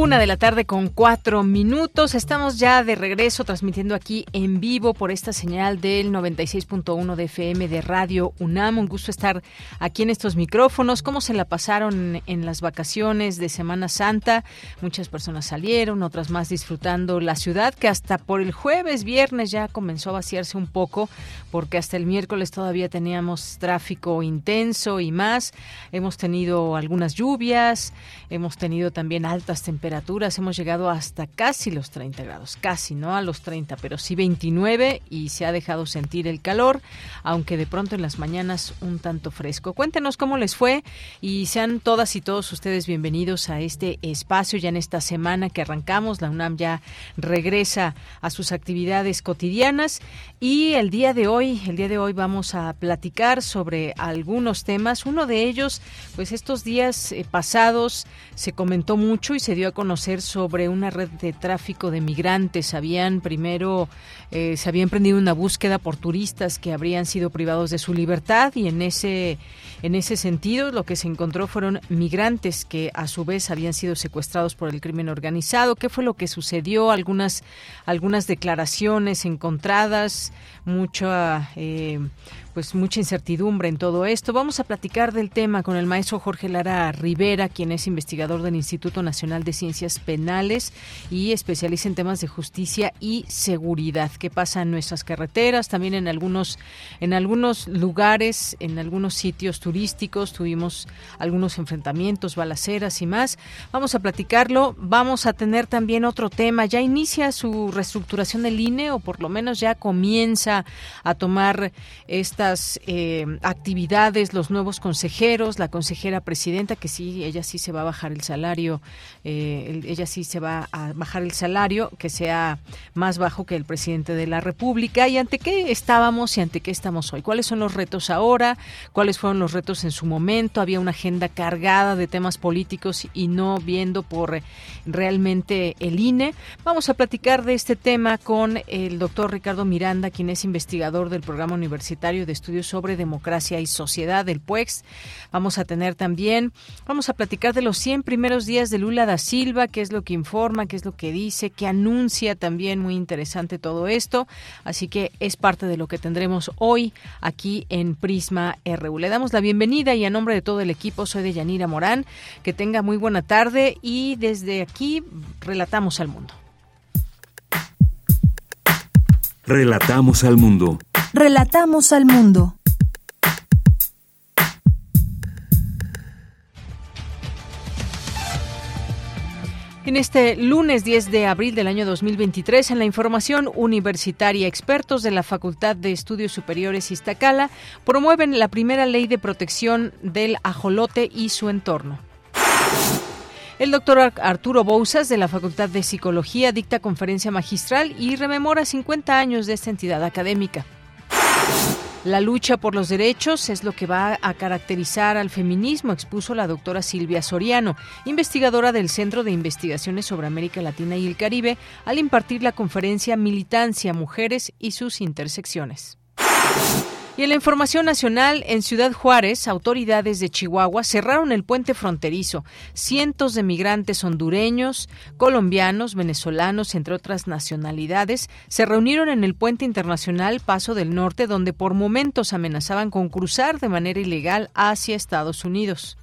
Una de la tarde con cuatro minutos. Estamos ya de regreso transmitiendo aquí en vivo por esta señal del 96.1 de FM de Radio UNAM. Un gusto estar aquí en estos micrófonos. ¿Cómo se la pasaron en las vacaciones de Semana Santa? Muchas personas salieron, otras más disfrutando la ciudad, que hasta por el jueves, viernes ya comenzó a vaciarse un poco, porque hasta el miércoles todavía teníamos tráfico intenso y más. Hemos tenido algunas lluvias, hemos tenido también altas temperaturas hemos llegado hasta casi los 30 grados, casi, no a los 30, pero sí 29 y se ha dejado sentir el calor, aunque de pronto en las mañanas un tanto fresco. Cuéntenos cómo les fue y sean todas y todos ustedes bienvenidos a este espacio ya en esta semana que arrancamos. La UNAM ya regresa a sus actividades cotidianas y el día de hoy, el día de hoy vamos a platicar sobre algunos temas. Uno de ellos, pues estos días eh, pasados se comentó mucho y se dio a conocer sobre una red de tráfico de migrantes. Habían primero, eh, se había emprendido una búsqueda por turistas que habrían sido privados de su libertad y en ese, en ese sentido lo que se encontró fueron migrantes que a su vez habían sido secuestrados por el crimen organizado. ¿Qué fue lo que sucedió? Algunas, algunas declaraciones encontradas, mucha... Eh, pues mucha incertidumbre en todo esto. Vamos a platicar del tema con el maestro Jorge Lara Rivera, quien es investigador del Instituto Nacional de Ciencias Penales y especialista en temas de justicia y seguridad. ¿Qué pasa en nuestras carreteras? También en algunos en algunos lugares, en algunos sitios turísticos tuvimos algunos enfrentamientos, balaceras y más. Vamos a platicarlo. Vamos a tener también otro tema. Ya inicia su reestructuración del INE o por lo menos ya comienza a tomar esta estas eh, actividades, los nuevos consejeros, la consejera presidenta, que sí, ella sí se va a bajar el salario, eh, ella sí se va a bajar el salario, que sea más bajo que el presidente de la República. ¿Y ante qué estábamos y ante qué estamos hoy? ¿Cuáles son los retos ahora? ¿Cuáles fueron los retos en su momento? Había una agenda cargada de temas políticos y no viendo por realmente el INE. Vamos a platicar de este tema con el doctor Ricardo Miranda, quien es investigador del programa universitario Estudios sobre Democracia y Sociedad del PUEX. Vamos a tener también, vamos a platicar de los 100 primeros días de Lula da Silva, qué es lo que informa, qué es lo que dice, qué anuncia también, muy interesante todo esto. Así que es parte de lo que tendremos hoy aquí en Prisma RU. Le damos la bienvenida y a nombre de todo el equipo soy de Yanira Morán. Que tenga muy buena tarde y desde aquí relatamos al mundo. Relatamos al mundo. Relatamos al mundo. En este lunes 10 de abril del año 2023, en la información universitaria, expertos de la Facultad de Estudios Superiores Iztacala promueven la primera ley de protección del ajolote y su entorno. El doctor Arturo Bouzas, de la Facultad de Psicología, dicta conferencia magistral y rememora 50 años de esta entidad académica. La lucha por los derechos es lo que va a caracterizar al feminismo, expuso la doctora Silvia Soriano, investigadora del Centro de Investigaciones sobre América Latina y el Caribe, al impartir la conferencia Militancia, Mujeres y sus Intersecciones. Y en la información nacional, en Ciudad Juárez, autoridades de Chihuahua cerraron el puente fronterizo. Cientos de migrantes hondureños, colombianos, venezolanos, entre otras nacionalidades, se reunieron en el puente internacional Paso del Norte, donde por momentos amenazaban con cruzar de manera ilegal hacia Estados Unidos.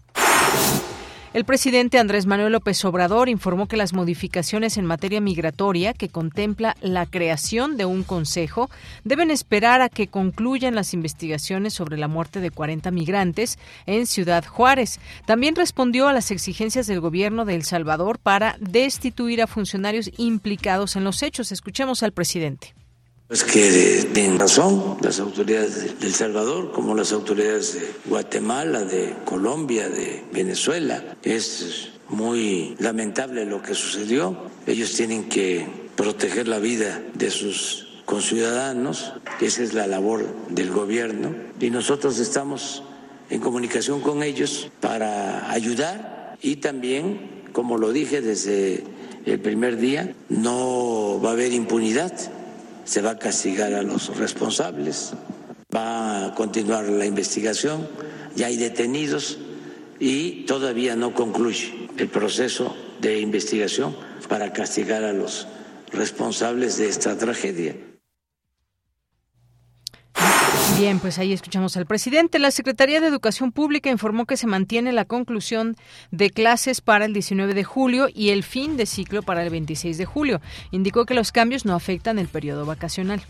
El presidente Andrés Manuel López Obrador informó que las modificaciones en materia migratoria que contempla la creación de un consejo deben esperar a que concluyan las investigaciones sobre la muerte de 40 migrantes en Ciudad Juárez. También respondió a las exigencias del gobierno de El Salvador para destituir a funcionarios implicados en los hechos. Escuchemos al presidente. Pues que tienen razón las autoridades de El Salvador, como las autoridades de Guatemala, de Colombia, de Venezuela. Es muy lamentable lo que sucedió. Ellos tienen que proteger la vida de sus conciudadanos. Esa es la labor del gobierno. Y nosotros estamos en comunicación con ellos para ayudar y también, como lo dije desde el primer día, no va a haber impunidad se va a castigar a los responsables, va a continuar la investigación, ya hay detenidos y todavía no concluye el proceso de investigación para castigar a los responsables de esta tragedia. Bien, pues ahí escuchamos al presidente. La Secretaría de Educación Pública informó que se mantiene la conclusión de clases para el 19 de julio y el fin de ciclo para el 26 de julio. Indicó que los cambios no afectan el periodo vacacional.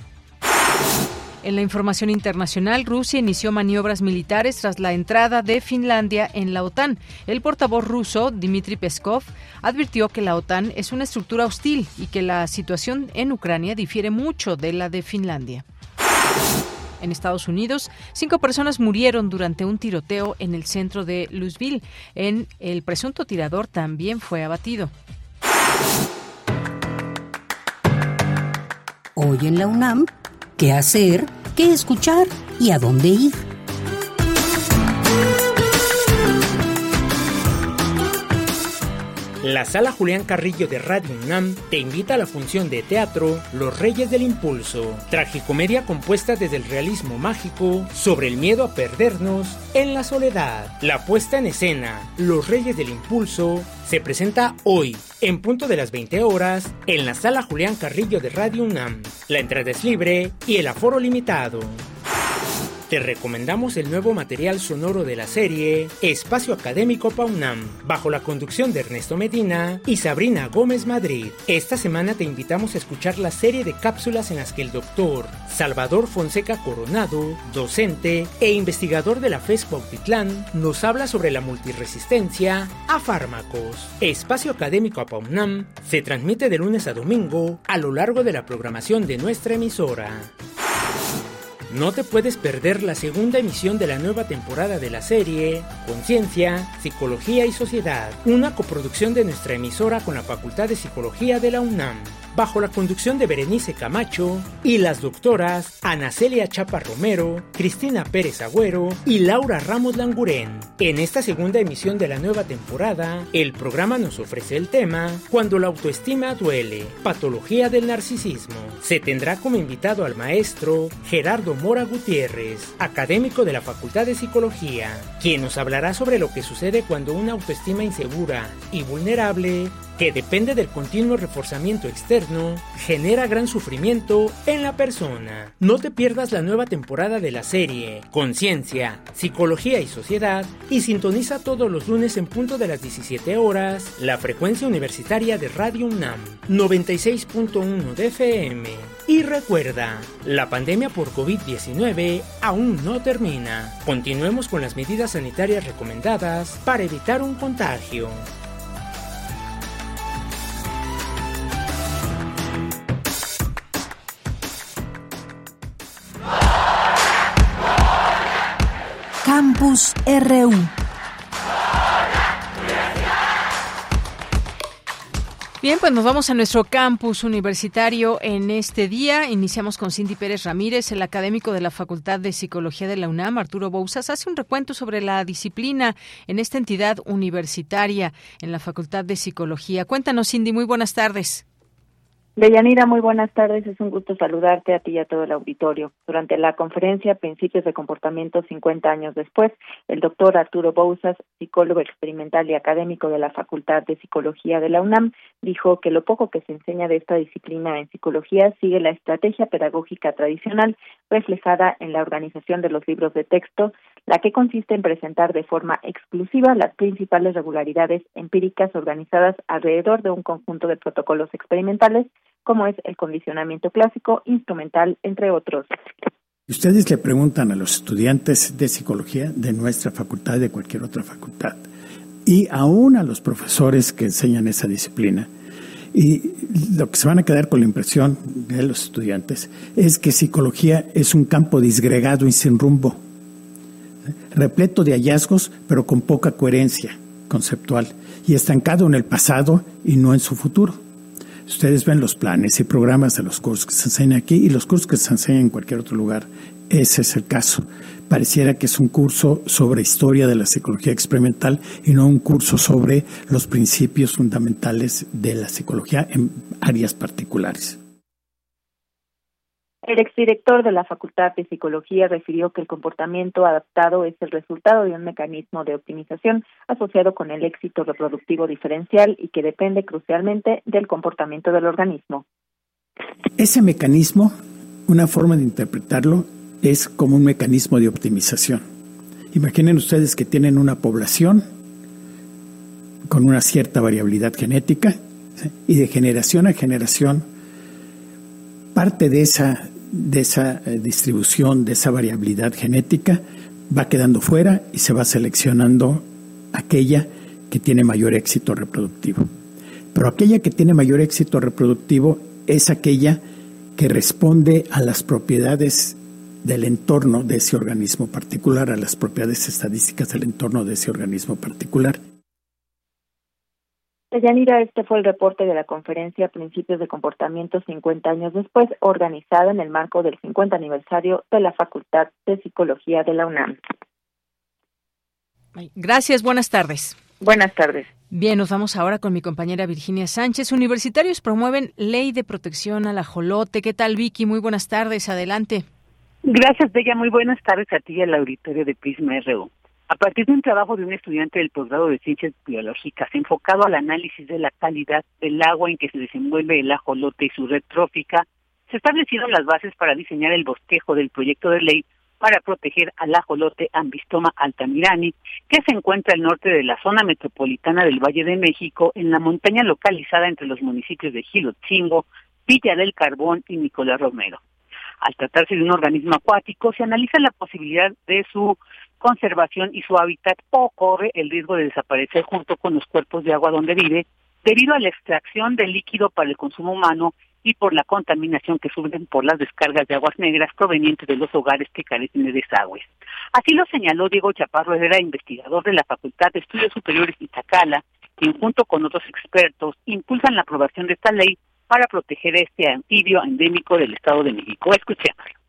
En la información internacional, Rusia inició maniobras militares tras la entrada de Finlandia en la OTAN. El portavoz ruso, Dmitry Peskov, advirtió que la OTAN es una estructura hostil y que la situación en Ucrania difiere mucho de la de Finlandia. En Estados Unidos, cinco personas murieron durante un tiroteo en el centro de Louisville. En el presunto tirador también fue abatido. Hoy en la UNAM, ¿qué hacer? ¿Qué escuchar? ¿Y a dónde ir? La sala Julián Carrillo de Radio UNAM te invita a la función de teatro Los Reyes del Impulso, tragicomedia compuesta desde el realismo mágico sobre el miedo a perdernos en la soledad. La puesta en escena Los Reyes del Impulso se presenta hoy, en punto de las 20 horas, en la sala Julián Carrillo de Radio UNAM. La entrada es libre y el aforo limitado. Te recomendamos el nuevo material sonoro de la serie Espacio Académico Paunam, bajo la conducción de Ernesto Medina y Sabrina Gómez Madrid. Esta semana te invitamos a escuchar la serie de cápsulas en las que el doctor Salvador Fonseca Coronado, docente e investigador de la FES Bautitlán, nos habla sobre la multiresistencia a fármacos. Espacio Académico Paunam se transmite de lunes a domingo a lo largo de la programación de nuestra emisora. No te puedes perder la segunda emisión de la nueva temporada de la serie Conciencia, Psicología y Sociedad, una coproducción de nuestra emisora con la Facultad de Psicología de la UNAM bajo la conducción de Berenice Camacho y las doctoras Ana Celia Chapa Romero, Cristina Pérez Agüero y Laura Ramos Langurén. En esta segunda emisión de la nueva temporada, el programa nos ofrece el tema Cuando la autoestima duele, patología del narcisismo. Se tendrá como invitado al maestro Gerardo Mora Gutiérrez, académico de la Facultad de Psicología, quien nos hablará sobre lo que sucede cuando una autoestima insegura y vulnerable que depende del continuo reforzamiento externo, genera gran sufrimiento en la persona. No te pierdas la nueva temporada de la serie Conciencia, Psicología y Sociedad y sintoniza todos los lunes en punto de las 17 horas la frecuencia universitaria de Radio UNAM 96.1 de FM. Y recuerda, la pandemia por COVID-19 aún no termina. Continuemos con las medidas sanitarias recomendadas para evitar un contagio. Campus RU. Bien, pues nos vamos a nuestro campus universitario en este día. Iniciamos con Cindy Pérez Ramírez, el académico de la Facultad de Psicología de la UNAM, Arturo Bouzas, hace un recuento sobre la disciplina en esta entidad universitaria en la Facultad de Psicología. Cuéntanos, Cindy, muy buenas tardes. Deyanira, muy buenas tardes. Es un gusto saludarte a ti y a todo el auditorio. Durante la conferencia Principios de Comportamiento 50 años después, el doctor Arturo Bouzas, psicólogo experimental y académico de la Facultad de Psicología de la UNAM, dijo que lo poco que se enseña de esta disciplina en psicología sigue la estrategia pedagógica tradicional reflejada en la organización de los libros de texto, la que consiste en presentar de forma exclusiva las principales regularidades empíricas organizadas alrededor de un conjunto de protocolos experimentales, como es el condicionamiento clásico, instrumental, entre otros. Ustedes le preguntan a los estudiantes de psicología de nuestra facultad y de cualquier otra facultad, y aún a los profesores que enseñan esa disciplina, y lo que se van a quedar con la impresión de los estudiantes es que psicología es un campo disgregado y sin rumbo, repleto de hallazgos, pero con poca coherencia conceptual y estancado en el pasado y no en su futuro. Ustedes ven los planes y programas de los cursos que se enseñan aquí y los cursos que se enseñan en cualquier otro lugar. Ese es el caso. Pareciera que es un curso sobre historia de la psicología experimental y no un curso sobre los principios fundamentales de la psicología en áreas particulares. El exdirector de la Facultad de Psicología refirió que el comportamiento adaptado es el resultado de un mecanismo de optimización asociado con el éxito reproductivo diferencial y que depende crucialmente del comportamiento del organismo. Ese mecanismo, una forma de interpretarlo, es como un mecanismo de optimización. Imaginen ustedes que tienen una población con una cierta variabilidad genética y de generación a generación parte de esa de esa eh, distribución, de esa variabilidad genética, va quedando fuera y se va seleccionando aquella que tiene mayor éxito reproductivo. Pero aquella que tiene mayor éxito reproductivo es aquella que responde a las propiedades del entorno de ese organismo particular, a las propiedades estadísticas del entorno de ese organismo particular. Yanira, este fue el reporte de la conferencia Principios de Comportamiento 50 años después, organizada en el marco del 50 aniversario de la Facultad de Psicología de la UNAM. Gracias, buenas tardes. Buenas tardes. Bien, nos vamos ahora con mi compañera Virginia Sánchez. Universitarios promueven ley de protección al ajolote. ¿Qué tal, Vicky? Muy buenas tardes, adelante. Gracias, Bella. Muy buenas tardes a ti y al auditorio de Prisma RU. A partir de un trabajo de un estudiante del posgrado de Ciencias Biológicas enfocado al análisis de la calidad del agua en que se desenvuelve el ajolote y su red trófica, se establecieron las bases para diseñar el bosquejo del proyecto de ley para proteger al ajolote Ambistoma altamirani, que se encuentra al norte de la zona metropolitana del Valle de México, en la montaña localizada entre los municipios de Gilotzingo, Villa del Carbón y Nicolás Romero. Al tratarse de un organismo acuático, se analiza la posibilidad de su conservación y su hábitat o corre el riesgo de desaparecer junto con los cuerpos de agua donde vive debido a la extracción de líquido para el consumo humano y por la contaminación que sufren por las descargas de aguas negras provenientes de los hogares que carecen de desagües. Así lo señaló Diego Chaparro Herrera, investigador de la Facultad de Estudios Superiores Itacala, quien junto con otros expertos impulsan la aprobación de esta ley para proteger este anfibio endémico del Estado de México. Escuchémoslo.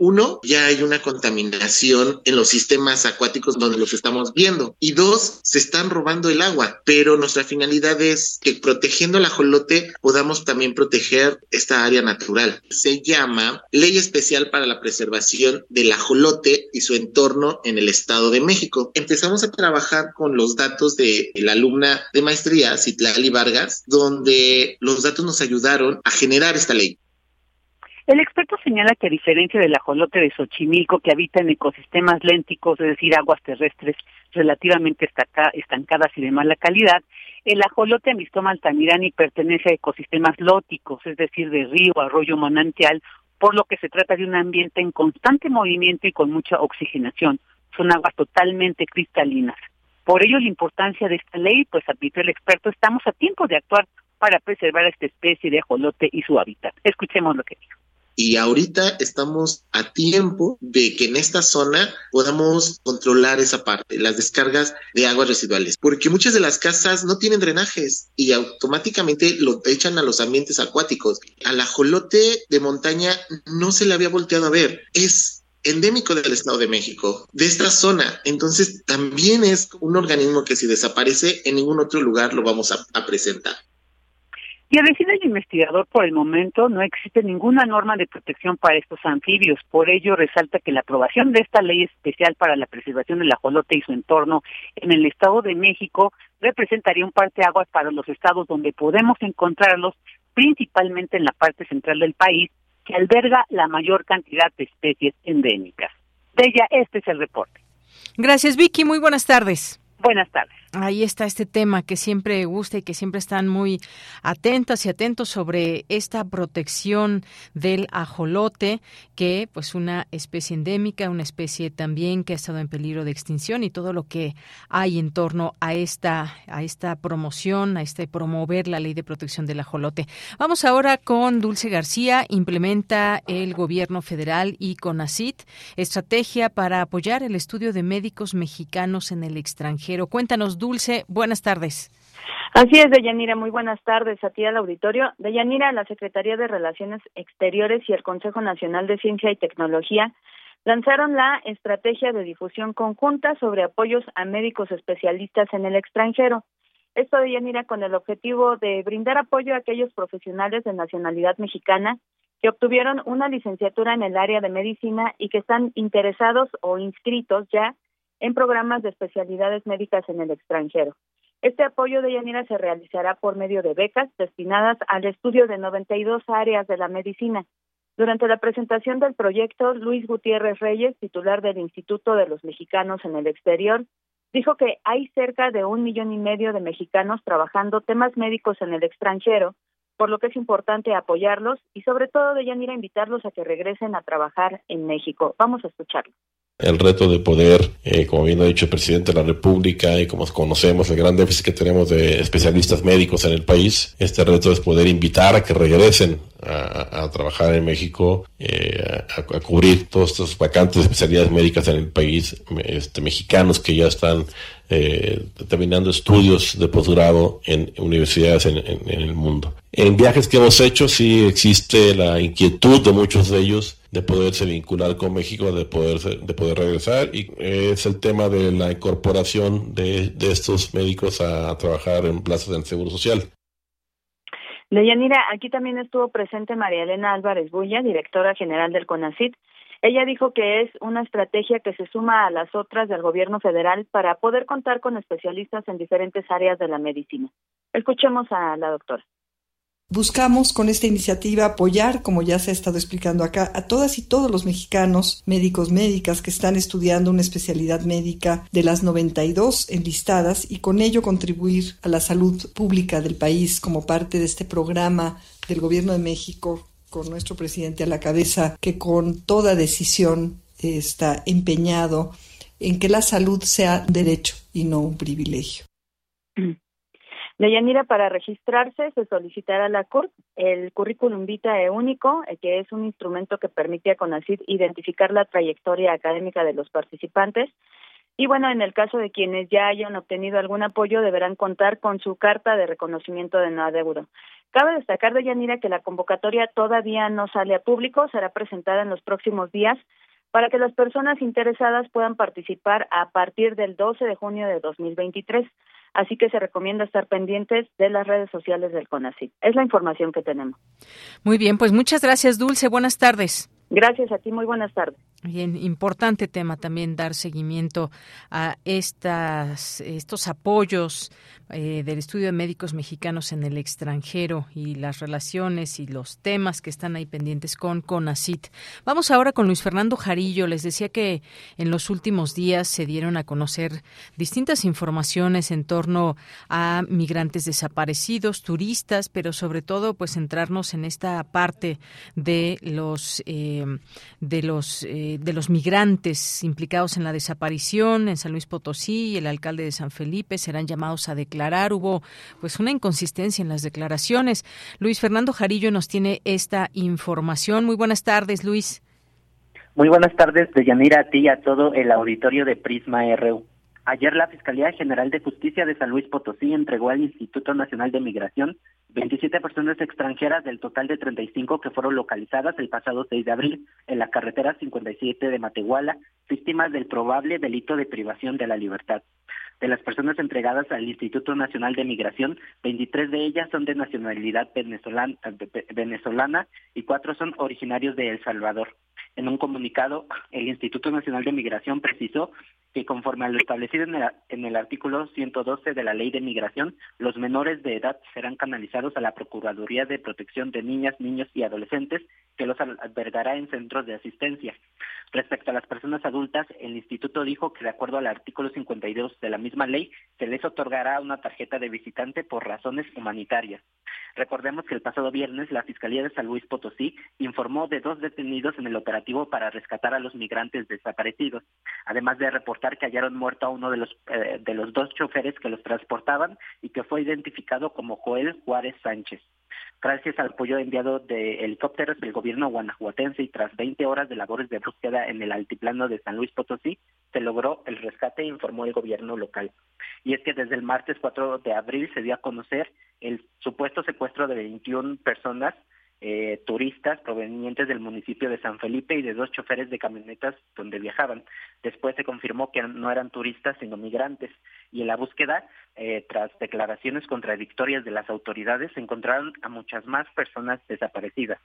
Uno, ya hay una contaminación en los sistemas acuáticos donde los estamos viendo. Y dos, se están robando el agua. Pero nuestra finalidad es que protegiendo el ajolote podamos también proteger esta área natural. Se llama Ley Especial para la Preservación del Ajolote y su entorno en el Estado de México. Empezamos a trabajar con los datos de la alumna de maestría, Citlali Vargas, donde los datos nos ayudaron a generar esta ley. El experto señala que a diferencia del ajolote de Xochimilco que habita en ecosistemas lénticos, es decir, aguas terrestres relativamente estancadas y de mala calidad, el ajolote Amistoma altamirani pertenece a ecosistemas lóticos, es decir, de río, arroyo, manantial, por lo que se trata de un ambiente en constante movimiento y con mucha oxigenación. Son aguas totalmente cristalinas. Por ello, la importancia de esta ley, pues admite el experto, estamos a tiempo de actuar para preservar a esta especie de ajolote y su hábitat. Escuchemos lo que dijo. Y ahorita estamos a tiempo de que en esta zona podamos controlar esa parte, las descargas de aguas residuales, porque muchas de las casas no tienen drenajes y automáticamente lo echan a los ambientes acuáticos. Al ajolote de montaña no se le había volteado a ver. Es endémico del Estado de México, de esta zona. Entonces también es un organismo que si desaparece en ningún otro lugar lo vamos a, a presentar. Y a decir el investigador, por el momento no existe ninguna norma de protección para estos anfibios. Por ello, resalta que la aprobación de esta ley especial para la preservación del ajolote y su entorno en el Estado de México representaría un parteaguas para los estados donde podemos encontrarlos, principalmente en la parte central del país, que alberga la mayor cantidad de especies endémicas. De ella, este es el reporte. Gracias, Vicky. Muy buenas tardes. Buenas tardes. Ahí está este tema que siempre gusta y que siempre están muy atentas y atentos sobre esta protección del ajolote, que pues una especie endémica, una especie también que ha estado en peligro de extinción y todo lo que hay en torno a esta a esta promoción, a este promover la ley de protección del ajolote. Vamos ahora con Dulce García, implementa el gobierno federal y CONACIT estrategia para apoyar el estudio de médicos mexicanos en el extranjero. Cuéntanos Dulce, buenas tardes. Así es, Deyanira, muy buenas tardes a ti al auditorio. Deyanira, la Secretaría de Relaciones Exteriores y el Consejo Nacional de Ciencia y Tecnología lanzaron la estrategia de difusión conjunta sobre apoyos a médicos especialistas en el extranjero. Esto, Deyanira, con el objetivo de brindar apoyo a aquellos profesionales de nacionalidad mexicana que obtuvieron una licenciatura en el área de medicina y que están interesados o inscritos ya en programas de especialidades médicas en el extranjero. Este apoyo de Yanira se realizará por medio de becas destinadas al estudio de 92 áreas de la medicina. Durante la presentación del proyecto, Luis Gutiérrez Reyes, titular del Instituto de los Mexicanos en el Exterior, dijo que hay cerca de un millón y medio de mexicanos trabajando temas médicos en el extranjero, por lo que es importante apoyarlos y sobre todo de Yanira invitarlos a que regresen a trabajar en México. Vamos a escucharlo el reto de poder, eh, como bien ha dicho el presidente de la República y como conocemos el gran déficit que tenemos de especialistas médicos en el país, este reto es poder invitar a que regresen a, trabajar en México, eh, a, cubrir todos estos vacantes de especialidades médicas en el país, este, mexicanos que ya están eh, terminando estudios de posgrado en universidades en, el mundo. En viajes que hemos hecho sí existe la inquietud de muchos de ellos de poderse vincular con México, de poder, de poder regresar y es el tema de la incorporación de, estos médicos a trabajar en plazas del Seguro Social. Leyanira, aquí también estuvo presente María Elena Álvarez Bulla, directora general del CONACIT. Ella dijo que es una estrategia que se suma a las otras del gobierno federal para poder contar con especialistas en diferentes áreas de la medicina. Escuchemos a la doctora. Buscamos con esta iniciativa apoyar, como ya se ha estado explicando acá, a todas y todos los mexicanos, médicos, médicas que están estudiando una especialidad médica de las 92 enlistadas y con ello contribuir a la salud pública del país como parte de este programa del Gobierno de México con nuestro presidente a la cabeza que con toda decisión está empeñado en que la salud sea derecho y no un privilegio. Deyanira, para registrarse se solicitará la CURP el currículum vitae único, eh, que es un instrumento que permite a CONACYT identificar la trayectoria académica de los participantes. Y bueno, en el caso de quienes ya hayan obtenido algún apoyo, deberán contar con su carta de reconocimiento de no adeudo. Cabe destacar, Deyanira, que la convocatoria todavía no sale a público, será presentada en los próximos días para que las personas interesadas puedan participar a partir del 12 de junio de 2023. Así que se recomienda estar pendientes de las redes sociales del CONACYT. Es la información que tenemos. Muy bien, pues muchas gracias, Dulce. Buenas tardes. Gracias a ti, muy buenas tardes. Bien, importante tema también dar seguimiento a estas, estos apoyos eh, del estudio de médicos mexicanos en el extranjero y las relaciones y los temas que están ahí pendientes con CONACIT. Vamos ahora con Luis Fernando Jarillo. Les decía que en los últimos días se dieron a conocer distintas informaciones en torno a migrantes desaparecidos, turistas, pero sobre todo pues centrarnos en esta parte de los eh, de los eh, de los migrantes implicados en la desaparición en San Luis Potosí y el alcalde de San Felipe serán llamados a declarar Hubo pues una inconsistencia en las declaraciones. Luis Fernando Jarillo nos tiene esta información. Muy buenas tardes, Luis. Muy buenas tardes, Deyanira, a ti y a todo el auditorio de Prisma RU. Ayer la Fiscalía General de Justicia de San Luis Potosí entregó al Instituto Nacional de Migración 27 personas extranjeras del total de 35 que fueron localizadas el pasado 6 de abril en la carretera 57 de Matehuala, víctimas del probable delito de privación de la libertad. De las personas entregadas al Instituto Nacional de Migración, 23 de ellas son de nacionalidad venezolana, y cuatro son originarios de El Salvador. En un comunicado, el Instituto Nacional de Migración precisó que conforme a lo establecido en el, en el, artículo 112 de la Ley de Migración, los menores de edad serán canalizados a la Procuraduría de Protección de Niñas, Niños y Adolescentes, que los albergará en centros de asistencia. Respecto a las personas adultas, el instituto dijo que de acuerdo al artículo 52 de la misma ley, se les otorgará una tarjeta de visitante por razones humanitarias. Recordemos que el pasado viernes la Fiscalía de San Luis Potosí informó de dos detenidos en el operativo para rescatar a los migrantes desaparecidos, además de reportar que hallaron muerto a uno de los eh, de los dos choferes que los transportaban y que fue identificado como Joel Juárez Sánchez. Gracias al apoyo enviado de helicópteros del gobierno guanajuatense y tras 20 horas de labores de búsqueda en el altiplano de San Luis Potosí, se logró el rescate, informó el gobierno local. Y es que desde el martes 4 de abril se dio a conocer el supuesto secuestro de 21 personas eh, turistas provenientes del municipio de San Felipe y de dos choferes de camionetas donde viajaban. Después se confirmó que no eran turistas sino migrantes y en la búsqueda, eh, tras declaraciones contradictorias de las autoridades, se encontraron a muchas más personas desaparecidas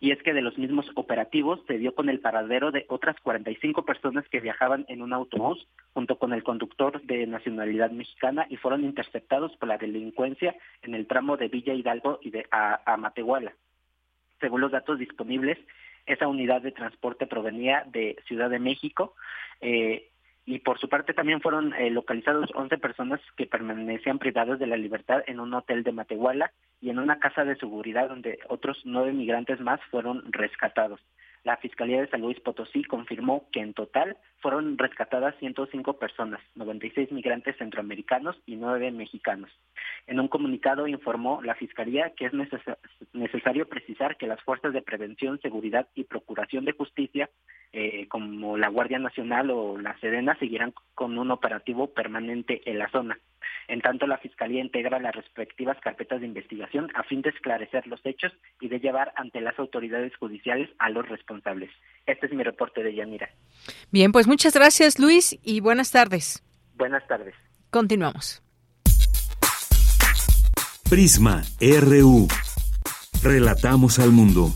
y es que de los mismos operativos se dio con el paradero de otras 45 personas que viajaban en un autobús junto con el conductor de nacionalidad mexicana y fueron interceptados por la delincuencia en el tramo de Villa Hidalgo y de a Matehuala. Según los datos disponibles, esa unidad de transporte provenía de Ciudad de México eh, y por su parte también fueron eh, localizados 11 personas que permanecían privadas de la libertad en un hotel de Matehuala y en una casa de seguridad donde otros nueve migrantes más fueron rescatados. La Fiscalía de San Luis Potosí confirmó que en total fueron rescatadas 105 personas, 96 migrantes centroamericanos y 9 mexicanos. En un comunicado informó la Fiscalía que es necesario precisar que las fuerzas de prevención, seguridad y procuración de justicia, eh, como la Guardia Nacional o la Sedena, seguirán con un operativo permanente en la zona. En tanto, la Fiscalía integra las respectivas carpetas de investigación a fin de esclarecer los hechos y de llevar ante las autoridades judiciales a los responsables. Este es mi reporte de Yanira. Bien, pues muchas gracias Luis y buenas tardes. Buenas tardes. Continuamos. Prisma RU. Relatamos al mundo.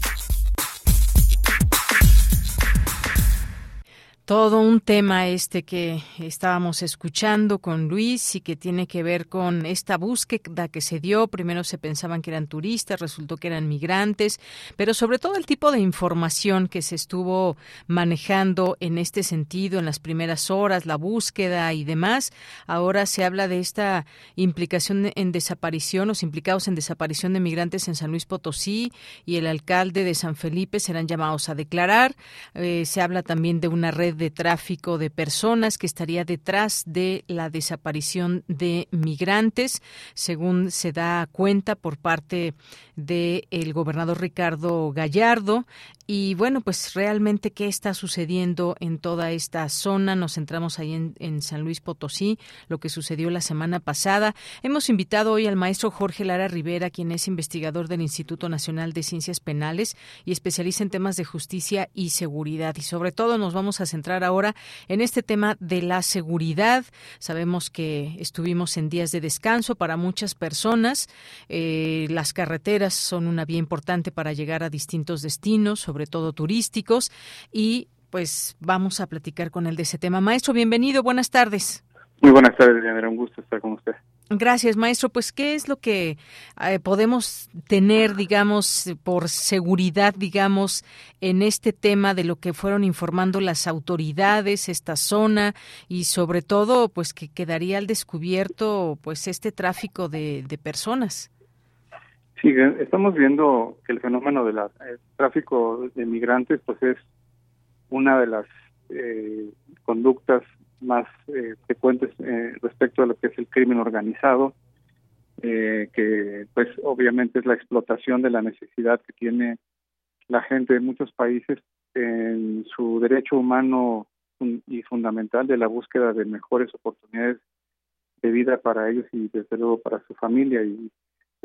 Todo un tema este que estábamos escuchando con Luis y que tiene que ver con esta búsqueda que se dio. Primero se pensaban que eran turistas, resultó que eran migrantes, pero sobre todo el tipo de información que se estuvo manejando en este sentido en las primeras horas, la búsqueda y demás. Ahora se habla de esta implicación en desaparición, los implicados en desaparición de migrantes en San Luis Potosí y el alcalde de San Felipe serán llamados a declarar. Eh, se habla también de una red de tráfico de personas que estaría detrás de la desaparición de migrantes, según se da cuenta por parte del el gobernador Ricardo Gallardo. Y bueno, pues realmente qué está sucediendo en toda esta zona. Nos centramos ahí en, San Luis Potosí, lo que sucedió la semana pasada. Hemos invitado hoy al maestro Jorge Lara Rivera, quien es investigador del Instituto Nacional de Ciencias Penales y especialista en temas de justicia y seguridad. Y sobre todo nos vamos a centrar ahora en este tema de la seguridad. Sabemos que estuvimos en días de descanso para muchas personas. Eh, las carreteras son una vía importante para llegar a distintos destinos sobre todo turísticos, y pues vamos a platicar con él de ese tema. Maestro, bienvenido, buenas tardes. Muy buenas tardes, Diana, un gusto estar con usted. Gracias, maestro. Pues, ¿qué es lo que eh, podemos tener, digamos, por seguridad, digamos, en este tema de lo que fueron informando las autoridades, esta zona y sobre todo, pues, que quedaría al descubierto, pues, este tráfico de, de personas? Sí, estamos viendo que el fenómeno del tráfico de migrantes pues es una de las eh, conductas más eh, frecuentes eh, respecto a lo que es el crimen organizado, que pues obviamente es la explotación de la necesidad que tiene la gente de muchos países en su derecho humano y fundamental de la búsqueda de mejores oportunidades de vida para ellos y desde luego para su familia. Y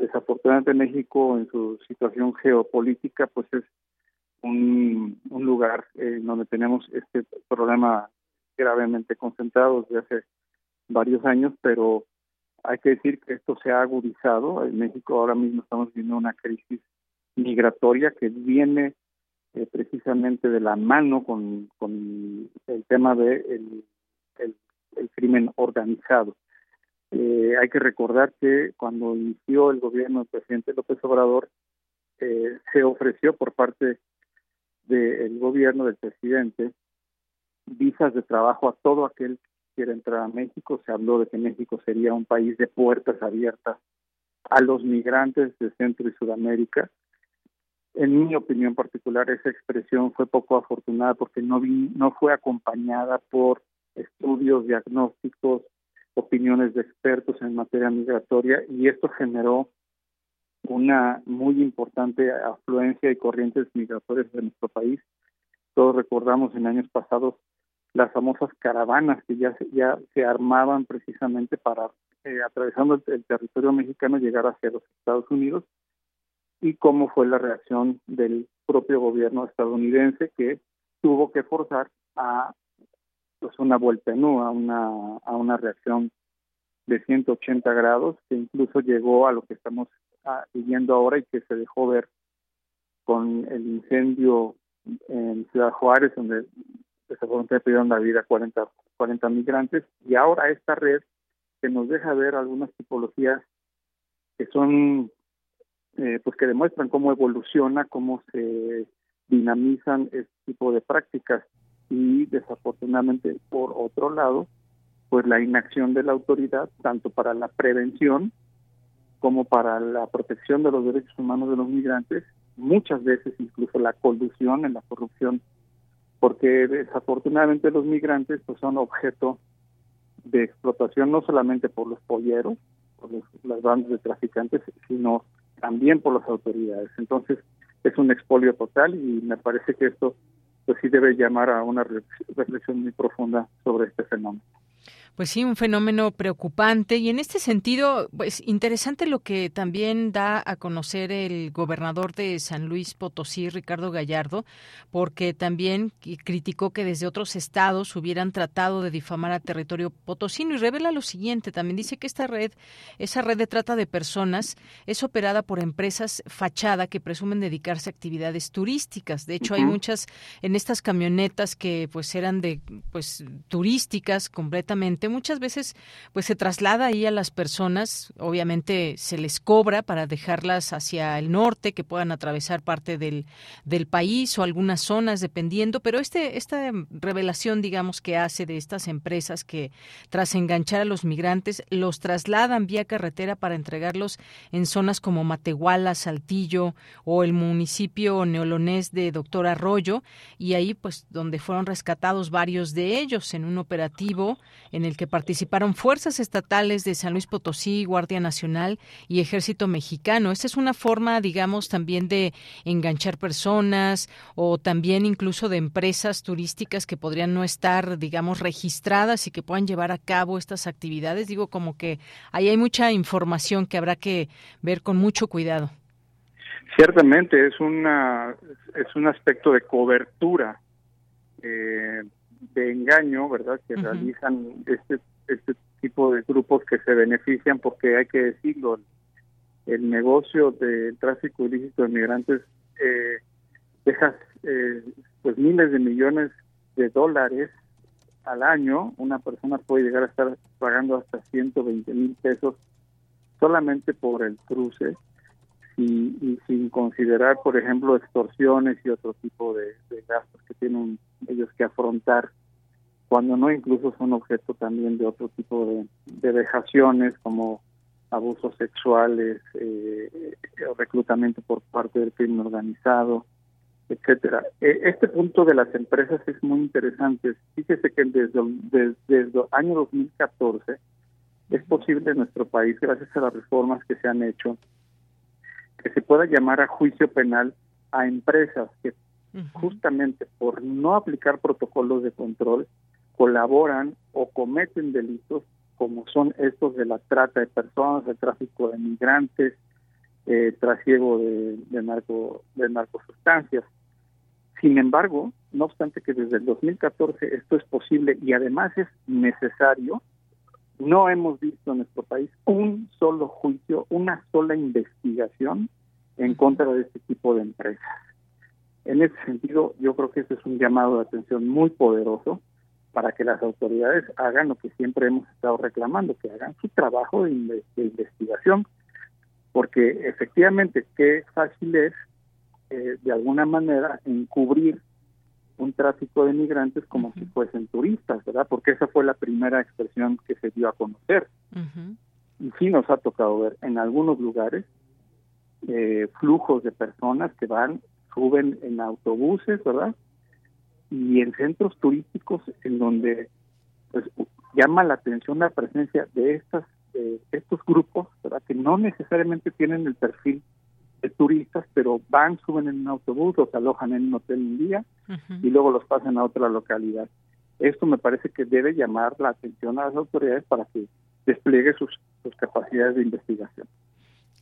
Desafortunadamente México en su situación geopolítica pues es un, lugar en donde tenemos este problema gravemente concentrado desde hace varios años, pero hay que decir que esto se ha agudizado. En México ahora mismo estamos viendo una crisis migratoria que viene eh, precisamente de la mano con, el tema de el, el crimen organizado. Eh, hay que recordar que cuando inició el gobierno del presidente López Obrador, eh, se ofreció por parte del gobierno del presidente visas de trabajo a todo aquel que quiera entrar a México. Se habló de que México sería un país de puertas abiertas a los migrantes de Centro y Sudamérica. En mi opinión particular, esa expresión fue poco afortunada porque no, vi, no fue acompañada por estudios, diagnósticos, opiniones de expertos en materia migratoria y esto generó una muy importante afluencia y corrientes migratorias de nuestro país. Todos recordamos en años pasados las famosas caravanas que ya se, ya se armaban precisamente para, eh, atravesando el, territorio mexicano, llegar hacia los Estados Unidos y cómo fue la reacción del propio gobierno estadounidense que tuvo que forzar a pues una vuelta en a una, a una reacción de 180 grados que incluso llegó a lo que estamos ah, viviendo ahora y que se dejó ver con el incendio en Ciudad Juárez, donde desafortunadamente pidieron la vida 40, 40 migrantes, y ahora esta red que nos deja ver algunas tipologías que son, eh, pues que demuestran cómo evoluciona, cómo se dinamizan este tipo de prácticas y desafortunadamente por otro lado, pues la inacción de la autoridad, tanto para la prevención como para la protección de los derechos humanos de los migrantes, muchas veces incluso la colusión en la corrupción, porque desafortunadamente los migrantes pues son objeto de explotación no solamente por los polleros, por las bandas de traficantes, sino también por las autoridades. Entonces es un expolio total y me parece que esto pues sí debe llamar a una reflexión muy profunda sobre este fenómeno. Pues sí, un fenómeno preocupante. Y en este sentido, pues interesante lo que también da a conocer el gobernador de San Luis Potosí, Ricardo Gallardo, porque también criticó que desde otros estados hubieran tratado de difamar a territorio potosino. Y revela lo siguiente, también dice que esta red, esa red de trata de personas es operada por empresas fachada que presumen dedicarse a actividades turísticas. De hecho, hay muchas en estas camionetas que pues eran de pues turísticas completamente muchas veces pues se traslada ahí a las personas, obviamente se les cobra para dejarlas hacia el norte, que puedan atravesar parte del, del país o algunas zonas dependiendo, pero este esta revelación digamos que hace de estas empresas que tras enganchar a los migrantes los trasladan vía carretera para entregarlos en zonas como Matehuala, Saltillo o el municipio neolonés de Doctor Arroyo y ahí pues donde fueron rescatados varios de ellos en un operativo en el que participaron fuerzas estatales de San Luis Potosí, Guardia Nacional y Ejército Mexicano. Esta es una forma, digamos, también de enganchar personas o también incluso de empresas turísticas que podrían no estar, digamos, registradas y que puedan llevar a cabo estas actividades. Digo, como que ahí hay mucha información que habrá que ver con mucho cuidado. Ciertamente es una es un aspecto de cobertura eh, de engaño, ¿verdad? Que realizan este este tipo de grupos que se benefician porque hay que decirlo, el negocio del tráfico ilícito de migrantes eh, deja eh, pues miles de millones de dólares al año. Una persona puede llegar a estar pagando hasta 120 mil pesos solamente por el cruce y, sin considerar, por ejemplo, extorsiones y otro tipo de, gastos que tienen ellos que afrontar, cuando no incluso son objeto también de otro tipo de, de vejaciones como abusos sexuales, eh, reclutamiento por parte del crimen organizado, etcétera. E, este punto de las empresas es muy interesante. Fíjese que desde, desde, desde el año 2014 es posible en nuestro país, gracias a las reformas que se han hecho, que se pueda llamar a juicio penal a empresas que justamente por no aplicar protocolos de control colaboran o cometen delitos como son estos de la trata de personas, el tráfico de migrantes, eh, trasiego de, de, narco, de narcosustancias. Sin embargo, no obstante que desde el 2014 esto es posible y además es necesario, no hemos visto en nuestro país un solo juicio, una sola investigación en contra de este tipo de empresas. En ese sentido, yo creo que este es un llamado de atención muy poderoso para que las autoridades hagan lo que siempre hemos estado reclamando, que hagan su trabajo de, investigación, porque efectivamente qué fácil es, eh, de alguna manera, encubrir un tráfico de migrantes como si fuesen turistas, ¿verdad? Porque esa fue la primera expresión que se dio a conocer. Y sí nos ha tocado ver en algunos lugares eh, flujos de personas que van, suben en autobuses, ¿verdad? Y en centros turísticos en donde pues, llama la atención la presencia de estas estos grupos, ¿verdad? Que no necesariamente tienen el perfil de turistas, pero van, suben en un autobús, los alojan en un hotel un día y luego los pasan a otra localidad. Esto me parece que debe llamar la atención a las autoridades para que despliegue sus capacidades de investigación.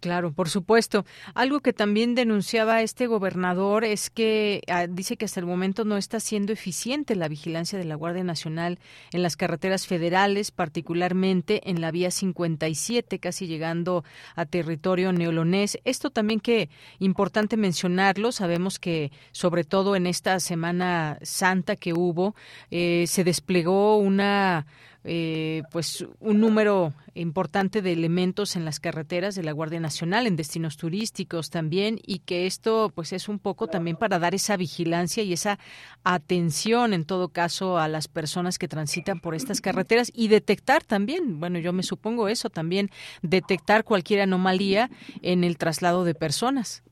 Claro, por supuesto. Algo que también denunciaba este gobernador es que ah, dice que hasta el momento no está siendo eficiente la vigilancia de la Guardia Nacional en las carreteras federales, particularmente en la vía 57, casi llegando a territorio neolonés. Esto también que importante mencionarlo. Sabemos que sobre todo en esta Semana Santa que hubo, eh, se desplegó una eh, pues un número importante de elementos en las carreteras de la Guardia Nacional, en destinos turísticos también, y que esto pues es un poco también para dar esa vigilancia y esa atención en todo caso a las personas que transitan por estas carreteras y detectar también, bueno, yo me supongo eso también, detectar cualquier anomalía en el traslado de personas.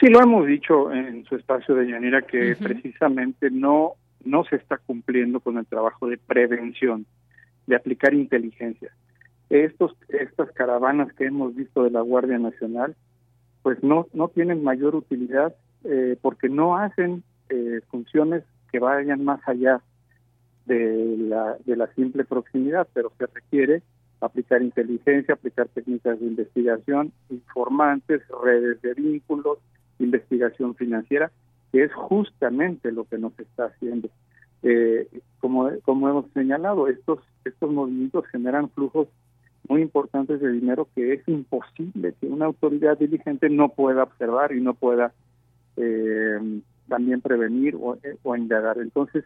Sí, lo hemos dicho en su espacio de Yanira que precisamente no no se está cumpliendo con el trabajo de prevención, de aplicar inteligencia. Estos, estas caravanas que hemos visto de la Guardia Nacional, pues no, no tienen mayor utilidad eh, porque no hacen eh, funciones que vayan más allá de la, de la simple proximidad, pero se requiere aplicar inteligencia, aplicar técnicas de investigación, informantes, redes de vínculos, investigación financiera, que es justamente lo que nos está haciendo. Eh, como, como hemos señalado, estos, estos movimientos generan flujos muy importantes de dinero que es imposible que una autoridad diligente no pueda observar y no pueda eh, también prevenir o, o indagar. Entonces,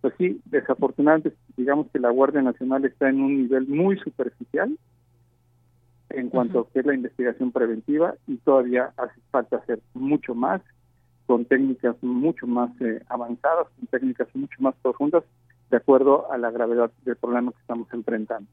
pues sí, desafortunadamente, digamos que la Guardia Nacional está en un nivel muy superficial en cuanto a que es la investigación preventiva y todavía hace falta hacer mucho más con técnicas mucho más eh, avanzadas, con técnicas mucho más profundas, de acuerdo a la gravedad del problema que estamos enfrentando.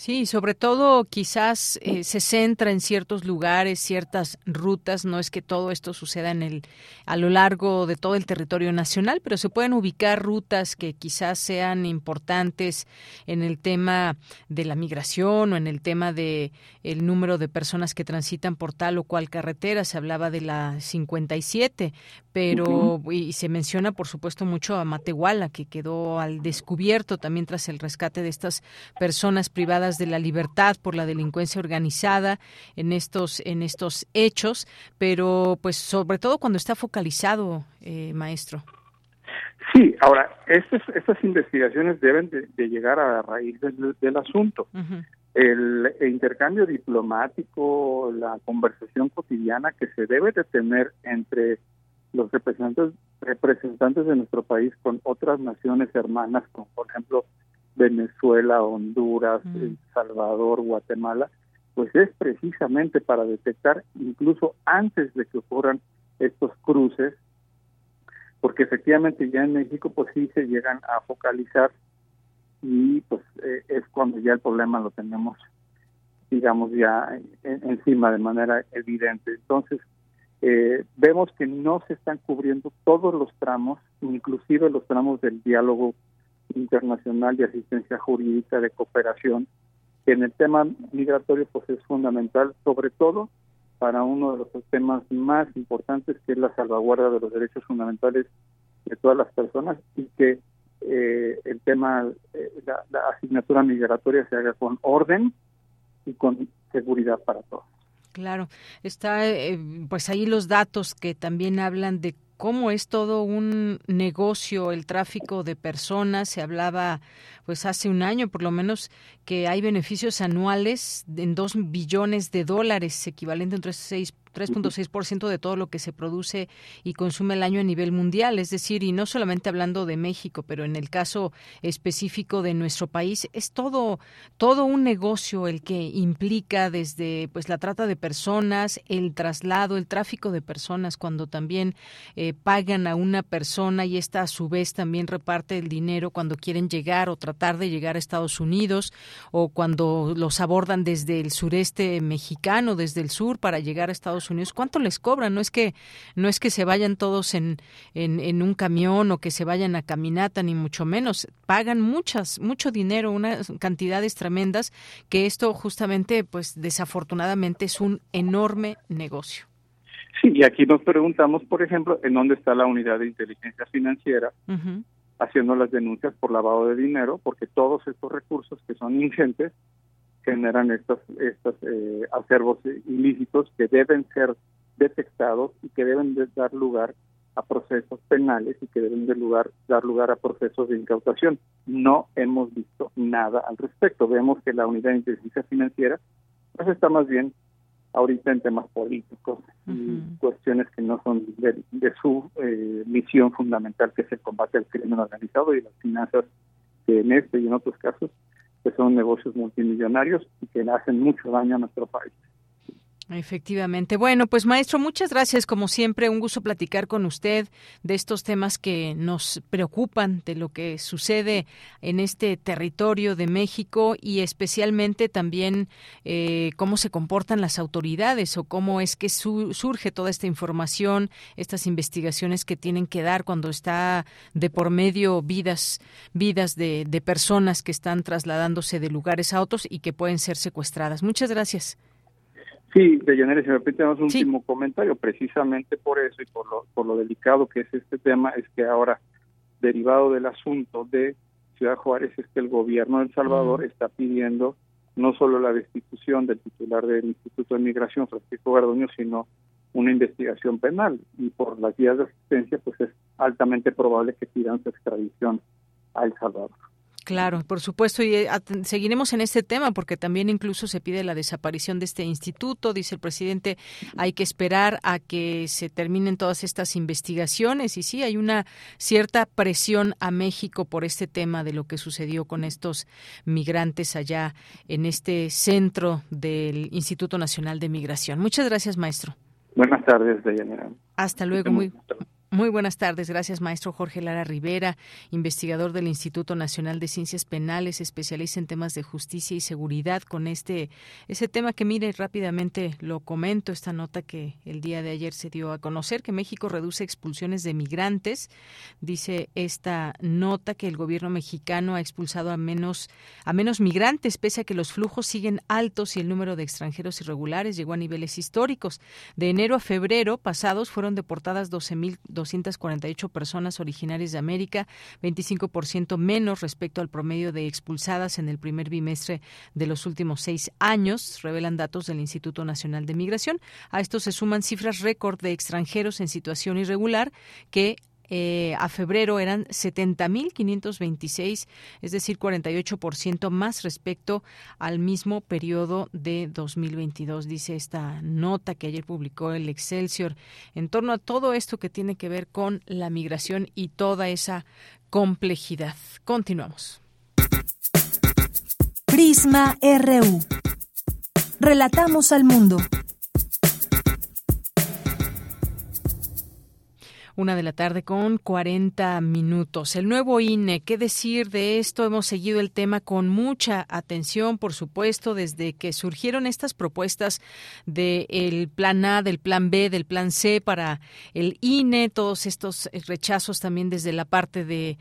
Sí, sobre todo quizás eh, se centra en ciertos lugares, ciertas rutas. No es que todo esto suceda en el a lo largo de todo el territorio nacional, pero se pueden ubicar rutas que quizás sean importantes en el tema de la migración o en el tema de el número de personas que transitan por tal o cual carretera. Se hablaba de la 57, pero y se menciona por supuesto mucho a Matehuala que quedó al descubierto también tras el rescate de estas personas privadas de la libertad por la delincuencia organizada en estos en estos hechos, pero pues sobre todo cuando está focalizado, eh, maestro. Sí, ahora estas estas investigaciones deben de, llegar a la raíz del, asunto. el, intercambio diplomático, la conversación cotidiana que se debe de tener entre los representantes representantes de nuestro país con otras naciones hermanas, como por ejemplo Venezuela, Honduras, El Salvador, Guatemala, pues es precisamente para detectar incluso antes de que ocurran estos cruces, porque efectivamente ya en México pues sí se llegan a focalizar y pues eh, es cuando ya el problema lo tenemos digamos ya encima de manera evidente. Entonces, eh, vemos que no se están cubriendo todos los tramos, inclusive los tramos del diálogo internacional de asistencia jurídica de cooperación, que en el tema migratorio pues es fundamental, sobre todo para uno de los temas más importantes que es la salvaguarda de los derechos fundamentales de todas las personas y que eh, el tema, eh, la, asignatura migratoria se haga con orden y con seguridad para todos. Claro, está eh, pues ahí los datos que también hablan de cómo es todo un negocio el tráfico de personas. Se hablaba, pues hace un año por lo menos, que hay beneficios anuales en dos billones de dólares, equivalente entre seis 3.6% de todo lo que se produce y consume el año a nivel mundial, es decir, y no solamente hablando de México, pero en el caso específico de nuestro país es todo todo un negocio el que implica desde pues la trata de personas, el traslado, el tráfico de personas cuando también eh, pagan a una persona y esta a su vez también reparte el dinero cuando quieren llegar o tratar de llegar a Estados Unidos o cuando los abordan desde el sureste mexicano, desde el sur para llegar a Estados Unidos, ¿cuánto les cobran? No es que no es que se vayan todos en, en, un camión o que se vayan a caminata ni mucho menos, pagan muchas mucho dinero, unas cantidades tremendas que esto justamente pues desafortunadamente es un enorme negocio. Sí, y aquí nos preguntamos, por ejemplo, en dónde está la unidad de inteligencia financiera haciendo las denuncias por lavado de dinero, porque todos estos recursos que son ingentes generan estos, estos eh, acervos ilícitos que deben ser detectados y que deben de dar lugar a procesos penales y que deben de lugar, dar lugar a procesos de incautación. No hemos visto nada al respecto. Vemos que la unidad de inteligencia financiera pues está más bien ahorita en temas políticos y cuestiones que no son de, su eh, misión fundamental, que es el combate al crimen organizado y las finanzas, que en este y en otros casos que son negocios multimillonarios y que hacen mucho daño a nuestro país. Efectivamente. Bueno, pues maestro, muchas gracias. Como siempre, un gusto platicar con usted de estos temas que nos preocupan, de lo que sucede en este territorio de México y especialmente también eh, cómo se comportan las autoridades o cómo es que surge toda esta información, estas investigaciones que tienen que dar cuando está de por medio vidas, vidas de, de personas que están trasladándose de lugares a otros y que pueden ser secuestradas. Muchas gracias. Sí, de si me permite un último comentario, precisamente por eso y por lo, por lo delicado que es este tema, es que ahora, derivado del asunto de Ciudad Juárez, es que el gobierno de El Salvador está pidiendo no solo la destitución del titular del Instituto de Migración, Francisco Garduño, sino una investigación penal. Y por las vías de asistencia, pues es altamente probable que pidan su extradición a El Salvador. Claro, por supuesto, y eh, seguiremos en este tema porque también incluso se pide la desaparición de este instituto, dice el presidente, hay que esperar a que se terminen todas estas investigaciones y sí, hay una cierta presión a México por este tema de lo que sucedió con estos migrantes allá en este centro del Instituto Nacional de Migración. Muchas gracias, maestro. Buenas tardes, Deyanira. Hasta luego, muy muy buenas tardes. Gracias, maestro Jorge Lara Rivera, investigador del Instituto Nacional de Ciencias Penales, especialista en temas de justicia y seguridad, con este ese tema que mire rápidamente lo comento esta nota que el día de ayer se dio a conocer que México reduce expulsiones de migrantes. Dice esta nota que el gobierno mexicano ha expulsado a menos a menos migrantes pese a que los flujos siguen altos y el número de extranjeros irregulares llegó a niveles históricos. De enero a febrero pasados fueron deportadas 12.000 248 personas originarias de América, 25% menos respecto al promedio de expulsadas en el primer bimestre de los últimos seis años, revelan datos del Instituto Nacional de Migración. A esto se suman cifras récord de extranjeros en situación irregular que eh, a febrero eran 70.526, es decir, 48% más respecto al mismo periodo de 2022, dice esta nota que ayer publicó el Excelsior en torno a todo esto que tiene que ver con la migración y toda esa complejidad. Continuamos. Prisma RU. Relatamos al mundo. Una de la tarde con 40 minutos. El nuevo INE, ¿qué decir de esto? Hemos seguido el tema con mucha atención, por supuesto, desde que surgieron estas propuestas del plan A, del plan B, del plan C para el INE, todos estos rechazos también desde la parte de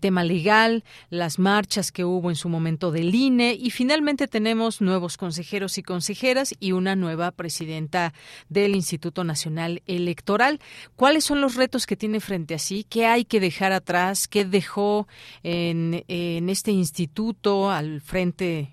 tema legal, las marchas que hubo en su momento del INE y finalmente tenemos nuevos consejeros y consejeras y una nueva presidenta del Instituto Nacional Electoral. ¿Cuáles son los retos que tiene frente a sí, qué hay que dejar atrás, qué dejó en, este instituto al frente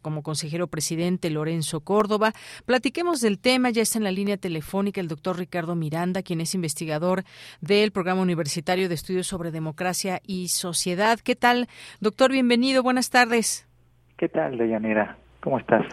como consejero presidente Lorenzo Córdoba. Platiquemos del tema, ya está en la línea telefónica el doctor Ricardo Miranda, quien es investigador del Programa Universitario de Estudios sobre Democracia y Sociedad. ¿Qué tal, doctor? Bienvenido, buenas tardes. ¿Qué tal, Deyanira? ¿Cómo estás?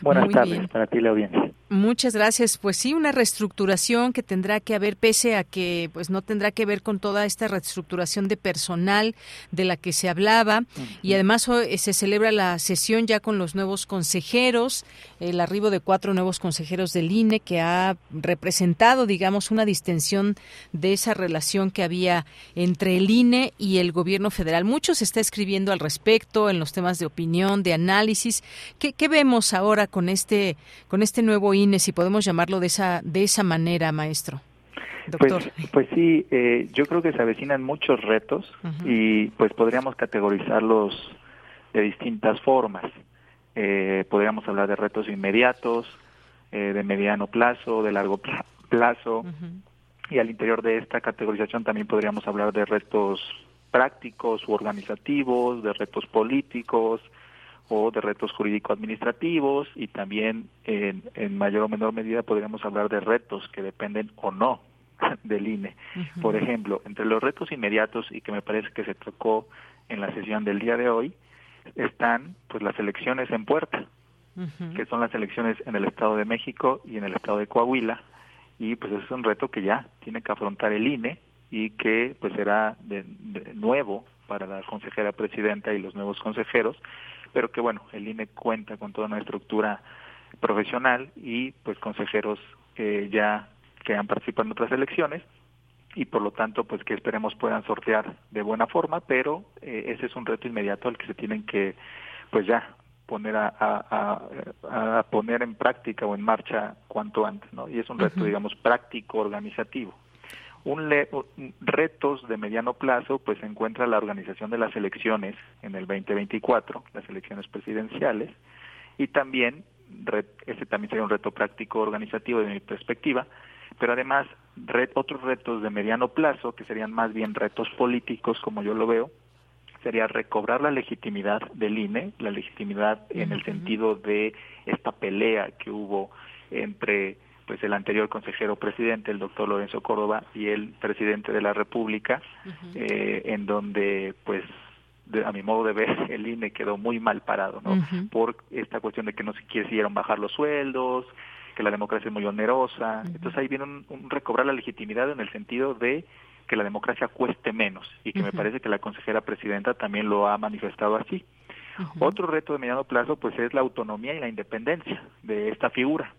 Buenas tardes para ti, la audiencia. Muchas gracias. Pues sí, una reestructuración que tendrá que haber, pese a que pues no tendrá que ver con toda esta reestructuración de personal de la que se hablaba. Y además hoy se celebra la sesión ya con los nuevos consejeros, el arribo de cuatro nuevos consejeros del INE que ha representado, digamos, una distensión de esa relación que había entre el INE y el gobierno federal. Mucho se está escribiendo al respecto en los temas de opinión, de análisis. ¿Qué, qué vemos ahora con este, con este nuevo INE, si podemos llamarlo de esa, de esa manera, maestro? Pues, pues sí, eh, yo creo que se avecinan muchos retos y pues podríamos categorizarlos de distintas formas. Eh, podríamos hablar de retos inmediatos, eh, de mediano plazo, de largo plazo, y al interior de esta categorización también podríamos hablar de retos prácticos u organizativos, de retos políticos, o de retos jurídico-administrativos y también en, en, mayor o menor medida podríamos hablar de retos que dependen o no del INE. Por ejemplo, entre los retos inmediatos y que me parece que se tocó en la sesión del día de hoy están pues las elecciones en puerta, que son las elecciones en el Estado de México y en el Estado de Coahuila y pues ese es un reto que ya tiene que afrontar el INE y que pues será de nuevo para la consejera presidenta y los nuevos consejeros pero que bueno, el INE cuenta con toda una estructura profesional y pues consejeros que ya que han participado en otras elecciones y por lo tanto pues que esperemos puedan sortear de buena forma, pero eh, ese es un reto inmediato al que se tienen que pues ya poner a, a, a, poner en práctica o en marcha cuanto antes, ¿no? Y es un reto, digamos, práctico, organizativo. Un retos de mediano plazo, pues se encuentra la organización de las elecciones en el 2024, las elecciones presidenciales, y también, ese también sería un reto práctico organizativo de mi perspectiva, pero además otros retos de mediano plazo, que serían más bien retos políticos, como yo lo veo, sería recobrar la legitimidad del INE, la legitimidad en el sentido de esta pelea que hubo entre pues el anterior consejero presidente, el doctor Lorenzo Córdoba, y el presidente de la República, eh, en donde, pues, a mi modo de ver, el INE quedó muy mal parado, ¿no? Por esta cuestión de que no se quisieron bajar los sueldos, que la democracia es muy onerosa. Entonces ahí viene un, recobrar la legitimidad en el sentido de que la democracia cueste menos y que me parece que la consejera presidenta también lo ha manifestado así. Otro reto de mediano plazo pues es la autonomía y la independencia de esta figura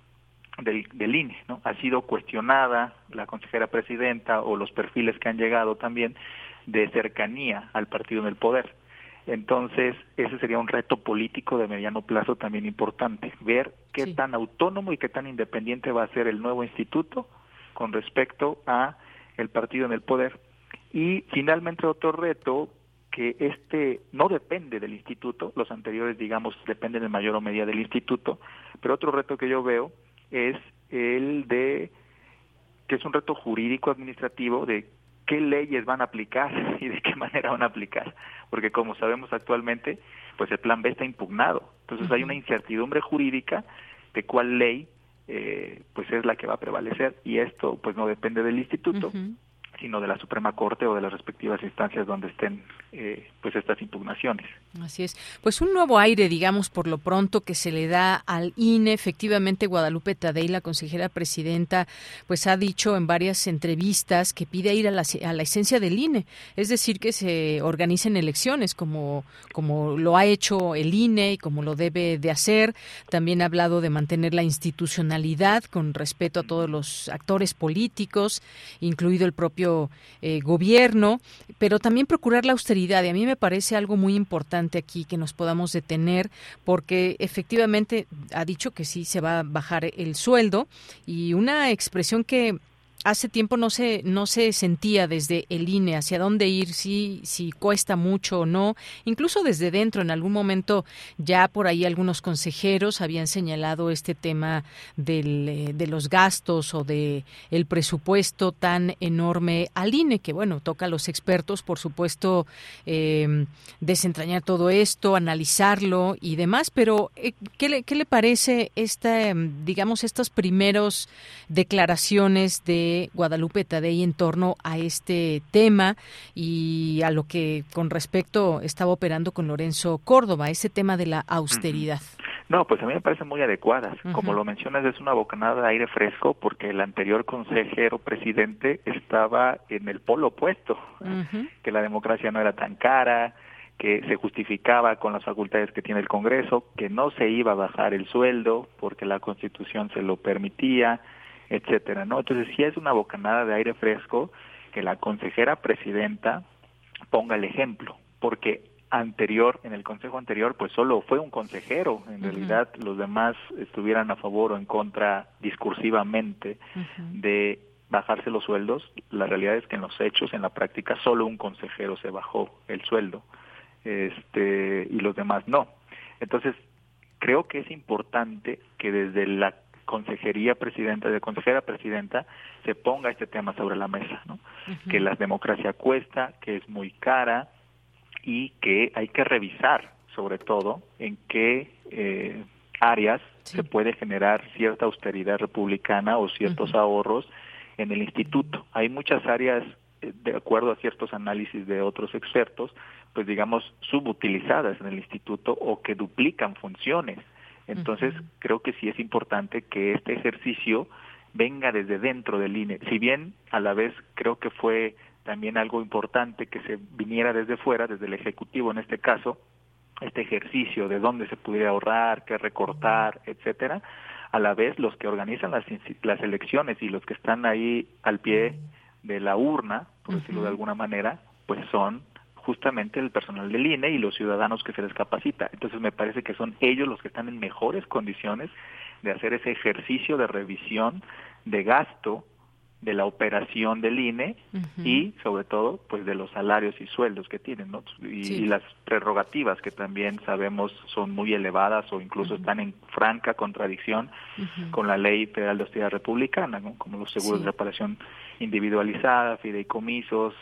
del, del INE, ¿no? Ha sido cuestionada la consejera presidenta o los perfiles que han llegado también de cercanía al partido en el poder. Entonces, ese sería un reto político de mediano plazo también importante, ver qué tan autónomo y qué tan independiente va a ser el nuevo instituto con respecto a el partido en el poder. Y finalmente otro reto que este no depende del instituto, los anteriores digamos dependen en mayor o medida del instituto, pero otro reto que yo veo es el de que es un reto jurídico administrativo de qué leyes van a aplicar y de qué manera van a aplicar, porque como sabemos actualmente, pues el plan B está impugnado, entonces hay una incertidumbre jurídica de cuál ley eh, pues es la que va a prevalecer y esto pues no depende del instituto, sino de la Suprema Corte o de las respectivas instancias donde estén eh, pues estas impugnaciones. Así es. Pues un nuevo aire, digamos, por lo pronto que se le da al INE. Efectivamente, Guadalupe Tadei, la consejera presidenta, pues ha dicho en varias entrevistas que pide ir a la, a la esencia del INE, es decir, que se organicen elecciones como, como lo ha hecho el INE y como lo debe de hacer. También ha hablado de mantener la institucionalidad con respeto a todos los actores políticos, incluido el propio eh, gobierno, pero también procurar la austeridad. Y a mí me parece algo muy importante aquí que nos podamos detener, porque efectivamente ha dicho que sí se va a bajar el sueldo y una expresión que hace tiempo no se no se sentía desde el INE hacia dónde ir, si si cuesta mucho o no, incluso desde dentro en algún momento ya por ahí algunos consejeros habían señalado este tema del, eh, de los gastos o de el presupuesto tan enorme al INE que bueno toca a los expertos por supuesto eh, desentrañar todo esto, analizarlo y demás, pero eh, ¿qué, le, ¿qué le parece esta digamos estos primeros declaraciones de Guadalupe Tadei en torno a este tema y a lo que con respecto estaba operando con Lorenzo Córdoba, ese tema de la austeridad. No, pues a mí me parecen muy adecuadas. Como lo mencionas, es una bocanada de aire fresco porque el anterior consejero presidente estaba en el polo opuesto, que la democracia no era tan cara, que se justificaba con las facultades que tiene el Congreso, que no se iba a bajar el sueldo porque la Constitución se lo permitía, etcétera, ¿no? Entonces sí es una bocanada de aire fresco que la consejera presidenta ponga el ejemplo, porque anterior, en el consejo anterior, pues solo fue un consejero, en realidad los demás estuvieran a favor o en contra discursivamente de bajarse los sueldos, la realidad es que en los hechos, en la práctica, solo un consejero se bajó el sueldo este, y los demás no. Entonces, creo que es importante que desde la consejería presidenta, de consejera presidenta, se ponga este tema sobre la mesa, ¿no? Que la democracia cuesta, que es muy cara y que hay que revisar, sobre todo, en qué eh, áreas se puede generar cierta austeridad republicana o ciertos ahorros en el instituto. Hay muchas áreas, eh, de acuerdo a ciertos análisis de otros expertos, pues digamos, subutilizadas en el instituto o que duplican funciones. Entonces, creo que sí es importante que este ejercicio venga desde dentro del INE. Si bien a la vez creo que fue también algo importante que se viniera desde fuera, desde el Ejecutivo en este caso, este ejercicio de dónde se pudiera ahorrar, qué recortar, etcétera, a la vez los que organizan las, las elecciones y los que están ahí al pie de la urna, por decirlo de alguna manera, pues son justamente el personal del INE y los ciudadanos que se les capacita. Entonces me parece que son ellos los que están en mejores condiciones de hacer ese ejercicio de revisión de gasto de la operación del INE y sobre todo pues de los salarios y sueldos que tienen ¿no? y, las prerrogativas que también sabemos son muy elevadas o incluso están en franca contradicción con la ley federal de hostilidad republicana ¿no? como los seguros de reparación individualizada fideicomisos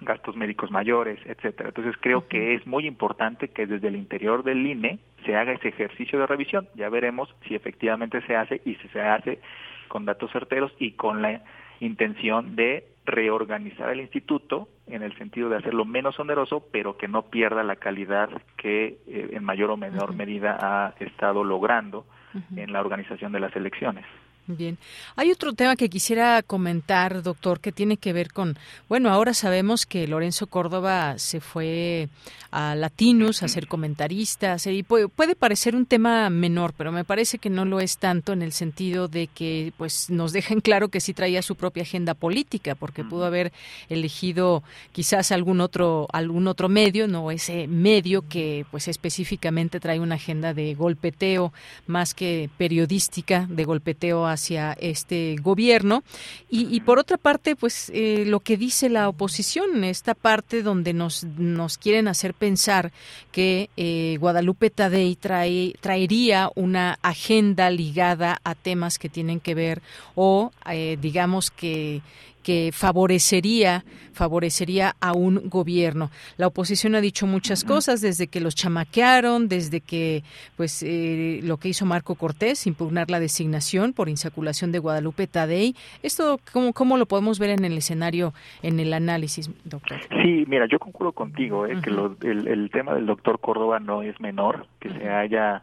gastos médicos mayores, etcétera. Entonces creo que es muy importante que desde el interior del INE se haga ese ejercicio de revisión. Ya veremos si efectivamente se hace y si se hace con datos certeros y con la intención de reorganizar el instituto en el sentido de hacerlo menos oneroso, pero que no pierda la calidad que eh, en mayor o menor medida ha estado logrando en la organización de las elecciones. Bien. Hay otro tema que quisiera comentar, doctor, que tiene que ver con, bueno, ahora sabemos que Lorenzo Córdoba se fue a Latinus a ser comentarista, y puede, puede, parecer un tema menor, pero me parece que no lo es tanto en el sentido de que pues nos dejen claro que sí traía su propia agenda política, porque pudo haber elegido quizás algún otro algún otro medio, no ese medio que pues específicamente trae una agenda de golpeteo más que periodística de golpeteo a hacia este gobierno. Y, por otra parte, pues eh, lo que dice la oposición, esta parte donde nos, nos quieren hacer pensar que eh, Guadalupe Tadei trae, traería una agenda ligada a temas que tienen que ver o eh, digamos que que favorecería favorecería a un gobierno. La oposición ha dicho muchas cosas desde que los chamaquearon, desde que pues eh, lo que hizo Marco Cortés, impugnar la designación por insaculación de Guadalupe Tadei. Esto cómo cómo lo podemos ver en el escenario en el análisis, doctor. Sí, mira, yo concuerdo contigo, eh, que el, tema del doctor Córdoba no es menor, que se haya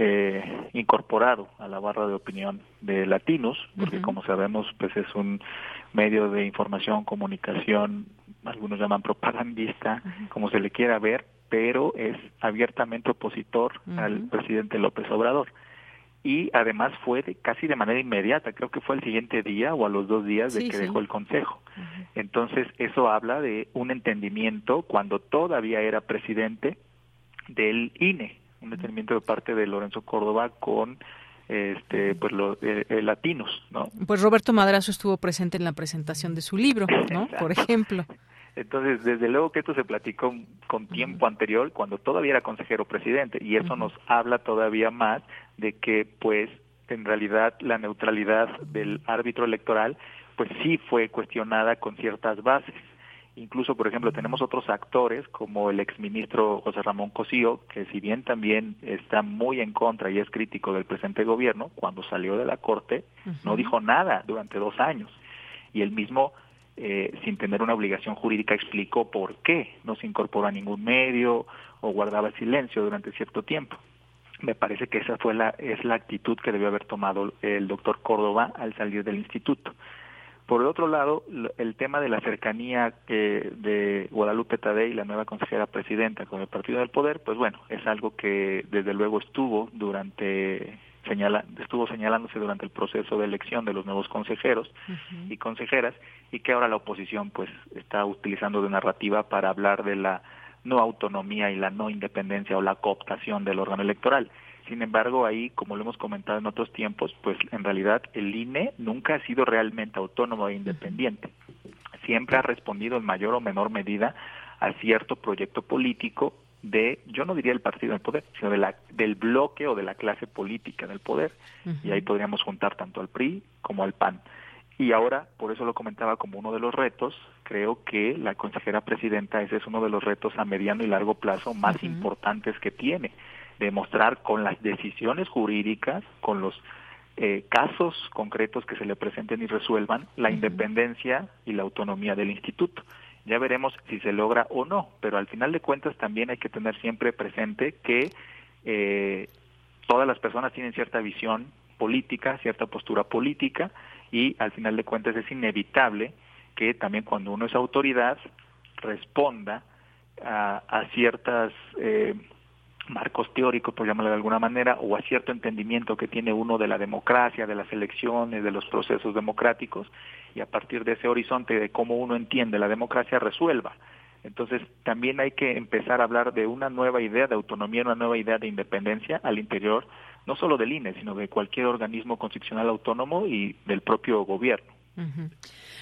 eh, incorporado a la barra de opinión de Latinos, porque como sabemos, pues es un medio de información, comunicación, algunos llaman propagandista, como se le quiera ver, pero es abiertamente opositor al presidente López Obrador. Y además fue casi de manera inmediata, creo que fue el siguiente día o a los dos días de que dejó el Consejo. Entonces, eso habla de un entendimiento cuando todavía era presidente del INE, un entendimiento de parte de Lorenzo Córdoba con este pues los eh, eh, latinos no pues Roberto Madrazo estuvo presente en la presentación de su libro no por ejemplo. Entonces desde luego que esto se platicó con tiempo anterior cuando todavía era consejero presidente y eso nos habla todavía más de que pues en realidad la neutralidad del árbitro electoral pues sí fue cuestionada con ciertas bases Incluso, por ejemplo, tenemos otros actores como el exministro José Ramón Cosío, que si bien también está muy en contra y es crítico del presente gobierno, cuando salió de la Corte no dijo nada durante dos años. Y él mismo, eh, sin tener una obligación jurídica, explicó por qué no se incorporó a ningún medio o guardaba silencio durante cierto tiempo. me parece que esa fue la es la actitud que debió haber tomado el doctor Córdoba al salir del instituto. Por el otro lado, el tema de la cercanía de Guadalupe Tadei, la nueva consejera presidenta con el Partido del Poder, pues bueno, es algo que desde luego estuvo durante señala, estuvo señalándose durante el proceso de elección de los nuevos consejeros y consejeras y que ahora la oposición pues está utilizando de narrativa para hablar de la no autonomía y la no independencia o la cooptación del órgano electoral. Sin embargo, ahí, como lo hemos comentado en otros tiempos, pues en realidad el INE nunca ha sido realmente autónomo e independiente. Siempre ha respondido en mayor o menor medida a cierto proyecto político de, yo no diría el partido del poder, sino de la, del bloque o de la clase política del poder. Y ahí podríamos juntar tanto al PRI como al PAN. Y ahora, por eso lo comentaba como uno de los retos, creo que la consejera presidenta, ese es uno de los retos a mediano y largo plazo más importantes que tiene, demostrar con las decisiones jurídicas, con los eh, casos concretos que se le presenten y resuelvan, la independencia y la autonomía del instituto. Ya veremos si se logra o no, pero al final de cuentas también hay que tener siempre presente que eh, todas las personas tienen cierta visión política, cierta postura política, y al final de cuentas es inevitable que también cuando uno es autoridad responda a, a ciertas eh, marcos teóricos, por llamarlo de alguna manera, o a cierto entendimiento que tiene uno de la democracia, de las elecciones, de los procesos democráticos, y a partir de ese horizonte de cómo uno entiende la democracia resuelva. Entonces, también hay que empezar a hablar de una nueva idea de autonomía, una nueva idea de independencia al interior no solo del INE, sino de cualquier organismo constitucional autónomo y del propio gobierno.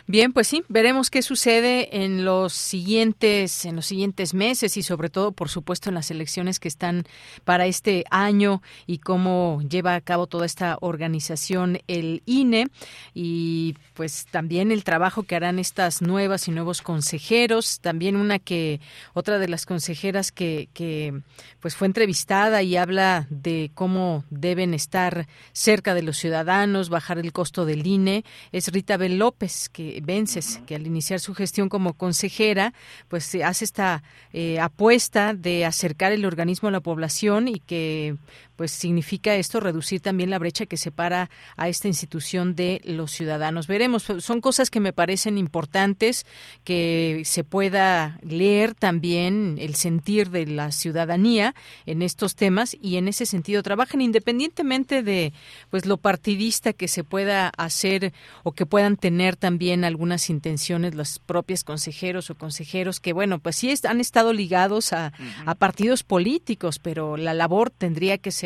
Bien, pues sí, veremos qué sucede en los siguientes en los siguientes meses y sobre todo, por supuesto, en las elecciones que están para este año y cómo lleva a cabo toda esta organización el INE y pues también el trabajo que harán estas nuevas y nuevos consejeros, también una que otra de las consejeras que que pues fue entrevistada y habla de cómo deben estar cerca de los ciudadanos, bajar el costo del INE, es Rita López que Vences, que al iniciar su gestión como consejera, pues hace esta eh, apuesta de acercar el organismo a la población y que pues significa esto reducir también la brecha que separa a esta institución de los ciudadanos. Veremos, son cosas que me parecen importantes que se pueda leer también el sentir de la ciudadanía en estos temas y en ese sentido trabajen independientemente de pues lo partidista que se pueda hacer o que puedan tener también algunas intenciones los propios consejeros o consejeros que bueno, pues sí han estado ligados a, a partidos políticos, pero la labor tendría que ser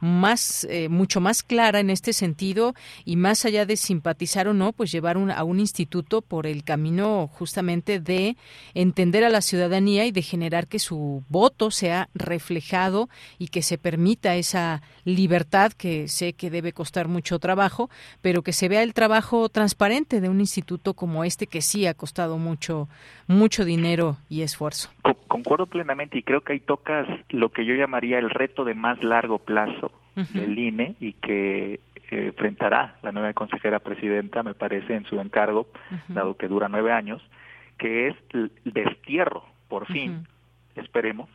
más, eh, mucho más clara en este sentido y más allá de simpatizar o no, pues llevar a un instituto por el camino justamente de entender a la ciudadanía y de generar que su voto sea reflejado y que se permita esa libertad que sé que debe costar mucho trabajo, pero que se vea el trabajo transparente de un instituto como este que sí ha costado mucho, mucho dinero y esfuerzo. Concuerdo plenamente y creo que ahí tocas lo que yo llamaría el reto de más largo plazo del INE y que eh, enfrentará la nueva consejera presidenta, me parece, en su encargo, dado que dura nueve años, que es el destierro, por fin, esperemos,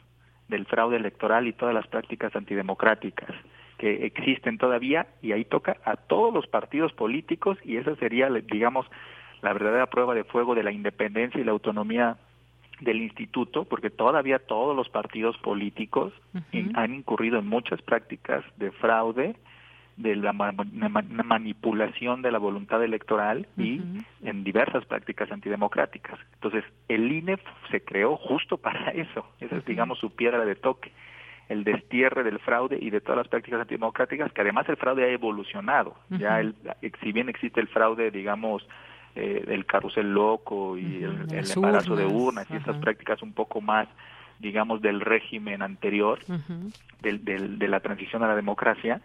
del fraude electoral y todas las prácticas antidemocráticas que existen todavía y ahí toca a todos los partidos políticos y esa sería, digamos, la verdadera prueba de fuego de la independencia y la autonomía del instituto, porque todavía todos los partidos políticos han incurrido en muchas prácticas de fraude, de la manipulación de la voluntad electoral y en diversas prácticas antidemocráticas. Entonces, el INE se creó justo para eso, esa es, digamos, su piedra de toque, el destierre del fraude y de todas las prácticas antidemocráticas, que además el fraude ha evolucionado. Ya, el, si bien existe el fraude, digamos, eh, el carrusel loco y el, embarazo de urnas y esas prácticas un poco más digamos del régimen anterior del, del, de la transición a la democracia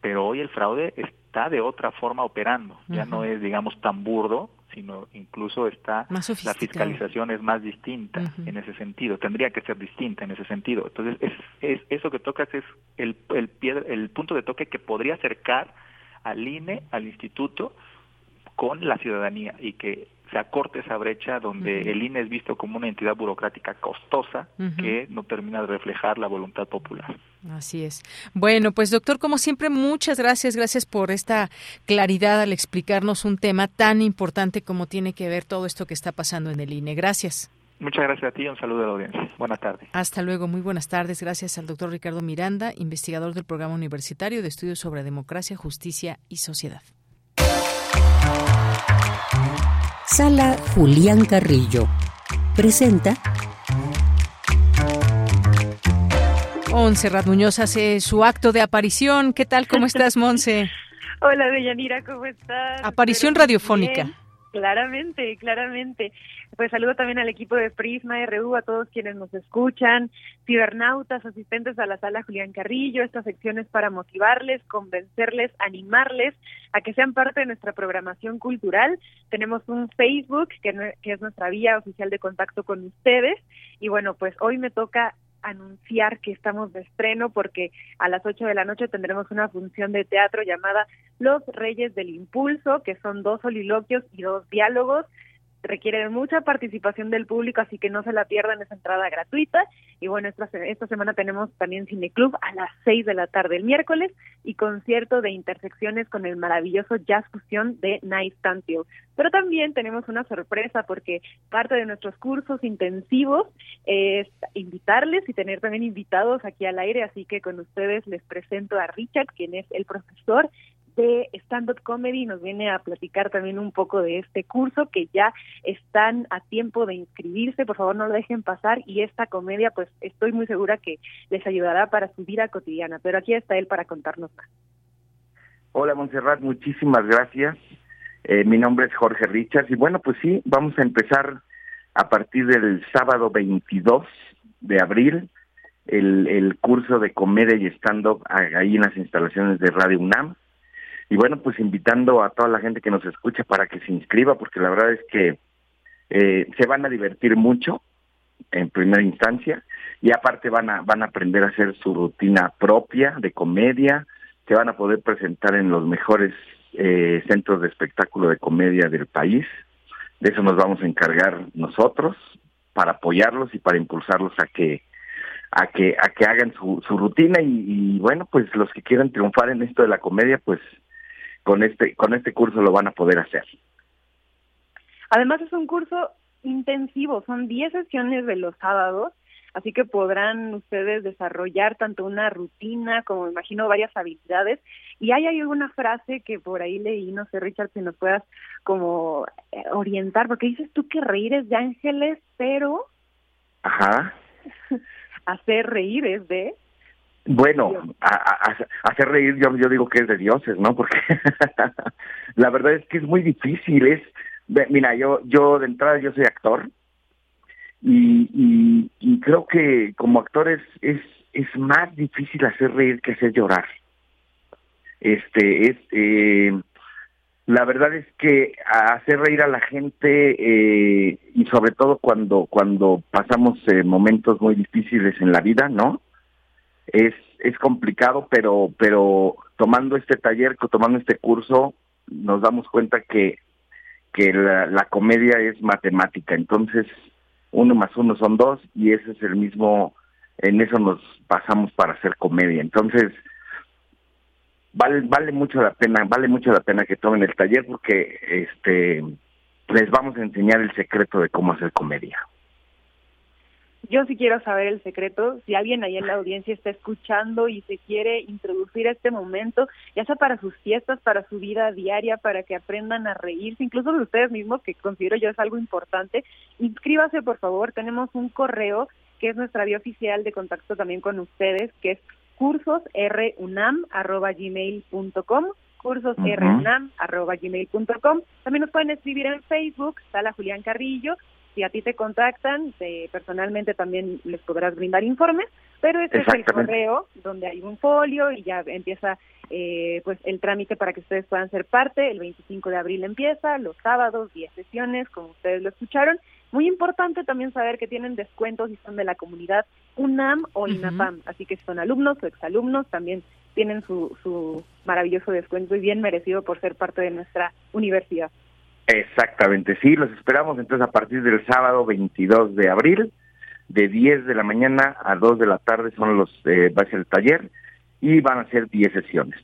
pero hoy el fraude está de otra forma operando. Ya no es digamos tan burdo sino incluso está la fiscalización es más distinta en ese sentido tendría que ser distinta en ese sentido. Entonces es, es eso que tocas es el el, el punto de toque que podría acercar al INE al instituto con la ciudadanía y que se acorte esa brecha donde el INE es visto como una entidad burocrática costosa que no termina de reflejar la voluntad popular. Así es. Bueno, pues doctor, como siempre, muchas gracias. Gracias por esta claridad al explicarnos un tema tan importante como tiene que ver todo esto que está pasando en el INE. Gracias. Muchas gracias a ti y un saludo a la audiencia. Buenas tardes. Hasta luego, muy buenas tardes. Gracias al doctor Ricardo Miranda, investigador del Programa Universitario de Estudios sobre Democracia, Justicia y Sociedad. Sala Julián Carrillo. Presenta. Monse Muñoz hace su acto de aparición. ¿Qué tal? ¿Cómo estás, Monse? Hola, Deyanira, ¿cómo estás? Aparición radiofónica. Claramente, claramente. Pues saludo también al equipo de Prisma RU, a todos quienes nos escuchan, cibernautas, asistentes a la sala Julián Carrillo. Esta sección es para motivarles, convencerles, animarles a que sean parte de nuestra programación cultural. Tenemos un Facebook, que, que es nuestra vía oficial de contacto con ustedes. Y bueno, pues hoy me toca anunciar que estamos de estreno porque a las 8 de la noche tendremos una función de teatro llamada Los Reyes del Impulso, que son dos soliloquios y dos diálogos requiere mucha participación del público, así que no se la pierdan, esa entrada gratuita. Y bueno, esta, esta semana tenemos también Cineclub a las 6 de la tarde el miércoles y concierto de intersecciones con el maravilloso Jazz Fusión de Night Stanfield. Pero también tenemos una sorpresa porque parte de nuestros cursos intensivos es invitarles y tener también invitados aquí al aire, así que con ustedes les presento a Richard, quien es el profesor de stand-up comedy nos viene a platicar también un poco de este curso que ya están a tiempo de inscribirse, por favor no lo dejen pasar y esta comedia pues estoy muy segura que les ayudará para su vida cotidiana, pero aquí está él para contarnos más. Hola Montserrat, muchísimas gracias. Eh, mi nombre es Jorge Richards y bueno pues sí, vamos a empezar a partir del sábado 22 de abril el, el curso de comedia y stand-up ahí en las instalaciones de Radio UNAM y bueno, pues invitando a toda la gente que nos escucha para que se inscriba, porque la verdad es que eh, se van a divertir mucho en primera instancia y aparte van a van a aprender a hacer su rutina propia de comedia, se van a poder presentar en los mejores eh, centros de espectáculo de comedia del país. De eso nos vamos a encargar nosotros para apoyarlos y para impulsarlos a que a que a que hagan su, rutina y bueno pues los que quieran triunfar en esto de la comedia pues con este con este curso lo van a poder hacer. Además es un curso intensivo, son 10 sesiones de los sábados, así que podrán ustedes desarrollar tanto una rutina como imagino varias habilidades y hay alguna frase que por ahí leí, no sé Richard si nos puedas como eh, orientar porque dices tú que reír es de ángeles, pero Ajá. hacer reír es de bueno, a, hacer reír yo, yo digo que es de dioses, ¿no? Porque la verdad es que es muy difícil. Es, mira, yo, yo de entrada yo soy actor y, y, creo que como actor es, es, es más difícil hacer reír que hacer llorar. Este es eh, la verdad es que hacer reír a la gente eh, y sobre todo cuando cuando pasamos eh, momentos muy difíciles en la vida, ¿no? Es, es complicado, pero, pero tomando este taller, tomando este curso, nos damos cuenta que, que la, la comedia es matemática, entonces uno más uno son dos y ese es el mismo, en eso nos pasamos para hacer comedia. Entonces, vale, vale mucho la pena, vale mucho la pena que tomen el taller porque este les vamos a enseñar el secreto de cómo hacer comedia. Yo sí quiero saber el secreto. Si alguien ahí en la audiencia está escuchando y se quiere introducir a este momento, ya sea para sus fiestas, para su vida diaria, para que aprendan a reírse, incluso de ustedes mismos, que considero yo es algo importante, inscríbase por favor. Tenemos un correo que es nuestra vía oficial de contacto también con ustedes, que es cursosrunam.gmail.com cursosrunam.gmail.com También nos pueden escribir en Facebook, Sala Julián Carrillo, si a ti te contactan, personalmente también les podrás brindar informes, pero este es el correo donde hay un folio y ya empieza eh, pues el trámite para que ustedes puedan ser parte. El 25 de abril empieza, los sábados, 10 sesiones, como ustedes lo escucharon. Muy importante también saber que tienen descuentos y son de la comunidad UNAM o INAPAM, así que si son alumnos o exalumnos también tienen su, su maravilloso descuento y bien merecido por ser parte de nuestra universidad. Exactamente, sí, los esperamos entonces a partir del sábado 22 de abril de 10 de la mañana a 2 de la tarde son los eh, va a ser el taller y van a ser 10 sesiones.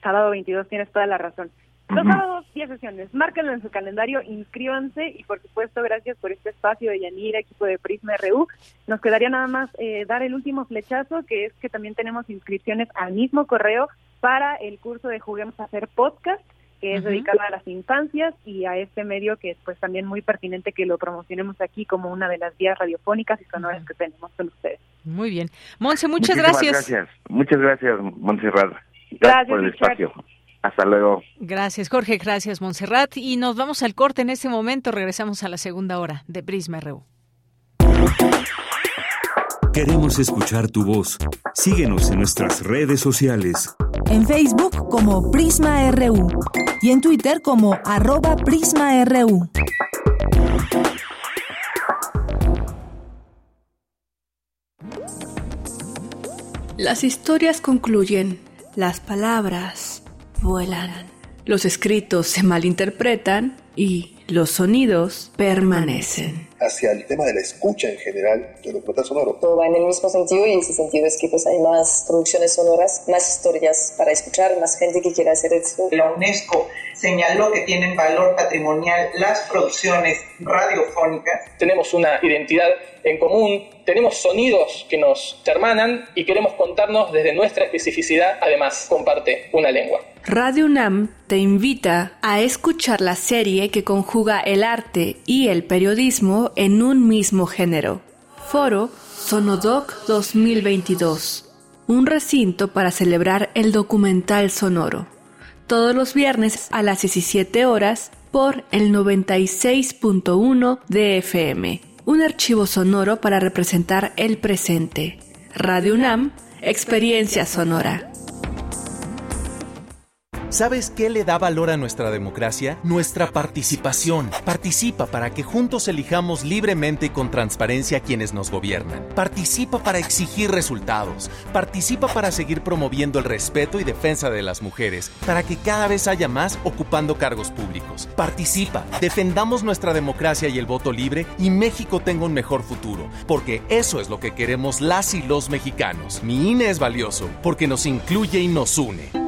Sábado 22 tienes toda la razón. Los sábados, 10 sesiones. Márquenlo en su calendario, inscríbanse y, por supuesto, gracias por este espacio de Yanira, equipo de Prisma RU. Nos quedaría nada más eh, dar el último flechazo, que es que también tenemos inscripciones al mismo correo para el curso de Juguemos a hacer podcast, que es dedicado a las infancias y a este medio que es pues también muy pertinente que lo promocionemos aquí como una de las vías radiofónicas y sonoras que tenemos con ustedes. Muy bien. Monse, muchas gracias. gracias. Muchas gracias, Montserrat. Gracias, por el espacio. Hasta luego. Gracias, Jorge. Gracias, Montserrat. Y nos vamos al corte en este momento. Regresamos a la segunda hora de Prisma RU. Queremos escuchar tu voz. Síguenos en nuestras redes sociales. En Facebook como Prisma RU y en Twitter como arroba PrismaRU. Las historias concluyen, las palabras vuelan, los escritos se malinterpretan y los sonidos permanecen. Hacia el tema de la escucha en general de documental sonoro. Todo va en el mismo sentido y ese sentido es que pues hay más producciones sonoras, más historias para escuchar, más gente que quiera hacer esto. La UNESCO señaló que tienen valor patrimonial las producciones radiofónicas. Tenemos una identidad en común, tenemos sonidos que nos hermanan y queremos contarnos desde nuestra especificidad, además comparte una lengua. Radio UNAM te invita a escuchar la serie que conjuga el arte y el periodismo en un mismo género. Foro Sonodoc 2022. Un recinto para celebrar el documental sonoro. Todos los viernes a las 17 horas por el 96.1 de FM. Un archivo sonoro para representar el presente. Radio UNAM, experiencia sonora. ¿Sabes qué le da valor a nuestra democracia? Nuestra participación. Participa para que juntos elijamos libremente y con transparencia quienes nos gobiernan. Participa para exigir resultados. Participa para seguir promoviendo el respeto y defensa de las mujeres, para que cada vez haya más ocupando cargos públicos. Participa, defendamos nuestra democracia y el voto libre y México tenga un mejor futuro, porque eso es lo que queremos las y los mexicanos. Mi INE es valioso, porque nos incluye y nos une.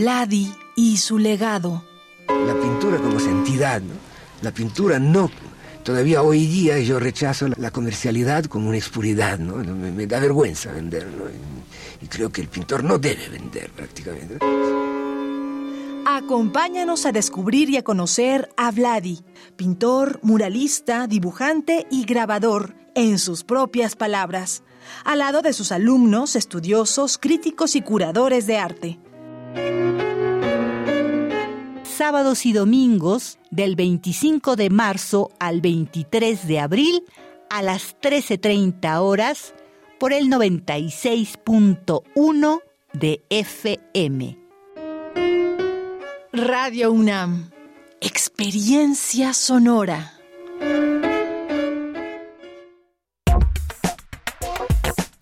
Vladi y su legado. La pintura como entidad, ¿no? La pintura no. Todavía hoy día yo rechazo la comercialidad como una expuridad, ¿no? Me, da vergüenza vender, ¿no? Y, y creo que el pintor no debe vender prácticamente. Acompáñanos a descubrir y a conocer a Vladi, pintor, muralista, dibujante y grabador, en sus propias palabras, al lado de sus alumnos, estudiosos, críticos y curadores de arte. Sábados y domingos del 25 de marzo al 23 de abril a las 13.30 horas por el 96.1 de FM. Radio UNAM. Experiencia sonora.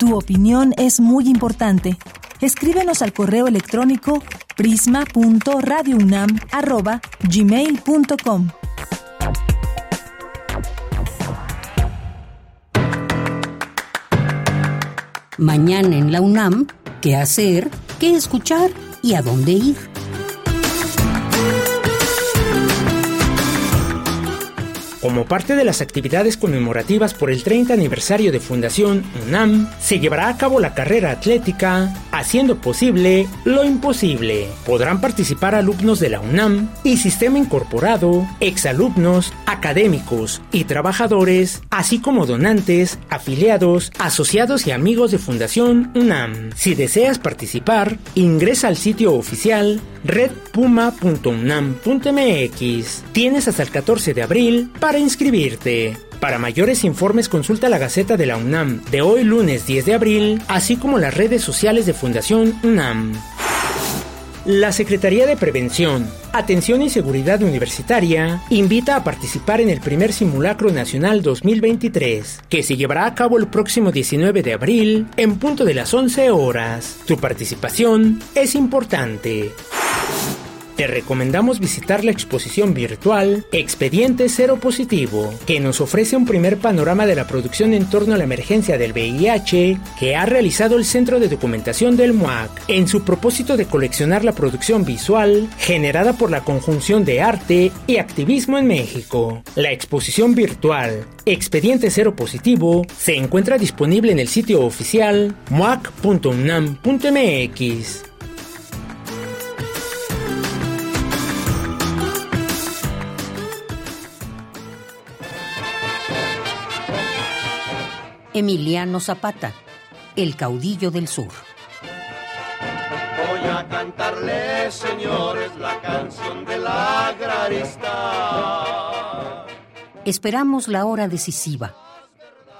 Tu opinión es muy importante. Escríbenos al correo electrónico prisma.radiounam@gmail.com. Mañana en la UNAM, ¿qué hacer? ¿Qué escuchar? ¿Y a dónde ir? Como parte de las actividades conmemorativas por el 30 aniversario de Fundación UNAM, se llevará a cabo la carrera atlética Haciendo posible lo imposible. Podrán participar alumnos de la UNAM y Sistema Incorporado, exalumnos, académicos y trabajadores, así como donantes, afiliados, asociados y amigos de Fundación UNAM. Si deseas participar, ingresa al sitio oficial redpuma.unam.mx. Tienes hasta el 14 de abril para para inscribirte. Para mayores informes consulta la Gaceta de la UNAM de hoy lunes 10 de abril, así como las redes sociales de Fundación UNAM. La Secretaría de Prevención, Atención y Seguridad Universitaria invita a participar en el primer Simulacro Nacional 2023, que se llevará a cabo el próximo 19 de abril en punto de las 11 horas. Tu participación es importante. Te recomendamos visitar la exposición virtual Expediente Cero Positivo, que nos ofrece un primer panorama de la producción en torno a la emergencia del VIH que ha realizado el Centro de Documentación del MUAC en su propósito de coleccionar la producción visual generada por la conjunción de arte y activismo en México. La exposición virtual Expediente Cero Positivo se encuentra disponible en el sitio oficial muac.unam.mx. Emiliano Zapata, el caudillo del sur. Voy a cantarle, señores, la canción del agrarista. Esperamos la hora decisiva.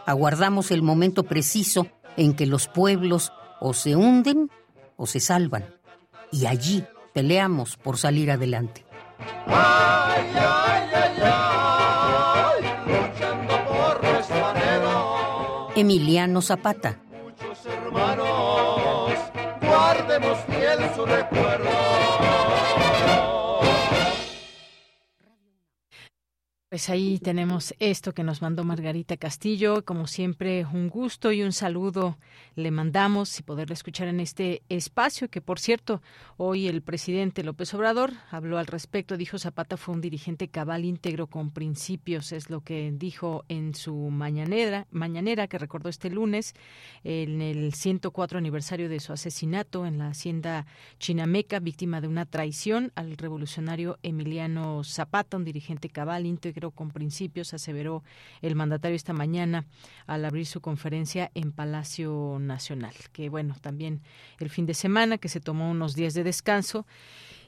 Aguardamos el momento preciso en que los pueblos o se hunden o se salvan. Y allí peleamos por salir adelante. Ay, ay, ay, ay, Emiliano Zapata, Muchos hermanos, guardemos fiel su recuerdo. Pues ahí tenemos esto que nos mandó Margarita Castillo. Como siempre, un gusto y un saludo le mandamos y poderle escuchar en este espacio, que por cierto, hoy el presidente López Obrador habló al respecto. Dijo Zapata fue un dirigente cabal íntegro con principios, es lo que dijo en su mañanera, mañanera que recordó este lunes en el 104 aniversario de su asesinato en la hacienda Chinameca, víctima de una traición al revolucionario Emiliano Zapata, un dirigente cabal íntegro con principios, aseveró el mandatario esta mañana al abrir su conferencia en Palacio Nacional. Que bueno, también el fin de semana que se tomó unos días de descanso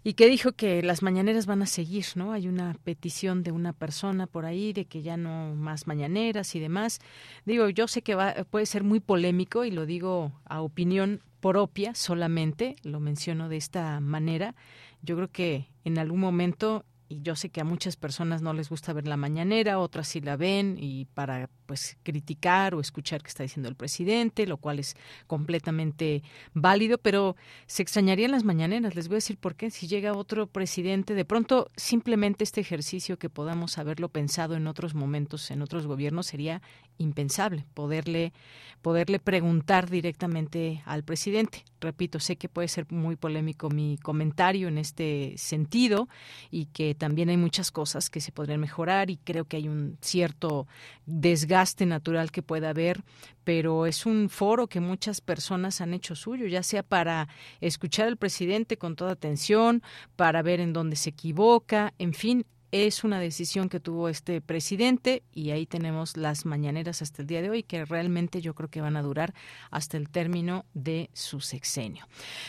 y que dijo que las mañaneras van a seguir, ¿no? Hay una petición de una persona por ahí de que ya no más mañaneras y demás. Digo, yo sé que va, puede ser muy polémico y lo digo a opinión propia solamente, lo menciono de esta manera. Yo creo que en algún momento y yo sé que a muchas personas no les gusta ver la mañanera, otras sí la ven y para pues criticar o escuchar qué está diciendo el presidente, lo cual es completamente válido, pero se extrañarían las mañaneras. Les voy a decir por qué. Si llega otro presidente, de pronto simplemente este ejercicio que podamos haberlo pensado en otros momentos, en otros gobiernos, sería impensable poderle poderle preguntar directamente al presidente. Repito, sé que puede ser muy polémico mi comentario en este sentido y que también hay muchas cosas que se podrían mejorar y creo que hay un cierto desgaste natural que pueda haber, pero es un foro que muchas personas han hecho suyo, ya sea para escuchar al presidente con toda atención, para ver en dónde se equivoca, en fin, es una decisión que tuvo este presidente y ahí tenemos las mañaneras hasta el día de hoy que realmente yo creo que van a durar hasta el término de su sexenio.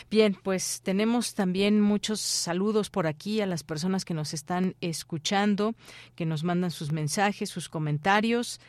Bien, pues tenemos también muchos saludos por aquí a las personas que nos están escuchando, que nos mandan sus mensajes, sus comentarios.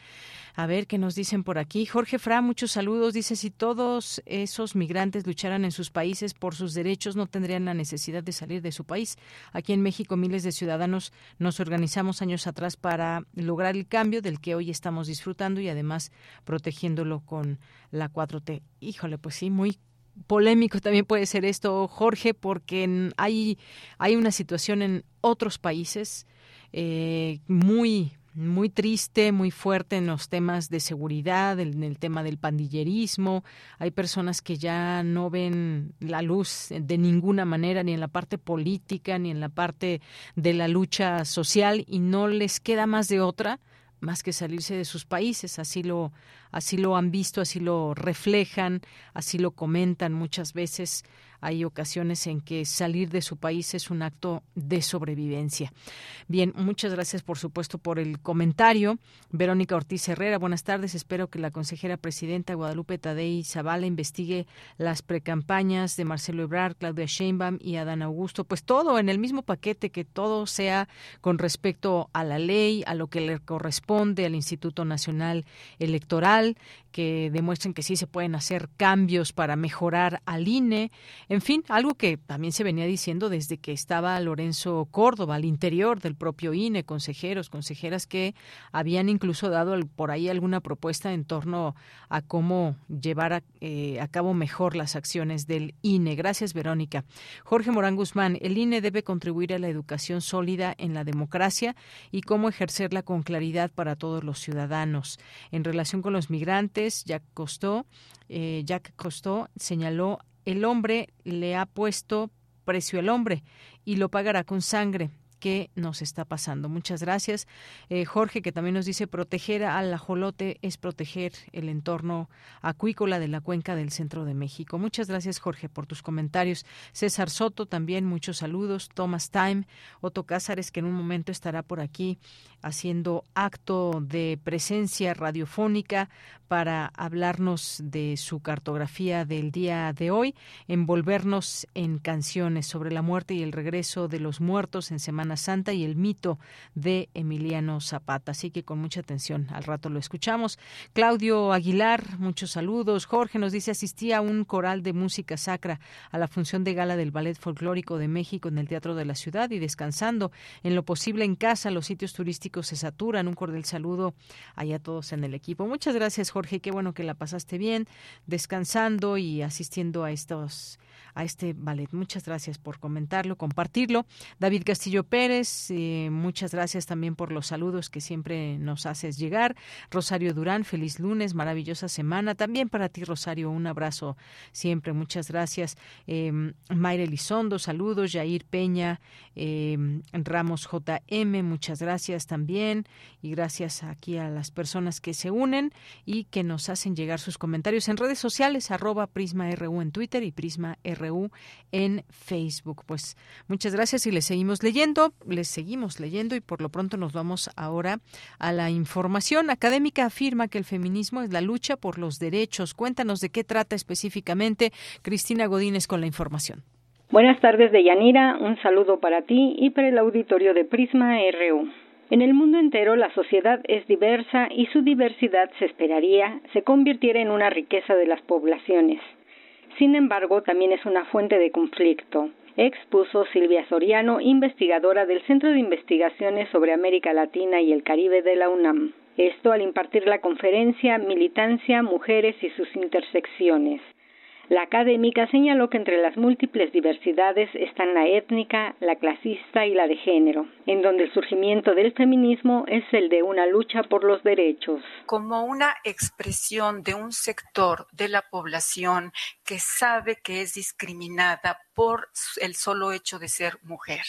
A ver qué nos dicen por aquí. Jorge Fra, muchos saludos. Dice, si todos esos migrantes lucharan en sus países por sus derechos, no tendrían la necesidad de salir de su país. Aquí en México, miles de ciudadanos nos organizamos años atrás para lograr el cambio del que hoy estamos disfrutando y además protegiéndolo con la 4T. Híjole, pues sí, muy polémico también puede ser esto, Jorge, porque hay, hay una situación en otros países eh, muy muy triste, muy fuerte en los temas de seguridad, en el tema del pandillerismo. Hay personas que ya no ven la luz de ninguna manera, ni en la parte política, ni en la parte de la lucha social, y no les queda más de otra más que salirse de sus países, así lo así lo han visto, así lo reflejan, así lo comentan muchas veces hay ocasiones en que salir de su país es un acto de sobrevivencia. Bien, muchas gracias por supuesto por el comentario. Verónica Ortiz Herrera, buenas tardes. Espero que la consejera presidenta Guadalupe Tadei Zavala investigue las precampañas de Marcelo Ebrard, Claudia Sheinbaum y Adán Augusto. Pues todo en el mismo paquete, que todo sea con respecto a la ley, a lo que le corresponde al Instituto Nacional Electoral, que demuestren que sí se pueden hacer cambios para mejorar al INE. Fin, algo que también se venía diciendo desde que estaba Lorenzo Córdoba al interior del propio INE, consejeros, consejeras que habían incluso dado por ahí alguna propuesta en torno a cómo llevar a, eh, a cabo mejor las acciones del INE. Gracias, Verónica. Jorge Morán Guzmán, el INE debe contribuir a la educación sólida en la democracia y cómo ejercerla con claridad para todos los ciudadanos. En relación con los migrantes, Jack Costó, eh, Jack Costó señaló el hombre le ha puesto precio al hombre y lo pagará con sangre qué nos está pasando. Muchas gracias. Eh, Jorge, que también nos dice, proteger al ajolote es proteger el entorno acuícola de la cuenca del centro de México. Muchas gracias, Jorge, por tus comentarios. César Soto, también muchos saludos. Thomas Time, Otto Cázares, que en un momento estará por aquí haciendo acto de presencia radiofónica para hablarnos de su cartografía del día de hoy, envolvernos en canciones sobre la muerte y el regreso de los muertos en Semana Santa y el mito de Emiliano Zapata. Así que con mucha atención, al rato lo escuchamos. Claudio Aguilar, muchos saludos. Jorge nos dice asistía a un coral de música sacra a la función de gala del Ballet Folclórico de México en el Teatro de la Ciudad y descansando en lo posible en casa. Los sitios turísticos se saturan. Un cordial saludo allá a todos en el equipo. Muchas gracias, Jorge. Qué bueno que la pasaste bien, descansando y asistiendo a estos a este ballet. Muchas gracias por comentarlo, compartirlo. David Castillo Pérez, eh, muchas gracias también por los saludos que siempre nos haces llegar. Rosario Durán, feliz lunes, maravillosa semana. También para ti, Rosario, un abrazo siempre. Muchas gracias. Eh, Mayra Elizondo, saludos. Jair Peña, em, Ramos JM, muchas gracias también. Y gracias aquí a las personas que se unen y que nos hacen llegar sus comentarios en redes sociales, arroba Prisma RU en Twitter y Prisma RU en Facebook. Pues muchas gracias y les seguimos leyendo, les seguimos leyendo y por lo pronto nos vamos ahora a la información. Académica afirma que el feminismo es la lucha por los derechos. Cuéntanos de qué trata específicamente Cristina Godínez con la información. Buenas tardes, Deyanira. Un saludo para ti y para el auditorio de Prisma RU. En el mundo entero la sociedad es diversa y su diversidad se esperaría se convirtiera en una riqueza de las poblaciones. Sin embargo, también es una fuente de conflicto, expuso Silvia Soriano, investigadora del Centro de Investigaciones sobre América Latina y el Caribe de la UNAM. Esto al impartir la conferencia Militancia, Mujeres y sus Intersecciones. La académica señaló que entre las múltiples diversidades están la étnica, la clasista y la de género, en donde el surgimiento del feminismo es el de una lucha por los derechos. Como una expresión de un sector de la población que sabe que es discriminada por el solo hecho de ser mujer.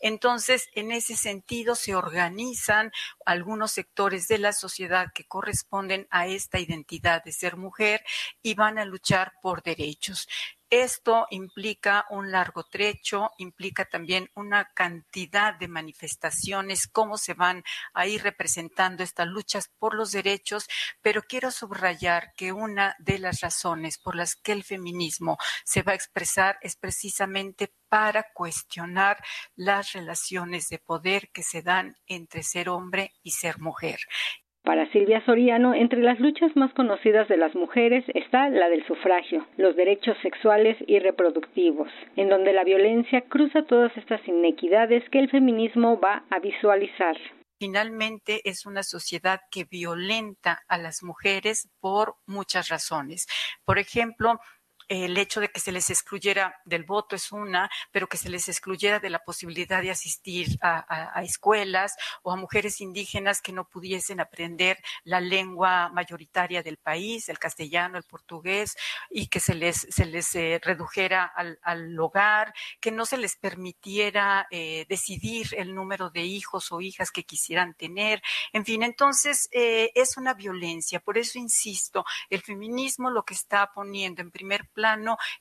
Entonces, en ese sentido, se organizan algunos sectores de la sociedad que corresponden a esta identidad de ser mujer y van a luchar por derechos. Esto implica un largo trecho, implica también una cantidad de manifestaciones, cómo se van a ir representando estas luchas por los derechos, pero quiero subrayar que una de las razones por las que el feminismo se va a expresar es precisamente para cuestionar las relaciones de poder que se dan entre ser hombre y ser mujer. Para Silvia Soriano, entre las luchas más conocidas de las mujeres está la del sufragio, los derechos sexuales y reproductivos, en donde la violencia cruza todas estas inequidades que el feminismo va a visualizar. Finalmente es una sociedad que violenta a las mujeres por muchas razones. Por ejemplo, el hecho de que se les excluyera del voto es una, pero que se les excluyera de la posibilidad de asistir a, escuelas o a mujeres indígenas que no pudiesen aprender la lengua mayoritaria del país, el castellano, el portugués, y que se les, se les eh, redujera al, hogar, que no se les permitiera eh, decidir el número de hijos o hijas que quisieran tener. En fin, entonces eh, es una violencia. Por eso insisto, el feminismo lo que está poniendo en primer plano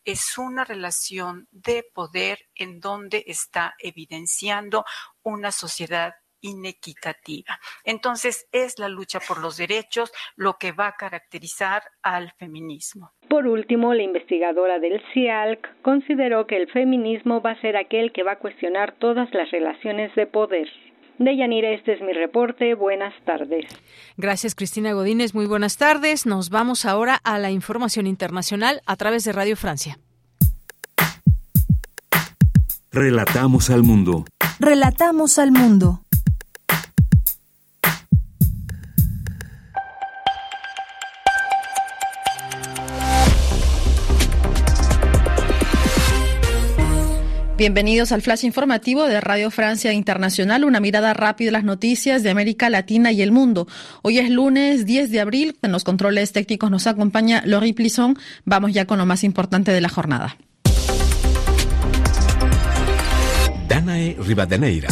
es una relación de poder en donde está evidenciando una sociedad inequitativa. Entonces, es la lucha por los derechos lo que va a caracterizar al feminismo. Por último, la investigadora del CIALC consideró que el feminismo va a ser aquel que va a cuestionar todas las relaciones de poder. De Yanira, este es mi reporte. Buenas tardes. Gracias, Cristina Godínez. Muy buenas tardes. Nos vamos ahora a la información internacional a través de Radio Francia. Relatamos al mundo. Relatamos al mundo. Bienvenidos al flash informativo de Radio Francia Internacional, una mirada rápida a las noticias de América Latina y el mundo. Hoy es lunes 10 de abril, en los controles técnicos nos acompaña Lori Plisson. Vamos ya con lo más importante de la jornada. Danae Rivadeneira.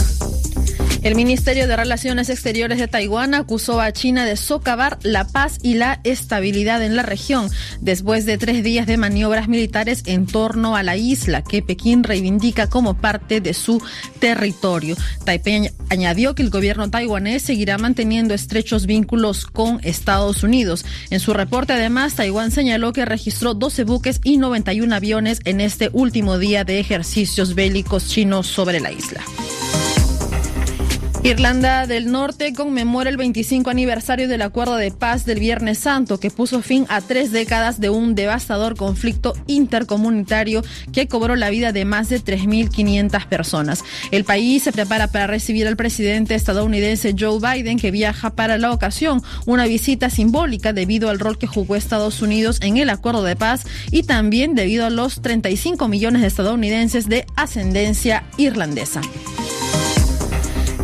El Ministerio de Relaciones Exteriores de Taiwán acusó a China de socavar la paz y la estabilidad en la región después de tres días de maniobras militares en torno a la isla que Pekín reivindica como parte de su territorio. Taipei añadió que el gobierno taiwanés seguirá manteniendo estrechos vínculos con Estados Unidos. En su reporte, además, Taiwán señaló que registró 12 buques y 91 aviones en este último día de ejercicios bélicos chinos sobre la isla. Irlanda del Norte conmemora el 25 aniversario del acuerdo de paz del Viernes Santo, que puso fin a tres décadas de un devastador conflicto intercomunitario que cobró la vida de más de 3.500 personas. El país se prepara para recibir al presidente estadounidense Joe Biden, que viaja para la ocasión, una visita simbólica debido al rol que jugó Estados Unidos en el acuerdo de paz y también debido a los 35 millones de estadounidenses de ascendencia irlandesa.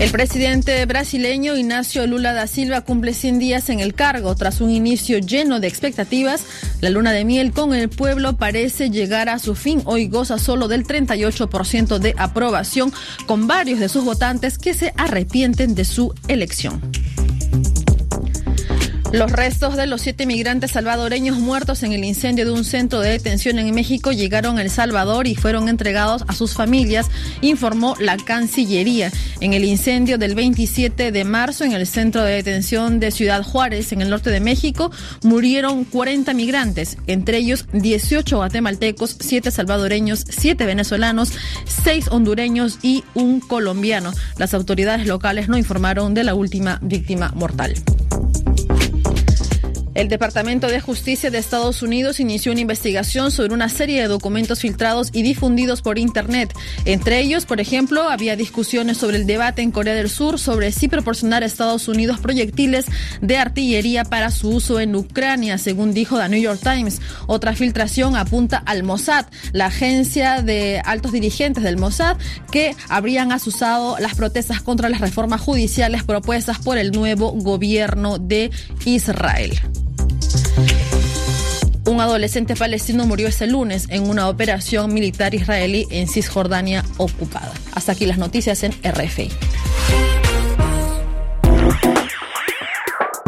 El presidente brasileño Ignacio Lula da Silva cumple 100 días en el cargo. Tras un inicio lleno de expectativas, la luna de miel con el pueblo parece llegar a su fin. Hoy goza solo del 38% de aprobación, con varios de sus votantes que se arrepienten de su elección. Los restos de los siete migrantes salvadoreños muertos en el incendio de un centro de detención en México llegaron a El Salvador y fueron entregados a sus familias, informó la Cancillería. En el incendio del 27 de marzo en el centro de detención de Ciudad Juárez, en el norte de México, murieron 40 migrantes, entre ellos 18 guatemaltecos, 7 salvadoreños, 7 venezolanos, 6 hondureños y un colombiano. Las autoridades locales no informaron de la última víctima mortal. El Departamento de Justicia de Estados Unidos inició una investigación sobre una serie de documentos filtrados y difundidos por Internet. Entre ellos, por ejemplo, había discusiones sobre el debate en Corea del Sur sobre si proporcionar a Estados Unidos proyectiles de artillería para su uso en Ucrania, según dijo The New York Times. Otra filtración apunta al Mossad, la agencia de altos dirigentes del Mossad, que habrían asusado las protestas contra las reformas judiciales propuestas por el nuevo gobierno de Israel. Un adolescente palestino murió este lunes en una operación militar israelí en Cisjordania ocupada. Hasta aquí las noticias en RFI.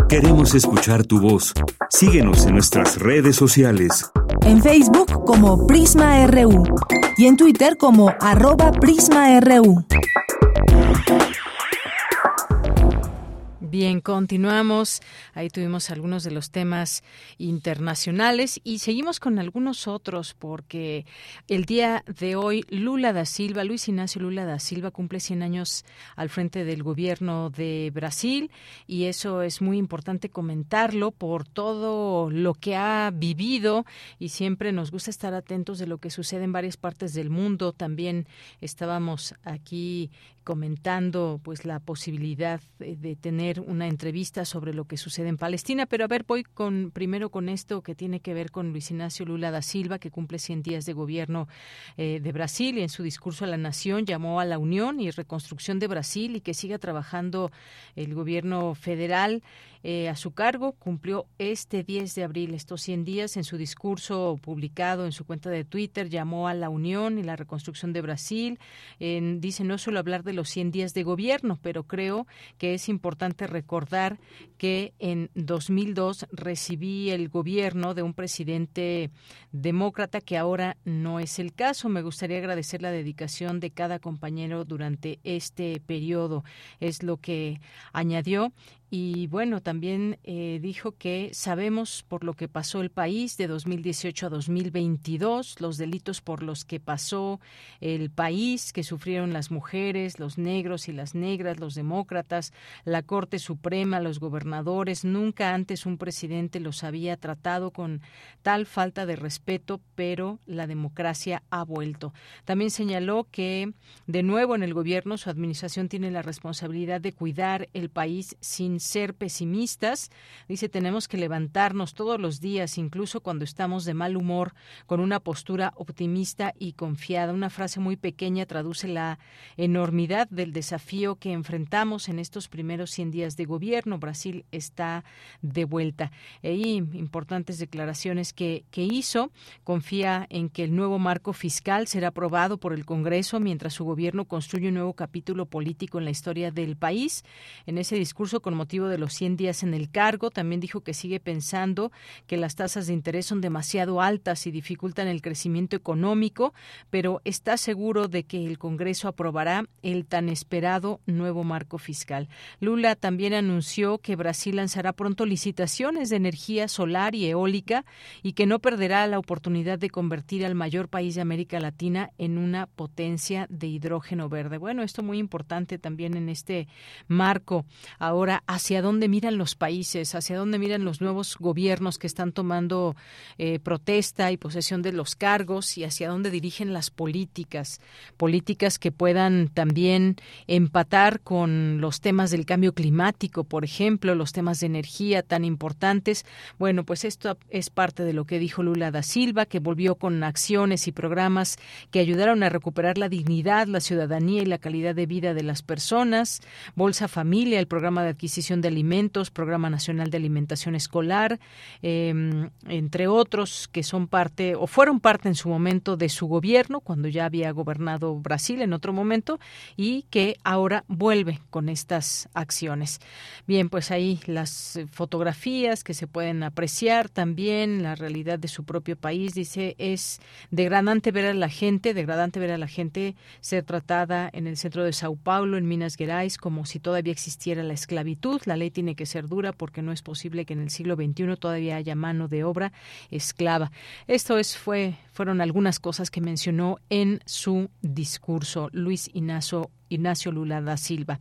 Queremos escuchar tu voz. Síguenos en nuestras redes sociales. En Facebook como Prisma RU y en Twitter como arroba PrismaRU. Bien, continuamos. Ahí tuvimos algunos de los temas internacionales y seguimos con algunos otros porque el día de hoy Lula da Silva, Luis Ignacio Lula da Silva cumple 100 años al frente del gobierno de Brasil y eso es muy importante comentarlo por todo lo que ha vivido y siempre nos gusta estar atentos de lo que sucede en varias partes del mundo. También estábamos aquí comentando pues la posibilidad de, tener una entrevista sobre lo que sucede en Palestina, pero a ver, voy con primero con esto que tiene que ver con Luis Ignacio Lula da Silva, que cumple 100 días de gobierno eh, de Brasil y en su discurso a la nación llamó a la unión y reconstrucción de Brasil y que siga trabajando el gobierno federal eh, a su cargo. Cumplió este 10 de abril estos 100 días. En su discurso publicado en su cuenta de Twitter llamó a la unión y la reconstrucción de Brasil. dice no solo hablar de los 100 días de gobierno, pero creo que es importante recordar que en 2002 recibí el gobierno de un presidente demócrata que ahora no es el caso. Me gustaría agradecer la dedicación de cada compañero durante este periodo. Es lo que añadió y bueno, también eh, dijo que sabemos por lo que pasó el país de 2018 a 2022, los delitos por los que pasó el país, que sufrieron las mujeres, los negros y las negras, los demócratas, la Corte Suprema, los gobernadores. Nunca antes un presidente los había tratado con tal falta de respeto, pero la democracia ha vuelto. También señaló que, de nuevo, en el gobierno su administración tiene la responsabilidad de cuidar el país sin ser pesimistas. Dice, tenemos que levantarnos todos los días, incluso cuando estamos de mal humor, con una postura optimista y confiada. Una frase muy pequeña traduce la enormidad del desafío que enfrentamos en estos primeros 100 días de gobierno. Brasil está de vuelta. Y importantes declaraciones que, que hizo. Confía en que el nuevo marco fiscal será aprobado por el Congreso mientras su gobierno construye un nuevo capítulo político en la historia del país. En ese discurso con motivo de los 100 días en el cargo. También dijo que sigue pensando que las tasas de interés son demasiado altas y dificultan el crecimiento económico, pero está seguro de que el Congreso aprobará el tan esperado nuevo marco fiscal. Lula también anunció que Brasil lanzará pronto licitaciones de energía solar y eólica y que no perderá la oportunidad de convertir al mayor país de América Latina en una potencia de hidrógeno verde. Bueno, esto muy importante también en este marco ahora hacia dónde miran los países, hacia dónde miran los nuevos gobiernos que están tomando eh, protesta y posesión de los cargos y hacia dónde dirigen las políticas, políticas que puedan también empatar con los temas del cambio climático, por ejemplo, los temas de energía tan importantes. Bueno, pues esto es parte de lo que dijo Lula da Silva, que volvió con acciones y programas que ayudaron a recuperar la dignidad, la ciudadanía y la calidad de vida de las personas. Bolsa Familia, el programa de adquisición de Alimentos, Programa Nacional de Alimentación Escolar, em, entre otros que son parte o fueron parte en su momento de su gobierno cuando ya había gobernado Brasil en otro momento y que ahora vuelve con estas acciones. Bien, pues ahí las fotografías que se pueden apreciar también la realidad de su propio país dice es degradante ver a la gente, degradante ver a la gente ser tratada en el centro de Sao Paulo, en Minas Gerais, como si todavía existiera la esclavitud la ley tiene que ser dura porque no es posible que en el siglo XXI todavía haya mano de obra esclava. Esto es, fue, fueron algunas cosas que mencionó en su discurso Luis Inazo Ignacio Lula da Silva.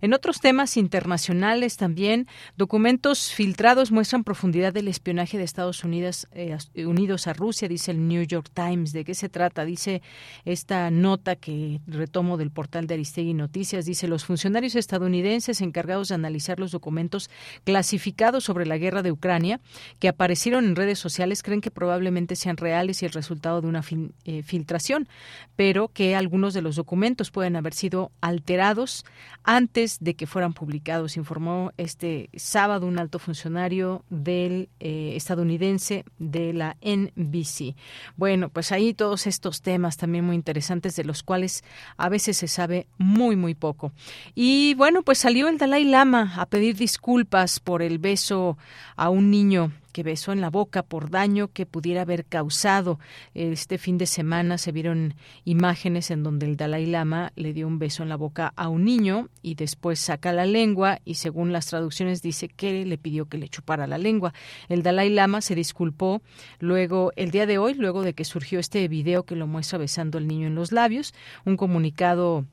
En otros temas internacionales también, documentos filtrados muestran profundidad del espionaje de Estados Unidos, eh, Unidos a Rusia, dice el New York Times. ¿De qué se trata? Dice esta nota que retomo del portal de Aristegui Noticias. Dice, los funcionarios estadounidenses encargados de analizar los documentos clasificados sobre la guerra de Ucrania que aparecieron en redes sociales creen que probablemente sean reales y el resultado de una eh, filtración, pero que algunos de los documentos pueden haber sido alterados antes de que fueran publicados, informó este sábado un alto funcionario del eh, estadounidense de la NBC. Bueno, pues ahí todos estos temas también muy interesantes de los cuales a veces se sabe muy muy poco. Y bueno, pues salió el Dalai Lama a pedir disculpas por el beso a un niño que besó en la boca por daño que pudiera haber causado. Este fin de semana se vieron imágenes en donde el Dalai Lama le dio un beso en la boca a un niño y después saca la lengua y según las traducciones dice que le pidió que le chupara la lengua. El Dalai Lama se disculpó luego el día de hoy, luego de que surgió este video que lo muestra besando al niño en los labios, un comunicado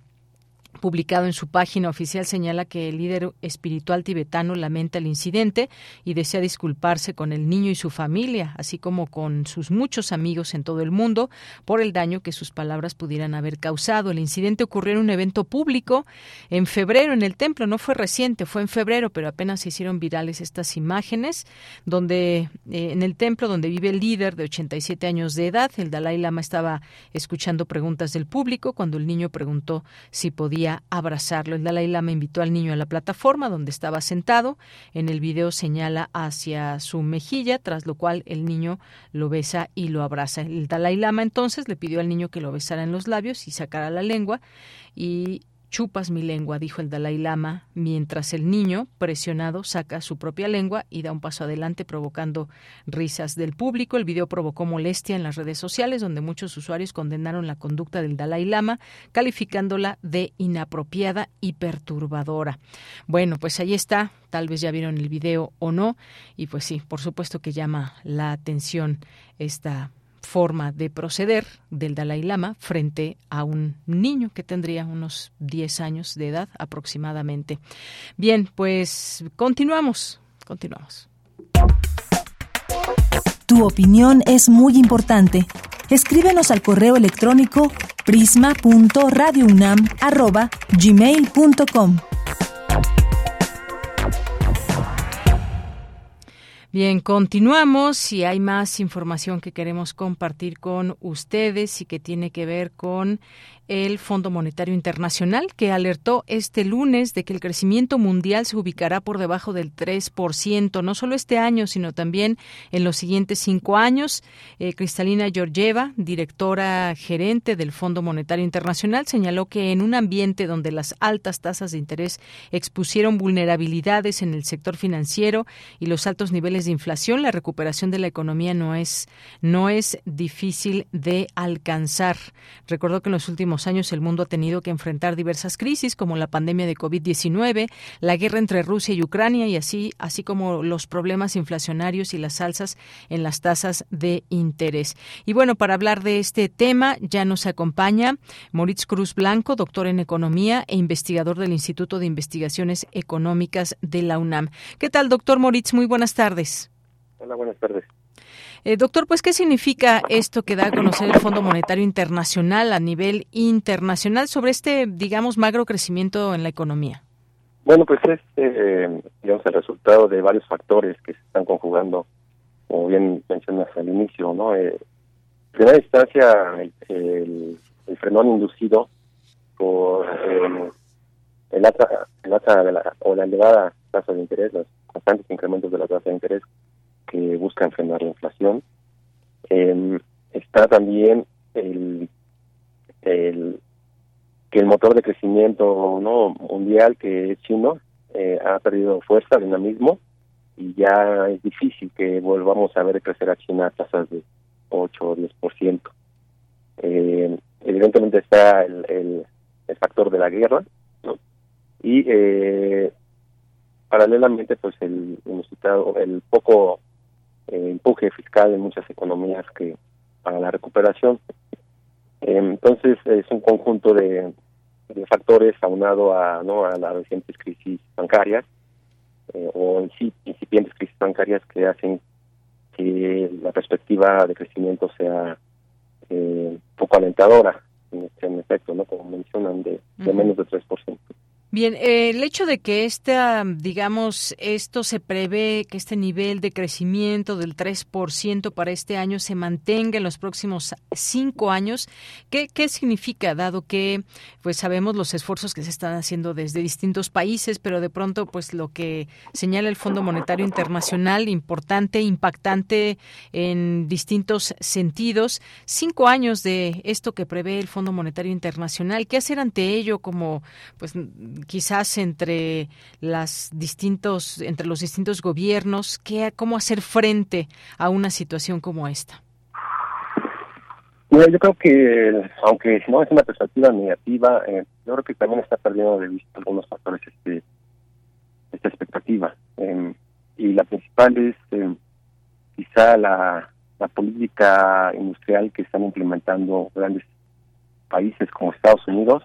publicado en su página oficial señala que el líder espiritual tibetano lamenta el incidente y desea disculparse con el niño y su familia, así como con sus muchos amigos en todo el mundo por el daño que sus palabras pudieran haber causado. El incidente ocurrió en un evento público en febrero en el templo, no fue reciente, fue en febrero, pero apenas se hicieron virales estas imágenes donde eh, en el templo donde vive el líder de 87 años de edad, el Dalai Lama estaba escuchando preguntas del público cuando el niño preguntó si podía abrazarlo. El Dalai Lama invitó al niño a la plataforma donde estaba sentado. En el video señala hacia su mejilla, tras lo cual el niño lo besa y lo abraza. El Dalai Lama entonces le pidió al niño que lo besara en los labios y sacara la lengua y chupas mi lengua, dijo el Dalai Lama, mientras el niño, presionado, saca su propia lengua y da un paso adelante provocando risas del público. El video provocó molestia en las redes sociales, donde muchos usuarios condenaron la conducta del Dalai Lama, calificándola de inapropiada y perturbadora. Bueno, pues ahí está, tal vez ya vieron el video o no, y pues sí, por supuesto que llama la atención esta forma de proceder del Dalai Lama frente a un niño que tendría unos 10 años de edad aproximadamente. Bien, pues continuamos, continuamos. Tu opinión es muy importante. Escríbenos al correo electrónico prisma.radiounam@gmail.com. Bien, continuamos y hay más información que queremos compartir con ustedes y que tiene que ver con el Fondo Monetario Internacional, que alertó este lunes de que el crecimiento mundial se ubicará por debajo del 3%, no solo este año, sino también en los siguientes cinco años. Eh, Cristalina Georgieva, directora gerente del Fondo Monetario Internacional, señaló que en un ambiente donde las altas tasas de interés expusieron vulnerabilidades en el sector financiero y los altos niveles de inflación, la recuperación de la economía no es, no es difícil de alcanzar. Recordó que en los últimos años el mundo ha tenido que enfrentar diversas crisis como la pandemia de COVID-19, la guerra entre Rusia y Ucrania y así, así como los problemas inflacionarios y las alzas en las tasas de interés. Y bueno, para hablar de este tema ya nos acompaña Moritz Cruz Blanco, doctor en economía e investigador del Instituto de Investigaciones Económicas de la UNAM. ¿Qué tal, doctor Moritz? Muy buenas tardes. Hola, buenas tardes. Eh, doctor, pues, ¿qué significa esto que da a conocer el Fondo Monetario Internacional a nivel internacional sobre este, digamos, magro crecimiento en la economía? Bueno, pues es, eh, digamos, el resultado de varios factores que se están conjugando, como bien mencionas al inicio, ¿no? Eh, en primera instancia, el, frenón inducido por eh, el alta, el alta de la, o la elevada tasa de interés, los constantes incrementos de la tasa de interés que buscan frenar la inflación. Em, está también el, que el motor de crecimiento no mundial que es chino eh, ha perdido fuerza, dinamismo y ya es difícil que volvamos a ver crecer a China a tasas de 8 o 10%. Eh, evidentemente está el, el, factor de la guerra y eh, paralelamente pues el, el poco eh, empuje fiscal en muchas economías que para la recuperación. Eh, entonces es un conjunto de, factores aunado a no a las recientes crisis bancarias eh, o en sí incipientes crisis bancarias que hacen que la perspectiva de crecimiento sea poco alentadora en, en efecto no como mencionan de, de menos de 3%. Bien, eh, el hecho de que esta, digamos, esto se prevé que este nivel de crecimiento del 3% para este año se mantenga en los próximos cinco años, ¿qué, ¿qué significa? Dado que, pues, sabemos los esfuerzos que se están haciendo desde distintos países, pero de pronto, pues, lo que señala el Fondo Monetario Internacional, importante, impactante en distintos sentidos, cinco años de esto que prevé el Fondo Monetario Internacional, ¿qué hacer ante ello como, pues, quizás entre las distintos entre los distintos gobiernos qué cómo hacer frente a una situación como esta yo creo que aunque no es una perspectiva negativa eh, yo creo que también está perdiendo de vista algunos factores este esta expectativa. Em, y la principal es em, quizá la política industrial que están implementando grandes países como Estados Unidos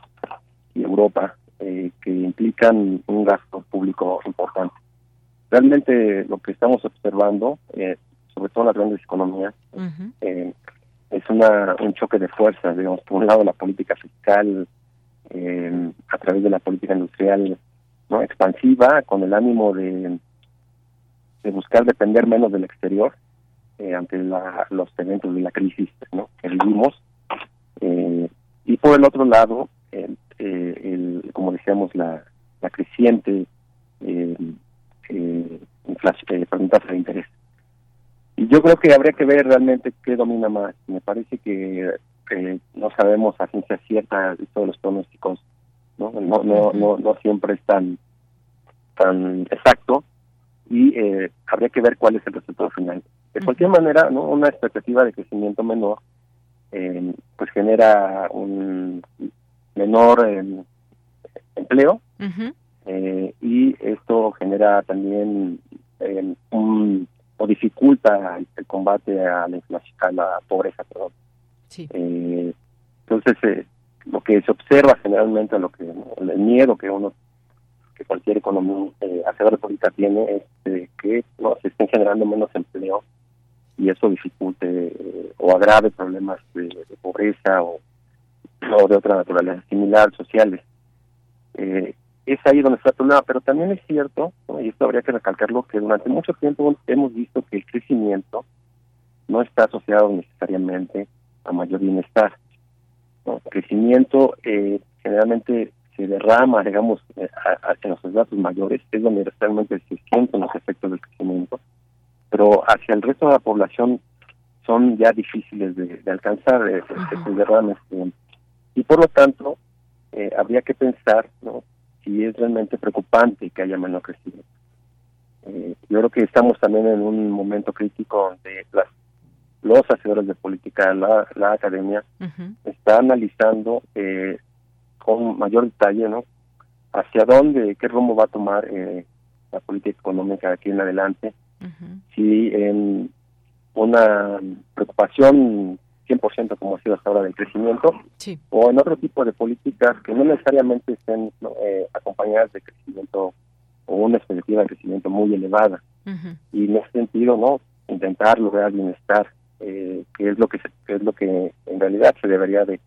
y Europa eh, que implican un gasto público importante. Realmente lo que estamos observando, eh, sobre todo en las grandes economías, eh, es una, un choque de fuerzas, digamos, por un lado la política fiscal a través de la política industrial no expansiva, con el ánimo de, de buscar depender menos del exterior ante la, los eventos de la crisis ¿no? que vivimos. y por el otro lado, eh, el, como decíamos, la, la creciente eh, eh, inflación, eh, de interés. Y yo creo que habría que ver realmente qué domina más. Me parece que no sabemos a ciencia cierta de todos los pronósticos no no no no, no siempre es tan tan exacto y eh, habría que ver cuál es el resultado final. De cualquier manera, ¿no? una expectativa de crecimiento menor eh, pues genera un menor eh, empleo eh, y esto genera también eh, un o dificulta el combate a la inflación, a la pobreza, perdón. Eh, entonces, lo que se observa generalmente, lo que el miedo que uno, que cualquier economía eh, hacedor política tiene es que no se estén generando menos empleo y eso dificulte o agrave problemas de, pobreza o, o, de otra naturaleza similar, sociales. Eh, es ahí donde está el problema, pero también es cierto, y esto habría que recalcarlo, que durante mucho tiempo hemos visto que el crecimiento no está asociado necesariamente a mayor bienestar. El crecimiento eh, generalmente se derrama, digamos, eh, hacia los datos mayores, es donde realmente se sienten los efectos del crecimiento, pero hacia el resto de la población son ya difíciles de, alcanzar eh, ese derrame. Y por lo tanto, eh, habría que pensar ¿no? si es realmente preocupante que haya menos crecimiento. Eh, yo creo que estamos también en un momento crítico donde las, los hacedores de política, la, la academia, está analizando eh, con mayor detalle ¿no? hacia dónde, qué rumbo va a tomar eh, la política económica aquí en adelante. Si en una preocupación 100% como ha sido hasta ahora del crecimiento, o en otro tipo de políticas que no necesariamente estén eh, acompañadas de crecimiento o una expectativa de crecimiento muy elevada. Y en ese sentido, no intentar lograr bienestar, eh, que es lo que es lo que en realidad se debería de,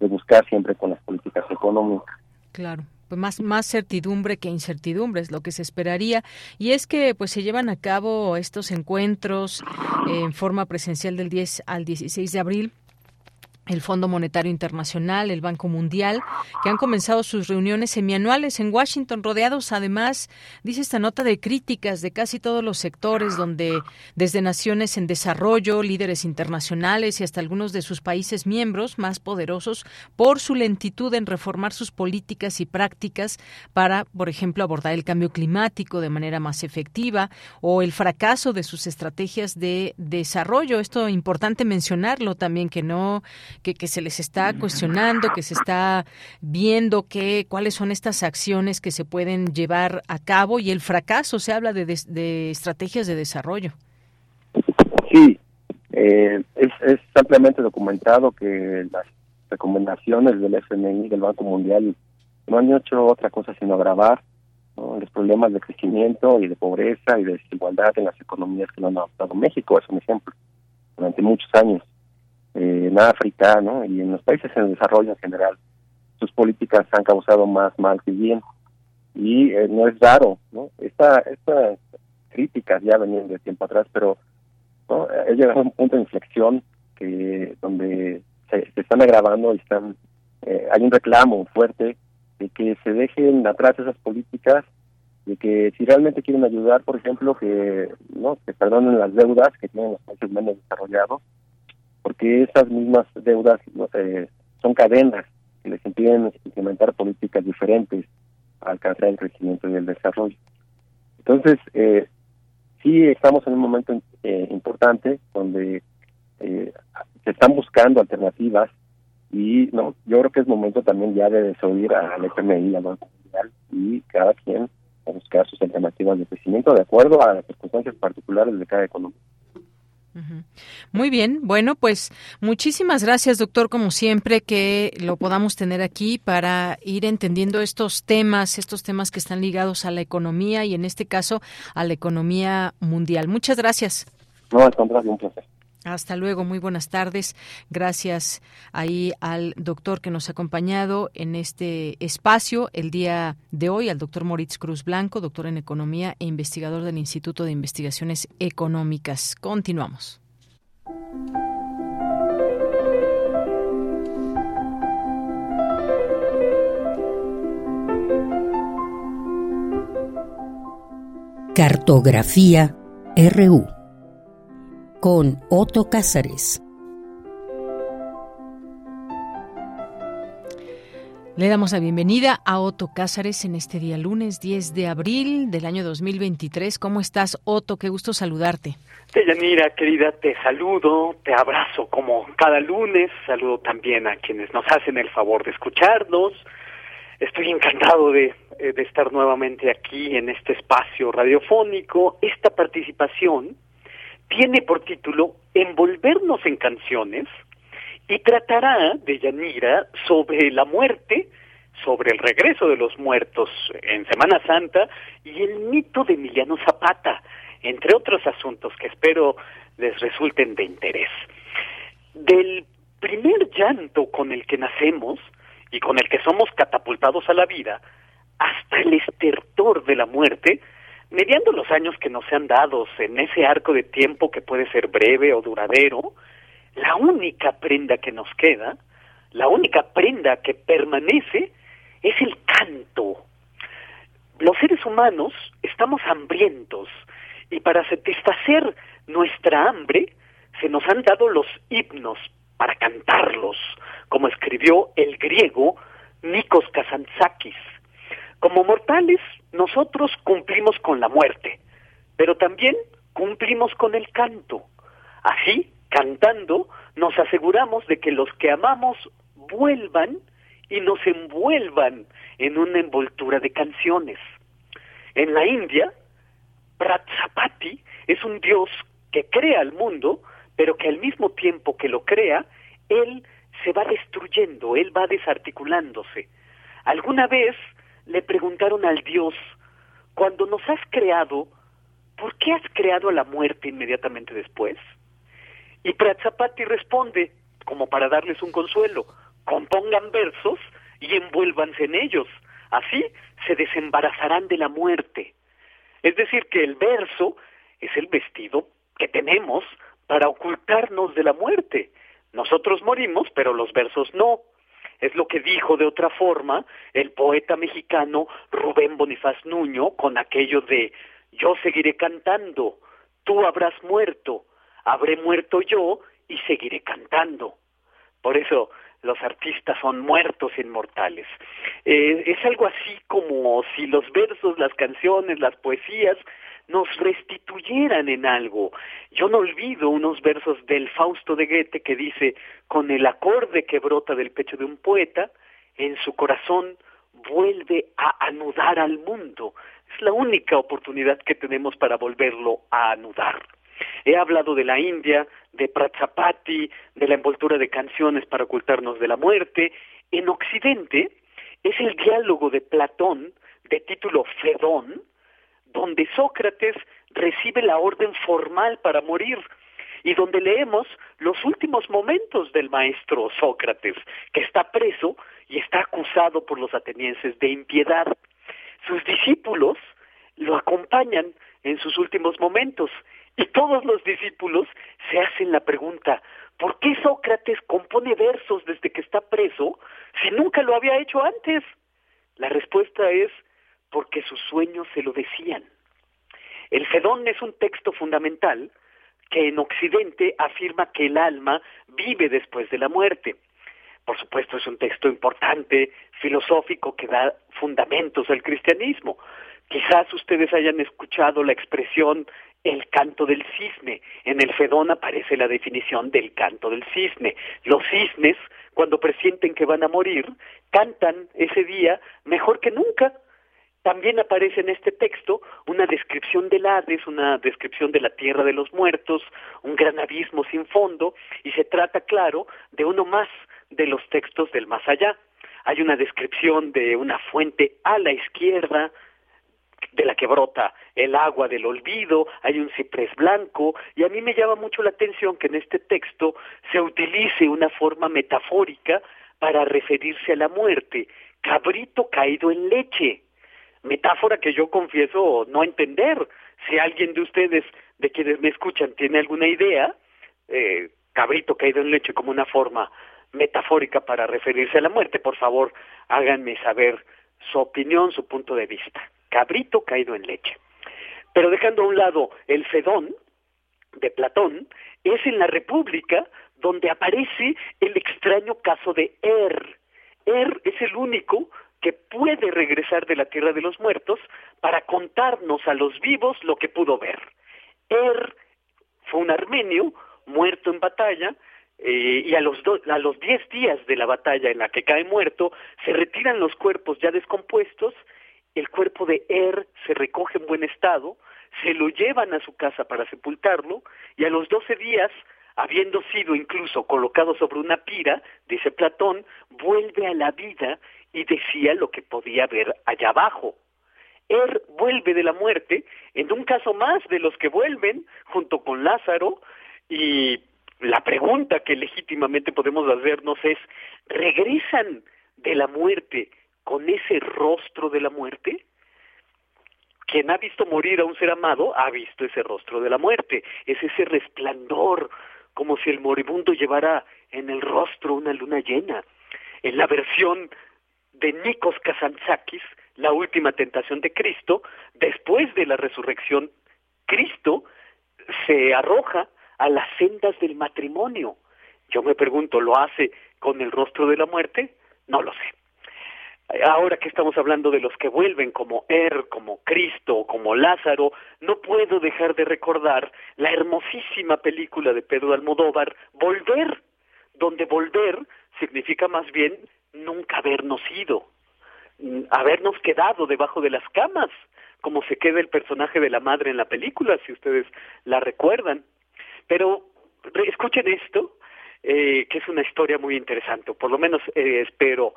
de buscar siempre con las políticas económicas. Claro pues más más certidumbre que incertidumbre es lo que se esperaría. Y es que pues se llevan a cabo estos encuentros en forma presencial del 10 al 16 de abril el Fondo Monetario Internacional, el Banco Mundial, que han comenzado sus reuniones semianuales en Washington, rodeados además, dice esta nota, de críticas de casi todos los sectores, donde desde naciones en desarrollo, líderes internacionales y hasta algunos de sus países miembros más poderosos, por su lentitud en reformar sus políticas y prácticas para, por ejemplo, abordar el cambio climático de manera más efectiva o el fracaso de sus estrategias de desarrollo. Esto es importante mencionarlo también, que no que, se les está cuestionando, que se está viendo que, cuáles son estas acciones que se pueden llevar a cabo y el fracaso, se habla de, de, estrategias de desarrollo. Sí, eh, es, es ampliamente documentado que las recomendaciones del FMI, del Banco Mundial, no han hecho otra cosa sino agravar los problemas de crecimiento y de pobreza y de desigualdad en las economías que lo han adoptado. México es un ejemplo, durante muchos años. En África ¿no? y en los países en desarrollo en general, sus políticas han causado más mal que bien. Y eh, no es raro, ¿no? Esta, estas críticas ya venían de tiempo atrás, pero ¿no? ha llegado a un punto de inflexión que donde se, están agravando y están eh, hay un reclamo fuerte de que se dejen atrás esas políticas de que si realmente quieren ayudar, por ejemplo, que no que perdonen las deudas que tienen los países menos desarrollados porque esas mismas deudas eh, son cadenas que les impiden implementar políticas diferentes a alcanzar el crecimiento y el desarrollo. Entonces, eh, sí estamos en un momento eh, importante donde eh, se están buscando alternativas y no yo creo que es momento también ya de desoír al FMI, al Banco Mundial y cada quien a buscar sus alternativas de crecimiento de acuerdo a las circunstancias particulares de cada economía. Muy bien, bueno, pues muchísimas gracias, doctor, como siempre, que lo podamos tener aquí para ir entendiendo estos temas, estos temas que están ligados a la economía y en este caso a la economía mundial. Muchas gracias. No, al contrario, un placer. Hasta luego, muy buenas tardes. Gracias ahí al doctor que nos ha acompañado en este espacio el día de hoy, al doctor Moritz Cruz Blanco, doctor en Economía e investigador del Instituto de Investigaciones Económicas. Continuamos. Cartografía RU con Otto Cázares. Le damos la bienvenida a Otto Cázares en este día lunes 10 de abril del año 2023. ¿Cómo estás, Otto? Qué gusto saludarte. Deyanira, querida, te saludo, te abrazo como cada lunes, saludo también a quienes nos hacen el favor de escucharnos. Estoy encantado de, eh, de estar nuevamente aquí en este espacio radiofónico. Esta participación tiene por título Envolvernos en canciones y tratará de Yanira sobre la muerte, sobre el regreso de los muertos en Semana Santa y el mito de Emiliano Zapata, entre otros asuntos que espero les resulten de interés. Del primer llanto con el que nacemos y con el que somos catapultados a la vida, hasta el estertor de la muerte, mediando los años que nos sean dados en ese arco de tiempo que puede ser breve o duradero, la única prenda que nos queda, la única prenda que permanece, es el canto. Los seres humanos estamos hambrientos y para satisfacer nuestra hambre se nos han dado los himnos para cantarlos, como escribió el griego Nikos Kazantzakis. Como mortales, nosotros cumplimos con la muerte, pero también cumplimos con el canto. Así, cantando, nos aseguramos de que los que amamos vuelvan y nos envuelvan en una envoltura de canciones. En la India, Pratsapati es un dios que crea el mundo, pero que al mismo tiempo que lo crea, él se va destruyendo, él va desarticulándose. Alguna vez le preguntaron al dios, cuando nos has creado, ¿por qué has creado a la muerte inmediatamente después? Y Pratzapati responde, como para darles un consuelo, compongan versos y envuélvanse en ellos. Así se desembarazarán de la muerte. Es decir, que el verso es el vestido que tenemos para ocultarnos de la muerte. Nosotros morimos, pero los versos no. Es lo que dijo de otra forma el poeta mexicano Rubén Bonifaz Nuño con aquello de yo seguiré cantando, tú habrás muerto, habré muerto yo y seguiré cantando. Por eso los artistas son muertos inmortales. Eh, es algo así como si los versos, las canciones, las poesías nos restituyeran en algo. Yo no olvido unos versos del Fausto de Goethe que dice, con el acorde que brota del pecho de un poeta, en su corazón vuelve a anudar al mundo. Es la única oportunidad que tenemos para volverlo a anudar. He hablado de la India, de Pratsapati, de la envoltura de canciones para ocultarnos de la muerte. En Occidente es el diálogo de Platón, de título Fedón, donde Sócrates recibe la orden formal para morir y donde leemos los últimos momentos del maestro Sócrates, que está preso y está acusado por los atenienses de impiedad. Sus discípulos lo acompañan en sus últimos momentos y todos los discípulos se hacen la pregunta, ¿por qué Sócrates compone versos desde que está preso si nunca lo había hecho antes? La respuesta es porque sus sueños se lo decían. El Fedón es un texto fundamental que en Occidente afirma que el alma vive después de la muerte. Por supuesto es un texto importante, filosófico, que da fundamentos al cristianismo. Quizás ustedes hayan escuchado la expresión el canto del cisne. En el Fedón aparece la definición del canto del cisne. Los cisnes, cuando presienten que van a morir, cantan ese día mejor que nunca. También aparece en este texto una descripción del Hades, una descripción de la tierra de los muertos, un gran abismo sin fondo, y se trata, claro, de uno más de los textos del más allá. Hay una descripción de una fuente a la izquierda, de la que brota el agua del olvido, hay un ciprés blanco, y a mí me llama mucho la atención que en este texto se utilice una forma metafórica para referirse a la muerte, cabrito caído en leche, metáfora que yo confieso no entender. Si alguien de ustedes, de quienes me escuchan, tiene alguna idea, eh, cabrito caído en leche como una forma metafórica para referirse a la muerte, por favor háganme saber su opinión, su punto de vista cabrito caído en leche. Pero dejando a un lado el Fedón de Platón, es en la República donde aparece el extraño caso de Er. Er es el el único que puede regresar de la tierra de los muertos para contarnos a los vivos lo que pudo ver. Er fue un armenio muerto en batalla eh, y a los, a los diez días de la batalla en la que cae muerto se retiran los cuerpos ya descompuestos, el cuerpo de Er se recoge en buen estado, se lo llevan a su casa para sepultarlo y a los doce días habiendo sido incluso colocado sobre una pira, dice Platón, vuelve a la vida y decía lo que podía ver allá abajo. Él vuelve de la muerte, en un caso más de los que vuelven, junto con Lázaro, y la pregunta que legítimamente podemos hacernos es, ¿regresan de la muerte con ese rostro de la muerte? Quien ha visto morir a un ser amado ha visto ese rostro de la muerte, es ese resplandor, como si el moribundo llevara en el rostro una luna llena. En la versión de Nikos Kazantzakis, La última tentación de Cristo, después de la resurrección, Cristo se arroja a las sendas del matrimonio. Yo me pregunto, ¿lo hace con el rostro de la muerte? No lo sé. Ahora que estamos hablando de los que vuelven como Er, como Cristo, como Lázaro, no puedo dejar de recordar la hermosísima película de Pedro Almodóvar, Volver, donde volver significa más bien nunca habernos ido, habernos quedado debajo de las camas, como se queda el personaje de la madre en la película, si ustedes la recuerdan. Pero escuchen esto, eh, que es una historia muy interesante, por lo menos eh, espero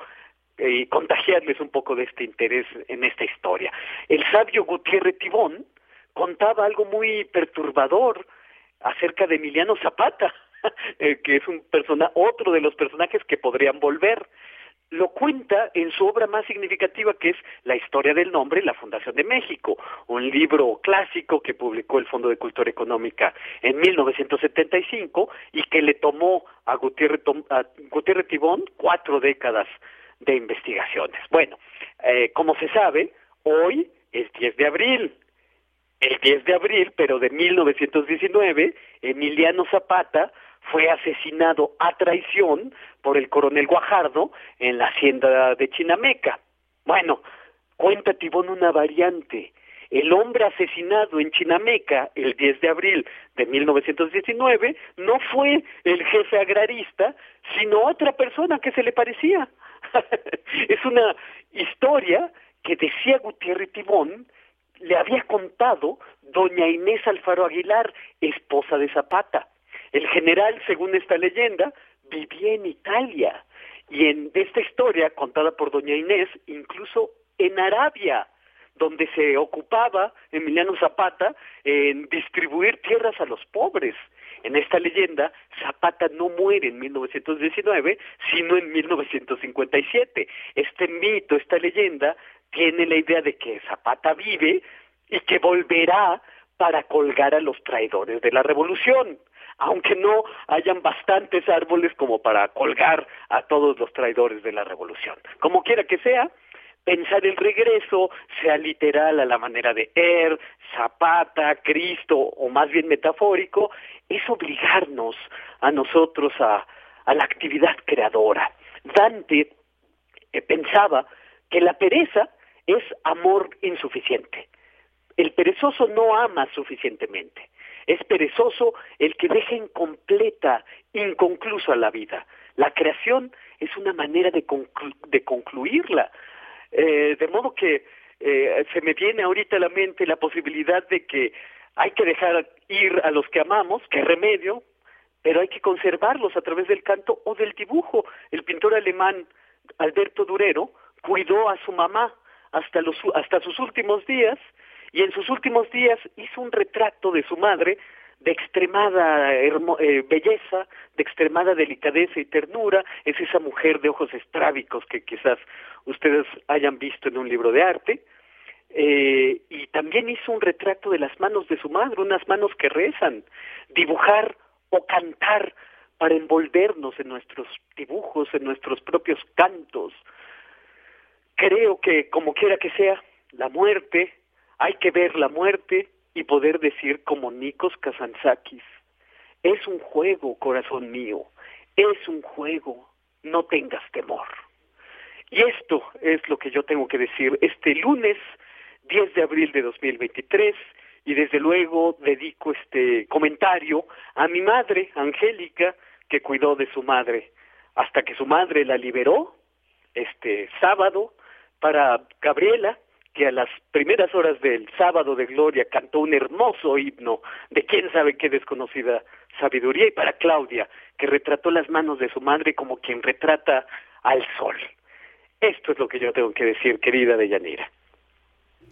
eh, contagiarles un poco de este interés en esta historia. El sabio Gutiérrez Tibón contaba algo muy perturbador acerca de Emiliano Zapata, que es un persona, otro de los personajes que podrían volver lo cuenta en su obra más significativa que es La historia del nombre, la Fundación de México, un libro clásico que publicó el Fondo de Cultura Económica en 1975 y que le tomó a Gutiérrez, Tibón cuatro décadas de investigaciones. Bueno, eh, como se sabe, hoy es 10 de abril. El 10 de abril, pero de 1919, Emiliano Zapata fue asesinado a traición por el coronel Guajardo en la hacienda de Chinameca. Bueno, cuenta Tibón una variante. El hombre asesinado en Chinameca el 10 de abril de 1919 no fue el jefe agrarista, sino otra persona que se le parecía. es una historia que decía Gutiérrez Tibón le había contado doña Inés Alfaro Aguilar, esposa de Zapata. El general, según esta leyenda, vivía en Italia y en esta historia contada por doña Inés, incluso en Arabia, donde se ocupaba Emiliano Zapata en distribuir tierras a los pobres. En esta leyenda, Zapata no muere en 1919, sino en 1957. Este mito, esta leyenda, tiene la idea de que Zapata vive y que volverá para colgar a los traidores de la revolución aunque no hayan bastantes árboles como para colgar a todos los traidores de la revolución. Como quiera que sea, pensar el regreso, sea literal a la manera de Er, Zapata, Cristo, o más bien metafórico, es obligarnos a nosotros a, la actividad creadora. Dante eh, pensaba que la pereza es amor insuficiente. El perezoso no ama suficientemente. Es perezoso el que deja incompleta, inconclusa la vida. La creación es una manera de, de concluirla. Eh, de modo que eh, se me viene ahorita a la mente la posibilidad de que hay que dejar ir a los que amamos, que remedio, pero hay que conservarlos a través del canto o del dibujo. El pintor alemán Alberto Durero cuidó a su mamá hasta, los, hasta sus últimos días y en sus últimos días hizo un retrato de su madre de extremada eh, belleza, de extremada delicadeza y ternura, es esa mujer de ojos estrábicos que quizás ustedes hayan visto en un libro de arte, eh, y también hizo un retrato de las manos de su madre, unas manos que rezan, dibujar o cantar para envolvernos en nuestros dibujos, en nuestros propios cantos. Creo que, como quiera que sea, la muerte, hay que ver la muerte y poder decir como Nikos Kazantzakis, es un juego, corazón mío, es un juego, no tengas temor. Y esto es lo que yo tengo que decir este lunes 10 de abril de 2023 y desde luego dedico este comentario a mi madre, Angélica, que cuidó de su madre hasta que su madre la liberó este sábado para Gabriela, que a las primeras horas del sábado de gloria cantó un hermoso himno de quién sabe qué desconocida sabiduría, y para Claudia, que retrató las manos de su madre como quien retrata al sol. Esto es lo que yo tengo que decir, querida Deyanira.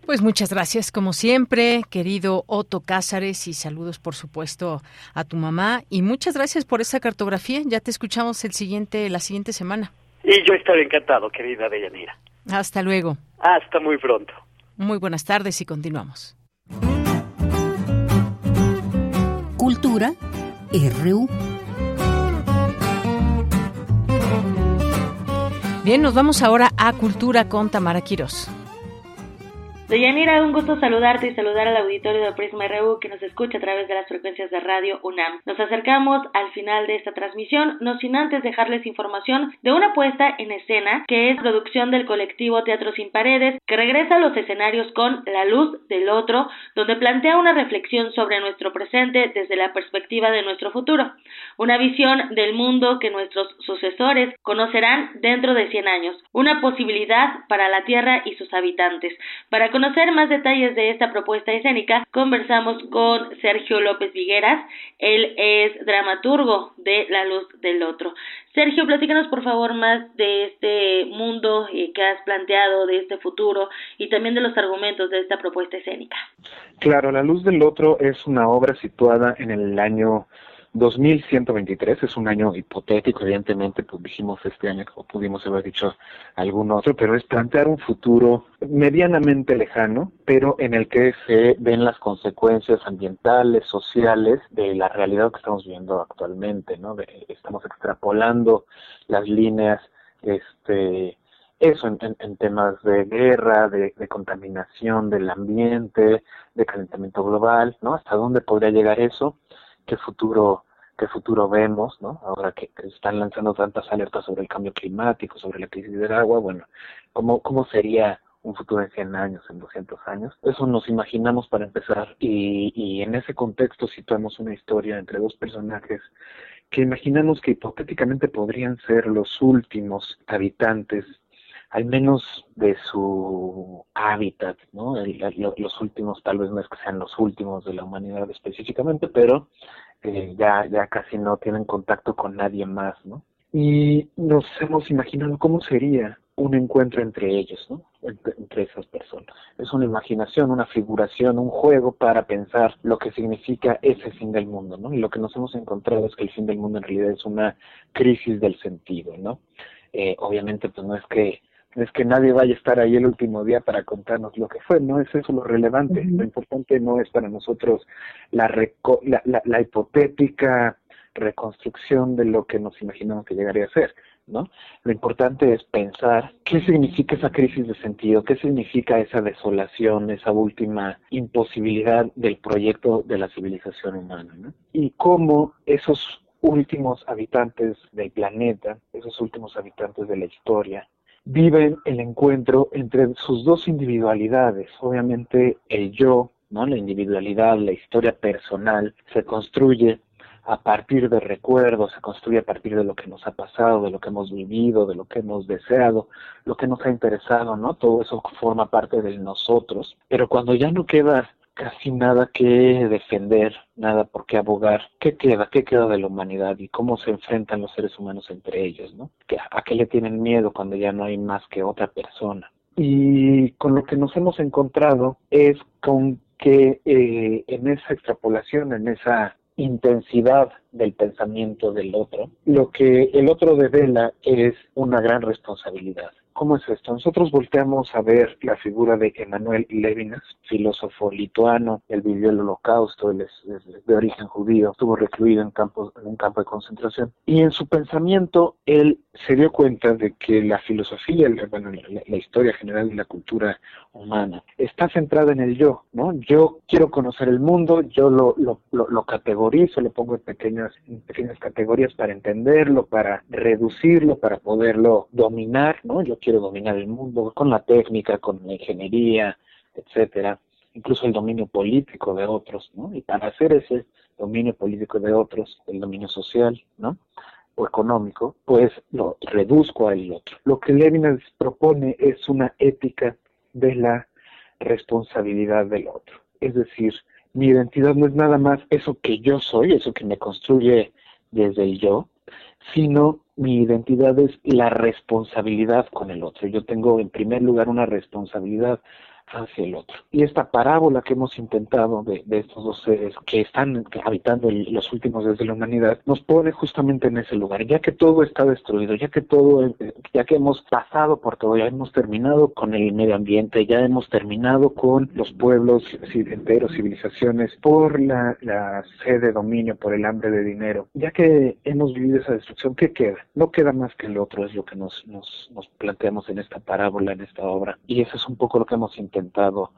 Pues muchas gracias, como siempre, querido Otto Cázares, y saludos, por supuesto, a tu mamá. Y muchas gracias por esa cartografía. Ya te escuchamos el siguiente, la siguiente semana. Y yo estaré encantado, querida Deyanira. Hasta luego. Hasta muy pronto. Muy buenas tardes y continuamos. Cultura RU. Bien, nos vamos ahora a Cultura con Tamara Quirós. Deyanira, un gusto saludarte y saludar al auditorio de Prisma RU que nos escucha a través de las frecuencias de Radio UNAM. Nos acercamos al final de esta transmisión, no sin antes dejarles información de una puesta en escena que es producción del colectivo Teatro Sin Paredes, que regresa a los escenarios con La Luz del Otro, donde plantea una reflexión sobre nuestro presente desde la perspectiva de nuestro futuro, una visión del mundo que nuestros sucesores conocerán dentro de 100 años, una posibilidad para la Tierra y sus habitantes. Para conocer más detalles de esta propuesta escénica, conversamos con Sergio López Vigueras. Él es dramaturgo de La Luz del Otro. Sergio, platícanos por favor más de este mundo eh, que has planteado, de este futuro y también de los argumentos de esta propuesta escénica. Claro, La Luz del Otro es una obra situada en el año 2123 es un año hipotético, evidentemente, pues dijimos este año, como pudimos haber dicho algún otro, pero es plantear un futuro medianamente lejano, pero en el que se ven las consecuencias ambientales, sociales de la realidad que estamos viviendo actualmente, ¿no? estamos extrapolando las líneas, este, eso en, temas de guerra, de, de, contaminación del ambiente, de calentamiento global, ¿no? ¿Hasta dónde podría llegar eso? ¿Qué futuro qué futuro vemos, ¿no? Ahora que, están lanzando tantas alertas sobre el cambio climático, sobre la crisis del agua, bueno, ¿cómo, cómo sería un futuro en 100 años, en 200 años? Eso nos imaginamos para empezar y, y en ese contexto situamos una historia entre dos personajes que imaginamos que hipotéticamente podrían ser los últimos habitantes al menos de su hábitat, ¿no? los últimos, tal vez no es que sean los últimos de la humanidad específicamente, pero eh, ya, ya casi no tienen contacto con nadie más, ¿no? Y nos hemos imaginado cómo sería un encuentro entre ellos, ¿no? Entre, esas personas. Es una imaginación, una figuración, un juego para pensar lo que significa ese fin del mundo, ¿no? Y lo que nos hemos encontrado es que el fin del mundo en realidad es una crisis del sentido, ¿no? Eh, obviamente, pues no es que es que nadie vaya a estar ahí el último día para contarnos lo que fue, no es eso lo relevante, lo importante no es para nosotros la, la, la, hipotética reconstrucción de lo que nos imaginamos que llegaría a ser, ¿no? Lo importante es pensar qué significa esa crisis de sentido, qué significa esa desolación, esa última imposibilidad del proyecto de la civilización humana, ¿no? Y cómo esos últimos habitantes del planeta, esos últimos habitantes de la historia, viven el encuentro entre sus dos individualidades. Obviamente el yo, ¿no? La individualidad, la historia personal se construye a partir de recuerdos, se construye a partir de lo que nos ha pasado, de lo que hemos vivido, de lo que hemos deseado, lo que nos ha interesado, ¿no? Todo eso forma parte de nosotros. Pero cuando ya no queda casi nada que defender, nada por qué abogar. ¿Qué queda? ¿Qué queda de la humanidad? ¿Y cómo se enfrentan los seres humanos entre ellos? ¿no? ¿A qué le tienen miedo cuando ya no hay más que otra persona? Y con lo que nos hemos encontrado es con que eh, en esa extrapolación, en esa intensidad del pensamiento del otro, lo que el otro devela es una gran responsabilidad. ¿Cómo es esto? Nosotros volteamos a ver la figura de Emanuel Levinas, filósofo lituano, él vivió el holocausto, él es, de origen judío, estuvo recluido en, en un campo de concentración, y en su pensamiento él se dio cuenta de que la filosofía, bueno, la, historia general de la cultura humana está centrada en el yo, ¿no? Yo quiero conocer el mundo, yo lo, lo, lo, categorizo, lo pongo en pequeñas, pequeñas categorías para entenderlo, para reducirlo, para poderlo dominar, ¿no? Yo quiere dominar el mundo con la técnica, con la ingeniería, etcétera, incluso el dominio político de otros, ¿no? Y para hacer ese dominio político de otros, el dominio social, ¿no? o económico, pues lo reduzco al otro. Lo que Levinas propone es una ética de la responsabilidad del otro. Es decir, mi identidad no es nada más eso que yo soy, eso que me construye desde el yo, sino mi identidad es la responsabilidad con el otro. Yo tengo en primer lugar una responsabilidad hacia el otro. Y esta parábola que hemos intentado de, estos dos seres que están habitando los últimos días de la humanidad nos pone justamente en ese lugar, ya que todo está destruido, ya que todo, ya que hemos pasado por todo, ya hemos terminado con el medio ambiente, ya hemos terminado con los pueblos enteros, civilizaciones, por la, la sed de dominio, por el hambre de dinero, ya que hemos vivido esa destrucción, ¿qué queda? No queda más que el otro, es lo que nos, nos, nos planteamos en esta parábola, en esta obra, y eso es un poco lo que hemos intentado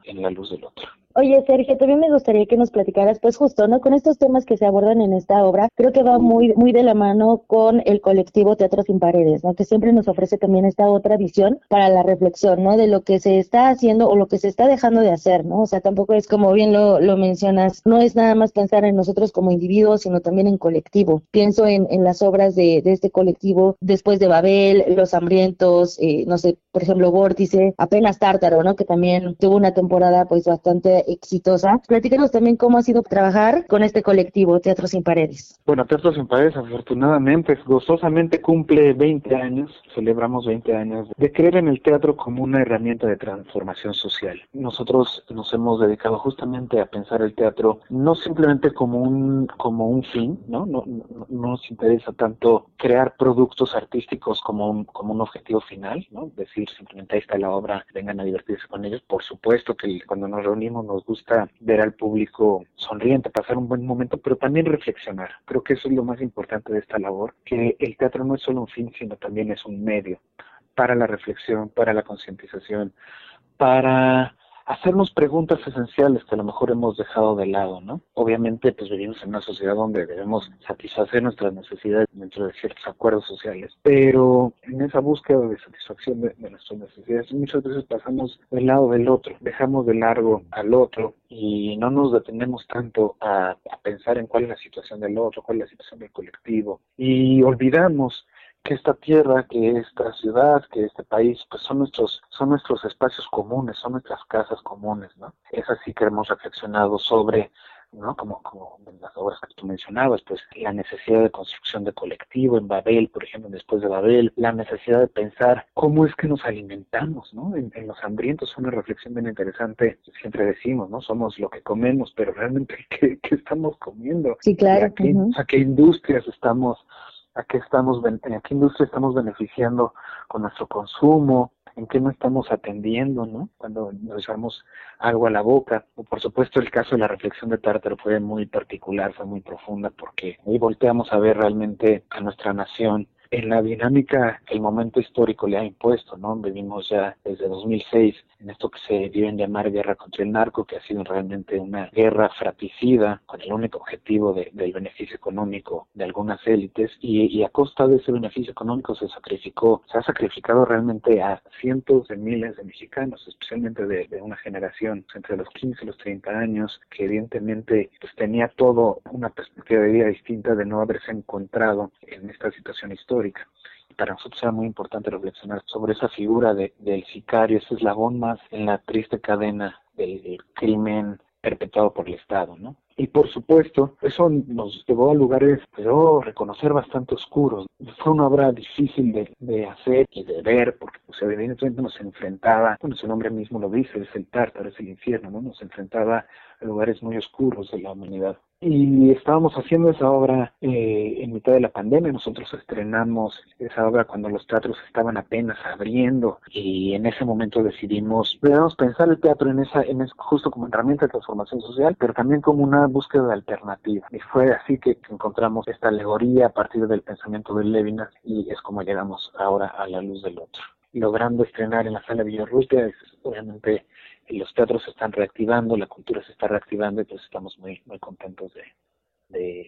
en la luz del otro. Oye, Sergio, también me gustaría que nos platicaras, pues justo, ¿no? Con estos temas que se abordan en esta obra, creo que va muy, muy de la mano con el colectivo Teatro Sin Paredes, ¿no? Que siempre nos ofrece también esta otra visión para la reflexión, ¿no? De lo que se está haciendo o lo que se está dejando de hacer, ¿no? O sea, tampoco es como bien lo, lo mencionas, no es nada más pensar en nosotros como individuos, sino también en colectivo. Pienso en, en las obras de, de este colectivo después de Babel, Los Hambrientos, eh, no sé, por ejemplo, Vórtice, apenas Tártaro, ¿no? Que también tuvo una temporada pues bastante exitosa. Platícanos también cómo ha sido trabajar con este colectivo Teatro Sin Paredes. Bueno, Teatro Sin Paredes afortunadamente, gozosamente cumple 20 años, celebramos 20 años de creer en el teatro como una herramienta de transformación social. Nosotros nos hemos dedicado justamente a pensar el teatro no simplemente como un como un fin, ¿no? No, no, nos interesa tanto crear productos artísticos como un como un objetivo final, ¿no? Decir simplemente ahí está la obra, vengan a divertirse con ellos. Por supuesto que cuando nos reunimos nos gusta ver al público sonriente, pasar un buen momento, pero también reflexionar. Creo que eso es lo más importante de esta labor, que el teatro no es solo un fin, sino también es un medio para la reflexión, para la concientización, para hacernos preguntas esenciales que a lo mejor hemos dejado de lado, ¿no? Obviamente, pues vivimos en una sociedad donde debemos satisfacer nuestras necesidades dentro de ciertos acuerdos sociales, pero en esa búsqueda de satisfacción de, nuestras necesidades muchas veces pasamos del lado del otro, dejamos de largo al otro y no nos detenemos tanto a, a pensar en cuál es la situación del otro, cuál es la situación del colectivo y olvidamos que esta tierra, que esta ciudad, que este país, pues son nuestros, son nuestros espacios comunes, son nuestras casas comunes, ¿no? Es así que hemos reflexionado sobre, ¿no? Como, como en las obras que tú mencionabas, pues la necesidad de construcción de colectivo en Babel, por ejemplo, después de Babel, la necesidad de pensar cómo es que nos alimentamos, ¿no? En, los hambrientos, una reflexión bien interesante, siempre decimos, ¿no? Somos lo que comemos, pero realmente, ¿qué, qué estamos comiendo? Sí, claro. ¿A qué, ¿A qué industrias estamos a qué estamos, en qué industria estamos beneficiando con nuestro consumo, en qué no estamos atendiendo, ¿no? Cuando nos echamos algo a la boca. O por supuesto el caso de la reflexión de Tártaro fue muy particular, fue muy profunda, porque ahí volteamos a ver realmente a nuestra nación en la dinámica que el momento histórico le ha impuesto, ¿no? Vivimos ya desde 2006 en esto que se dio en llamar guerra contra el narco, que ha sido realmente una guerra fratricida con el único objetivo del beneficio económico de algunas élites y, a costa de ese beneficio económico se sacrificó, se ha sacrificado realmente a cientos de miles de mexicanos, especialmente de, una generación entre los 15 y los 30 años, que evidentemente pues, tenía todo una perspectiva de vida distinta de no haberse encontrado en esta situación histórica y para nosotros era muy importante reflexionar sobre esa figura de, del sicario, ese eslabón más en la triste cadena del, crimen perpetrado por el Estado, ¿no? Y por supuesto, eso nos llevó a lugares, pero reconocer bastante oscuros. Fue una obra difícil de, de hacer y de ver, porque pues, evidentemente nos enfrentaba, bueno, su nombre mismo lo dice, es el tártaro, es el infierno, ¿no? Nos enfrentaba a lugares muy oscuros de la humanidad y estábamos haciendo esa obra eh, en mitad de la pandemia. Nosotros estrenamos esa obra cuando los teatros estaban apenas abriendo y en ese momento decidimos, debemos pensar el teatro en esa, en justo como herramienta de transformación social, pero también como una búsqueda de alternativa. Y fue así que, encontramos esta alegoría a partir del pensamiento de Levinas y es como llegamos ahora a la luz del otro. Logrando estrenar en la sala Villarrutia es obviamente los teatros se están reactivando, la cultura se está reactivando y pues estamos muy, muy contentos de, de,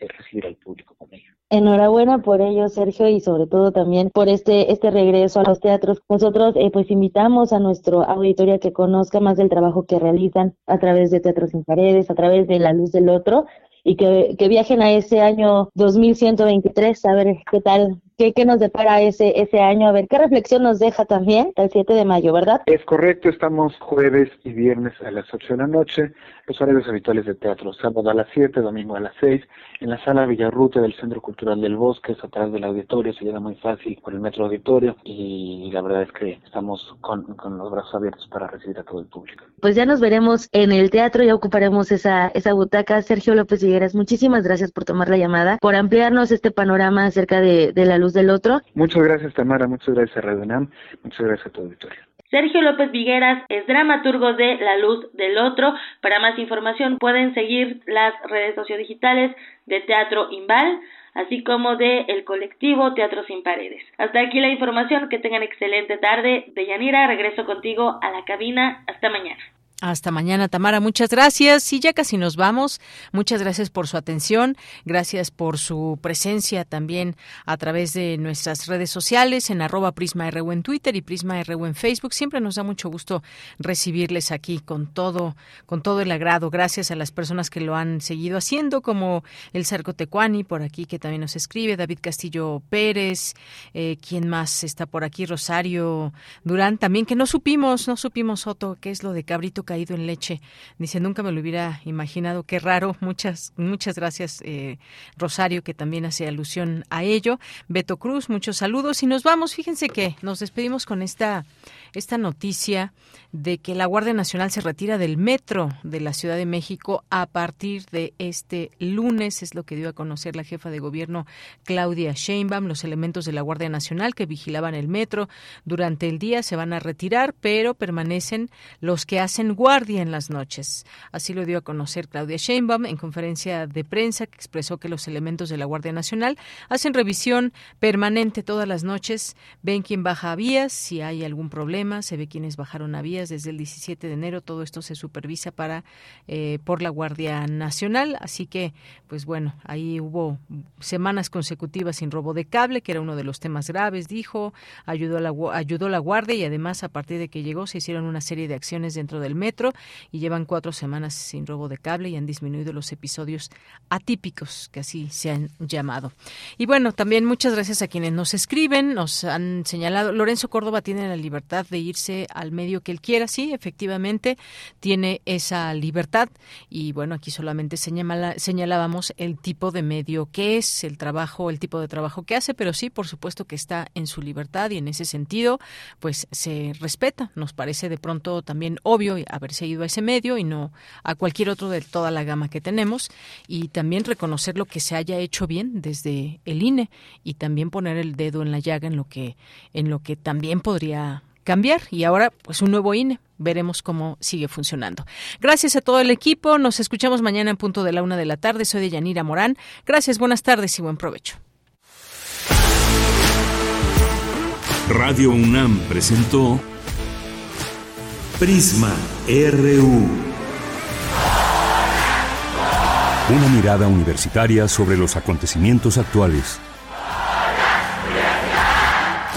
recibir al público con ello. Enhorabuena por ello, Sergio, y sobre todo también por este este regreso a los teatros. Nosotros eh, pues invitamos a nuestro auditorio a que conozca más del trabajo que realizan a través de Teatros sin Paredes, a través de La Luz del Otro, y que, que viajen a ese año 2123 a ver qué tal ¿Qué, ¿Qué, nos depara ese, ese año? A ver, ¿qué reflexión nos deja también el 7 de mayo, verdad? Es correcto, estamos jueves y viernes a las 8 de la noche, los horarios habituales de teatro, sábado a las 7, domingo a las 6, en la sala Villarrute del Centro Cultural del Bosque, es atrás del auditorio, se llega muy fácil por el metro auditorio y la verdad es que estamos con, con los brazos abiertos para recibir a todo el público. Pues ya nos veremos en el teatro, ya ocuparemos esa, esa butaca. Sergio López Higueras, muchísimas gracias por tomar la llamada, por ampliarnos este panorama acerca de, de la del otro. Muchas gracias, Tamara. Muchas gracias a Radio Muchas gracias a tu auditorio. Sergio López Vigueras es dramaturgo de La Luz del Otro. Para más información pueden seguir las redes sociodigitales de Teatro Imbal, así como de el colectivo Teatro Sin Paredes. Hasta aquí la información. Que tengan excelente tarde. De Yanira, regreso contigo a la cabina. Hasta mañana. Hasta mañana, Tamara. Muchas gracias. Y ya casi nos vamos. Muchas gracias por su atención. Gracias por su presencia también a través de nuestras redes sociales en arroba Prisma RU en Twitter y Prisma RU en Facebook. Siempre nos da mucho gusto recibirles aquí con todo, con todo el agrado. Gracias a las personas que lo han seguido haciendo, como el Cerco Tecuani por aquí, que también nos escribe, David Castillo Pérez, eh, ¿quién más está por aquí? Rosario Durán, también que no supimos, no supimos, Otto, qué es lo de Cabrito caído en leche. Dice, nunca me lo hubiera imaginado, qué raro. Muchas, muchas gracias, eh, Rosario, que también hace alusión a ello. Beto Cruz, muchos saludos y nos vamos. Fíjense que nos despedimos con esta, esta noticia de que la Guardia Nacional se retira del metro de la Ciudad de México a partir de este lunes, es lo que dio a conocer la jefa de gobierno Claudia Sheinbaum. Los elementos de la Guardia Nacional que vigilaban el metro durante el día se van a retirar, pero permanecen los que hacen guardia en las noches. Así lo dio a conocer Claudia Sheinbaum en conferencia de prensa que expresó que los elementos de la Guardia Nacional hacen revisión permanente todas las noches, ven quién baja a vías, si hay algún problema, se ve quiénes bajaron a vías desde el 17 de enero. Todo esto se supervisa para eh, por la Guardia Nacional, así que pues bueno, ahí hubo semanas consecutivas sin robo de cable, que era uno de los temas graves, dijo, ayudó a la ayudó la Guardia y además a partir de que llegó se hicieron una serie de acciones dentro del metro y llevan cuatro semanas sin robo de cable y han disminuido los episodios atípicos, que así se han llamado. Y bueno, también muchas gracias a quienes nos escriben, nos han señalado, Lorenzo Córdoba tiene la libertad de irse al medio que él quiera, sí, efectivamente, tiene esa libertad. Y bueno, aquí solamente señalábamos el tipo de medio que es, el trabajo, el tipo de trabajo que hace, pero sí, por supuesto que está en su libertad y en ese sentido, pues se respeta, nos parece de pronto también obvio haberse ido a ese medio y no a cualquier otro de toda la gama que tenemos. Y también reconocer lo que se haya hecho bien desde el INE y también poner el dedo en la llaga en lo que en lo que también podría cambiar y ahora pues un nuevo INE. Veremos cómo sigue funcionando. Gracias a todo el equipo. Nos escuchamos mañana en punto de la una de la tarde. Soy de Yanira Morán. Gracias, buenas tardes y buen provecho. Radio UNAM presentó Prisma RU. Una mirada universitaria sobre los acontecimientos actuales.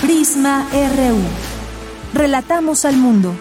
Prisma RU. Relatamos al mundo.